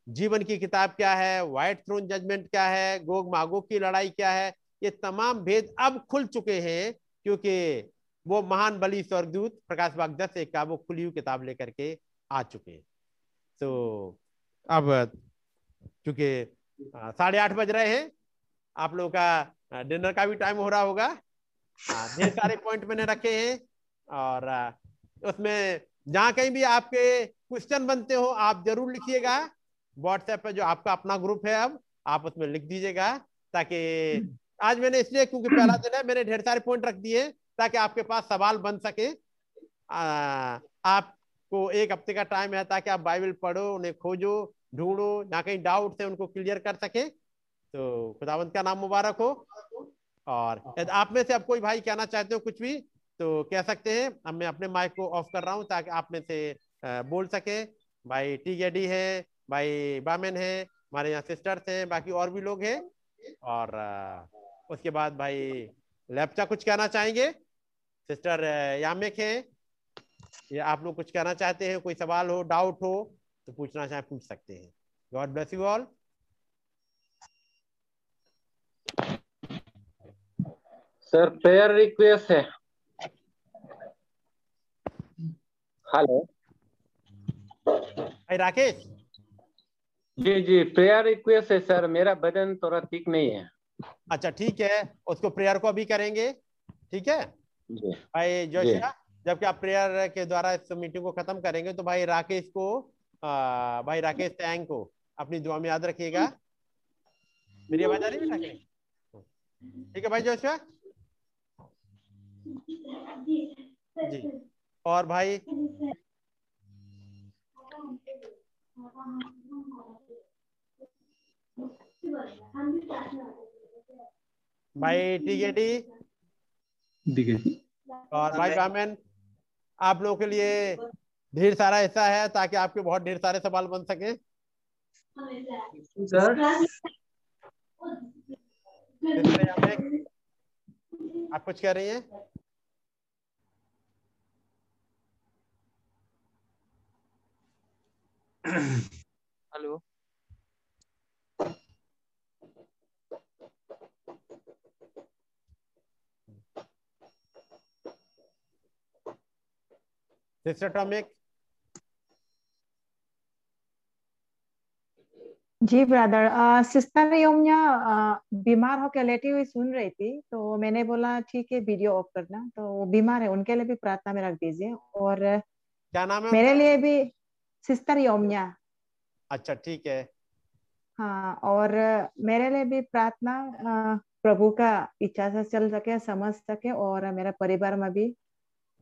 जीवन की किताब क्या है? व्हाइट थ्रोन जजमेंट क्या है? गोग मागोग की लड़ाई क्या है? ये तमाम भेद अब खुल चुके हैं, क्योंकि वो महान बलि स्वर्गदूत प्रकाश बाग दस एक का वो खुली हुई किताब लेकर के आ चुके हैं। तो अब चूँकि साढ़े आठ बज रहे हैं आप लोगों का डिनर का भी टाइम हो रहा होगा। ढेर सारे पॉइंट मैंने रखे हैं और उसमें जहाँ कहीं भी आपके क्वेश्चन बनते हो आप ज़रूर लिखिएगा। व्हाट्सएप पे जो आपका अपना ग्रुप है अब आप उसमें लिख दीजिएगा ताकि आज मैंने इसलिए क्योंकि पहला दिन है मैंने ढेर सारे पॉइंट रख दिए ताकि आपके पास सवाल बन सके। आ, आपको एक हफ़्ते का टाइम है ताकि आप बाइबल पढ़ो, उन्हें खोजो, ढूंढो, ना कहीं डाउट है, उनको क्लियर कर सके। तो खुदावंत का नाम मुबारक हो। और आप में से अब कोई भाई कहना चाहते हो कुछ भी तो कह सकते हैं, अब मैं अपने माइक को ऑफ़ कर रहा हूँ ताकि आप में से बोल सके। भाई टी गेडी है, भाई बामेन है, हमारे यहाँ सिस्टर्स हैं, बाकी और भी लोग हैं। और उसके बाद भाई लेप्चा कुछ कहना चाहेंगे? सिस्टर यामिक है। ये आप लोग कुछ कहना चाहते हैं कोई सवाल हो डाउट हो तो पूछना चाहे पूछ सकते हैं। God bless you all sir prayer request है। हेलो भाई राकेश जी जी प्रेयर रिक्वेस्ट है सर मेरा बदन थोड़ा ठीक नहीं है। अच्छा ठीक है। उसको प्रेयर को अभी करेंगे। ठीक है? जी। भाई जोशिया जबकि आप प्रेयर के द्वारा इस मीटिंग को खत्म करेंगे तो भाई राकेश को आ, भाई राकेश टैंग को अपनी दुआ में याद रखिएगा। मेरी आवाज़ आ रही है ठीक है भाई जोशिया जी। और भाई? भाई ठीक है टी? और भाई ब्राह्मण? आप लोगों के लिए ढेर सारा ऐसा है ताकि आपके बहुत ढेर सारे सवाल बन सके। आप कुछ कह रही हैं? हेलो। सिस्टर टॉमिक जी ब्रदर सिस्टर योम्या बीमार होकर लेटी हुई सुन रही थी तो मैंने बोला ठीक है वीडियो ऑफ़ करना। तो वो बीमार है उनके लिए भी प्रार्थना में रख दीजिए और क्या नाम है मेरे? लिए भी सिस्टर योम्या अच्छा ठीक है। हाँ और मेरे लिए भी प्रार्थना प्रभु का इच्छा से चल सके समझ सके और मेरा परिवार में भी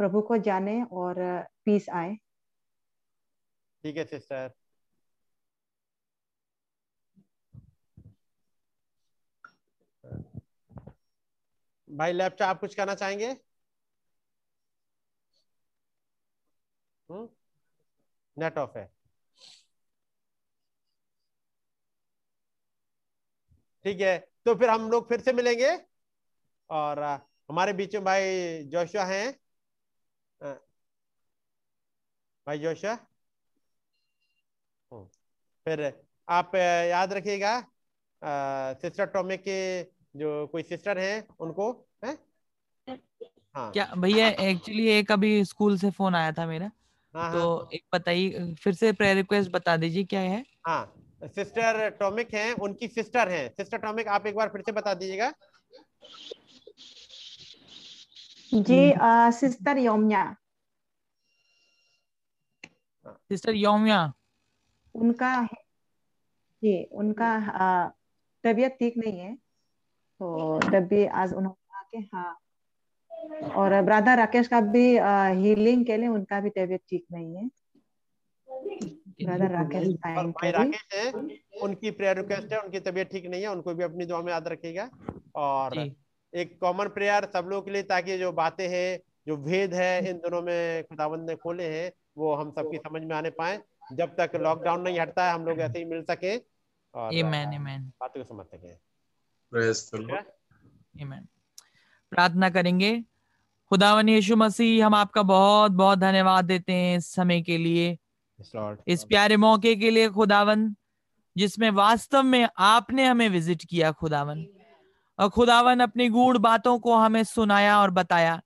प्रभु को जाने और पीस आए। ठीक है सिस्टर भाई लैपटॉप आप कुछ कहना चाहेंगे? हम्म? नेट ऑफ़ है। ठीक है तो फिर हम लोग फिर से मिलेंगे। और हमारे बीच में भाई जोशुआ हैं। भाई जोशुआ हम्म, फिर आप याद रखिएगा सिस्टर टॉमी के जो कोई सिस्टर हैं उनको हैं? हाँ। क्या भैया एक्चुअली एक अभी स्कूल से फ़ोन आया था मेरा। हाँ तो हाँ। एक बताइए फिर से प्रेयर रिक्वेस्ट बता दीजिए क्या है? हाँ सिस्टर टॉमिक हैं उनकी सिस्टर हैं। सिस्टर टॉमिक आप एक बार फिर से बता दीजिएगा। जी सिस्टर योम्या सिस्टर योमिया उनका जी उनका तबीयत ठीक नहीं है तो तभी आज उन्होंने आके हाँ और ब्रदर राकेश का भी हीलिंग के लिए उनका भी तबीयत ठीक नहीं है ब्रदर राकेश के भी राकेश हैं उनकी प्रेयर रिक्वेस्ट है उनकी तबीयत ठीक नहीं है उनको भी अपनी दुआ में याद रखिएगा और जी एक कॉमन प्रेयर सब लोगों के लिए ताकि जो बातें हैं जो भेद है इन दोनों में खुदावंद ने खोले हैं वो हम सबकी समझ में आने पाए जब तक लॉकडाउन नहीं हटता है हम लोग ऐसे ही मिल सके और आमेन बातों को समझ सके। प्रार्थना करेंगे। खुदावन यीशु मसीह हम आपका बहुत बहुत धन्यवाद देते हैं इस समय के लिए। इस प्यारे मौके के लिए खुदावन जिसमें वास्तव में आपने हमें विज़िट किया खुदावन। और खुदावन अपनी गूढ़ बातों को हमें सुनाया और बताया।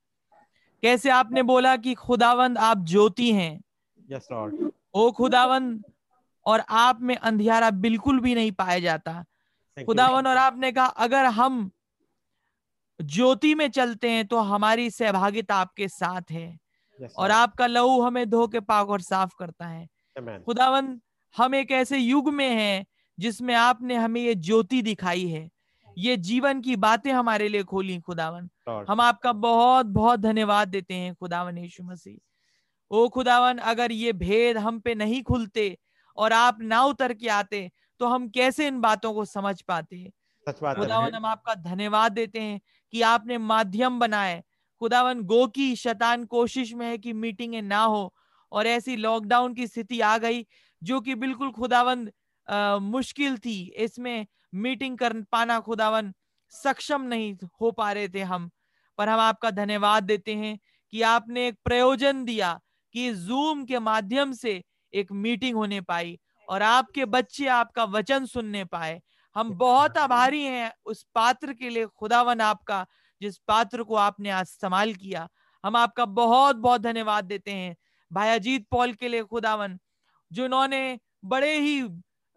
कैसे आपने बोला कि खुदावंद आप ज्योति हैं? Yes, Lord. ओ खुदावन और आप में अंधियारा बिल्कुल भी नहीं पाया जाता। खुदावन और आपने कहा अगर हम ज्योति में चलते हैं तो हमारी सहभागिता आपके साथ है। Yes, और आपका लहू हमें धो के पाक और साफ़ करता है। Amen. खुदावन हम एक ऐसे युग में हैं जिसमें आपने हमें ये ज्योति दिखाई है। ये जीवन की बातें हमारे लिए खोली खुदावन। हम आपका बहुत बहुत धन्यवाद देते हैं खुदावन यीशु मसीह। ओ खुदावन अगर ये भेद हम पे नहीं खुलते और आप ना उतर के आते तो हम कैसे इन बातों को समझ पाते? खुदावन हम आपका धन्यवाद देते हैं कि आपने माध्यम बनाए। खुदावन गो की शैतान कोशिश में है कि मीटिंगें ना हो और ऐसी लॉकडाउन की स्थिति आ गई जो कि बिल्कुल खुदावन मुश्किल थी। इसमें मीटिंग कर पाना खुदावन। सक्षम नहीं हो पा रहे थे हम, पर हम आपका धन्यवाद देते हैं कि आपने एक प्रयोजन दिया कि जूम के माध्यम से एक मीटिंग होने पाई और आपके बच्चे आपका वचन सुनने पाए। हम बहुत आभारी हैं उस पात्र के लिए खुदावन आपका, जिस पात्र को आपने आज इस्तेमाल किया। हम आपका बहुत बहुत धन्यवाद देते हैं। भाई अजीत पॉल के लिए खुदावन, जिन्होंने बड़े ही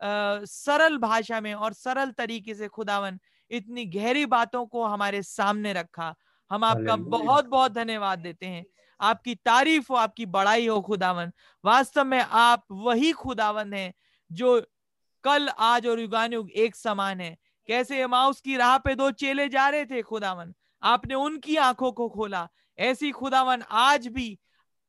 सरल भाषा में और सरल तरीके से खुदावन इतनी गहरी बातों को हमारे सामने रखा। हम आपका बहुत बहुत धन्यवाद देते हैं। आपकी तारीफ़ हो आपकी बड़ाई हो खुदावन। वास्तव में आप वही खुदावन है जो कल आज और युगानुग एक समान है। कैसे माउस की राह पे दो चेले जा रहे थे खुदावन? आपने उनकी आँखों को खोला। ऐसी खुदावन आज भी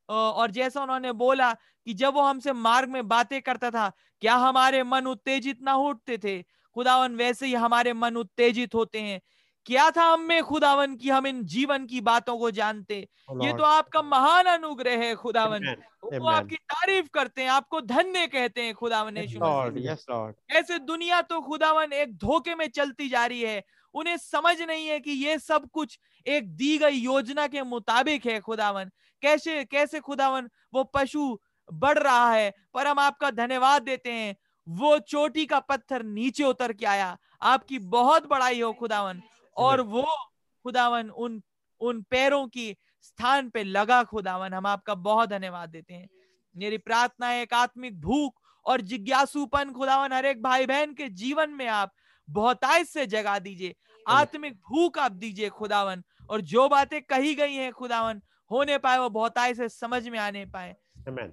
और जैसा उन्होंने बोला कि जब वो हमसे मार्ग में बातें करता था क्या हमारे मन उत्तेजित ना उठते थे? खुदावन वैसे ही हमारे मन उत्तेजित होते हैं। क्या था हम में खुदावन की हम इन जीवन की बातों को जानते? ये तो आपका महान अनुग्रह है खुदावन। Amen. वो आपकी तारीफ़ करते हैं आपको धन्य कहते हैं खुदावन Yes, Lord. ऐसे दुनिया तो खुदावन एक धोखे में चलती जा रही है। उन्हें समझ नहीं है कि ये सब कुछ एक दी गई योजना के मुताबिक है खुदावन। कैसे कैसे खुदावन वो पशु बढ़ रहा है पर हम आपका धन्यवाद देते हैं। वो चोटी का पत्थर नीचे उतर के आया। आपकी बहुत बड़ाई हो खुदावन। और वो खुदावन उन उन पैरों की स्थान पे लगा खुदावन। हम आपका बहुत धन्यवाद देते हैं। मेरी प्रार्थना है एक आत्मिक भूख और जिज्ञासूपन खुदावन हर एक भाई बहन के जीवन में आप बहुतायत से जगा दीजिए। आत्मिक भूख आप दीजिए खुदावन। और जो बातें कही गई हैं खुदावन होने पाए वो बहुतायत से समझ में आने पाए। Amen.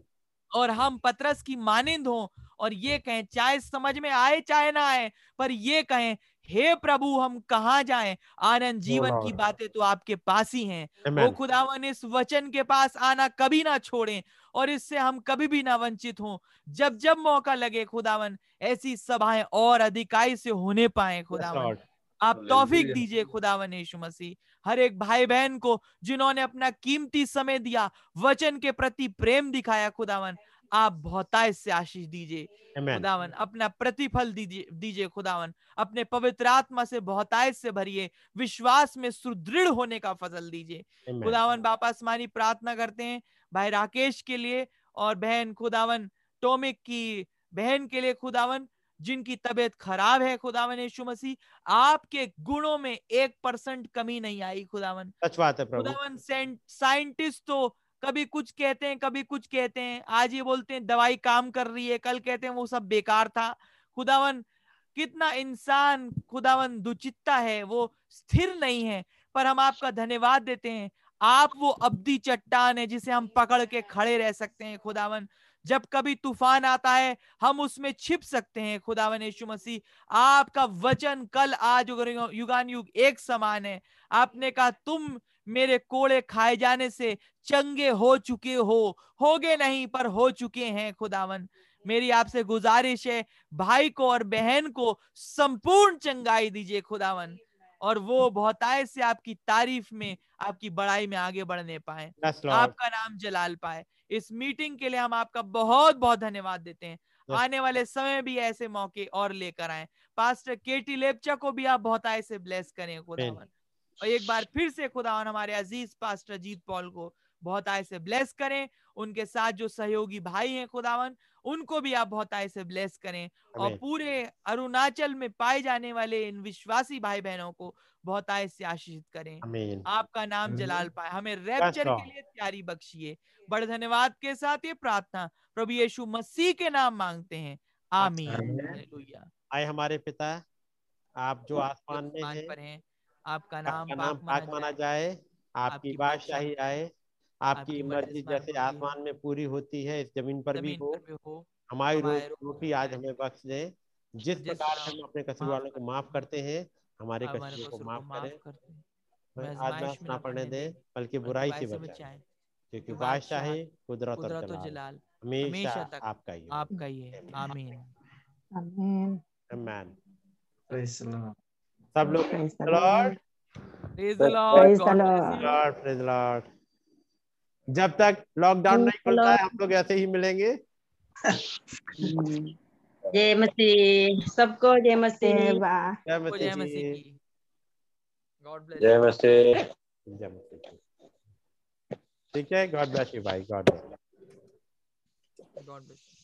और हम पतरस की मानिंद हो और ये कहें चाहे समझ में आए चाहे ना आए पर ये कहें हे प्रभु हम कहा जाएँ? आनंद जीवन की बातें तो आपके पास ही हैं। वो खुदावन इस वचन के पास आना कभी ना छोड़ें और इससे हम कभी भी ना वंचित हों। जब जब मौका लगे खुदावन ऐसी सभाएँ और अधिकाई से होने पाए खुदावन। आप तौफीक दीजिए खुदावन यीशु मसीह। हर एक भाई बहन को जिन्होंने अपना कीमती समय दिया वचन के प्रति प्रेम दिखाया खुदावन। आप बहुतायत से आशीष दीजिए। खुदावन अपना प्रतिफल दीजिए दीजिए खुदावन। अपने पवित्र आत्मा से बहुतायत से भरिए विश्वास में सुदृढ़ होने का फ़सल दीजिए। खुदावन बापा आसमानी प्रार्थना करते हैं भाई राकेश के लिए और बहन खुदावन टोमिक की बहन के लिए खुदावन। जिनकी तबीयत खराब है खुदावन यीशु मसीह आपके गुणों में एक परसेंट कमी नहीं आई खुदावन। सच बात है प्रभु। खुदावन साइंटिस्ट तो कभी कुछ कहते हैं कभी कुछ कहते हैं। आज ये बोलते हैं दवाई काम कर रही है कल कहते हैं वो सब बेकार था। खुदावन कितना इंसान खुदावन दुचित्ता है वो स्थिर नहीं है पर हम आपका धन्यवाद देते हैं। आप वो अब्दी चट्टान है जिसे हम पकड़ के खड़े रह सकते हैं खुदावन। जब कभी तूफ़ान आता है हम उसमें छिप सकते हैं। खुदावन यीशु मसीह आपका वचन कल आज युगान युग एक समान है। आपने कहा तुम मेरे कोड़े खाए जाने से चंगे हो चुके हो होगे नहीं पर हो चुके हैं खुदावन। मेरी आपसे गुजारिश है भाई को और बहन को संपूर्ण चंगाई दीजिए खुदावन और वो बहुतायत से आपकी तारीफ़ में आपकी बड़ाई में आगे बढ़ने पाए। आपका नाम जलाल पाए। इस मीटिंग के लिए हम आपका बहुत बहुत धन्यवाद देते हैं। आने वाले समय भी ऐसे मौके और लेकर आए। पास्टर केटी लेपचा को भी आप बहुत आय से ब्लेस करें खुदावन। और एक बार फिर से खुदावन हमारे अज़ीज़ पास्टर जीत पॉल को बहुत आय से ब्लेस करें। उनके साथ जो सहयोगी भाई हैं खुदावन उनको भी आप बहुत आय से ब्लेस करें। और पूरे अरुणाचल में पाए जाने वाले इन विश्वासी भाई बहनों को बहुत आय से आशीषित करें। आपका नाम जलाल पाए। हमें रैप्चर के लिए तैयारी बख्शिए। बड़े धन्यवाद के साथ ये प्रार्थना प्रभु यीशु मसीह के नाम मांगते हैं। आमीन। आमीन। आए हमारे पिता आप जो आसमान में हैं हैं आपका नाम आपका नाम पाक माना जाए आपकी बादशाही आए आपकी मर्ज़ी जैसे आसमान में पूरी होती है इस ज़मीन पर भी हो हमारी रोटी आज हमें बख्श दे जिस प्रकार हम अपने कसूर वालों को माफ़ करते हैं हमारे कसूरों को माफ़ करें आज आजमाइश ना ना पड़ने पड़ने दें बल्कि बुराई से बचाएँ। क्योंकि कि बादशाही कुदरत और जलाल। हमेशा तक। आपका ही आपका ही है। आमीन. Praise सब लोग. Lord. Praise lord. Lord praise lord जब तक लॉकडाउन नहीं खुलता है हम लोग ऐसे ही मिलेंगे। जय मसीह। सबको जय मसीह। जय मसीह जय मसीह जय मसीह। ठीक है? गॉड ब्लेस यू भाई गॉड ब्लेस गॉड ब्लेस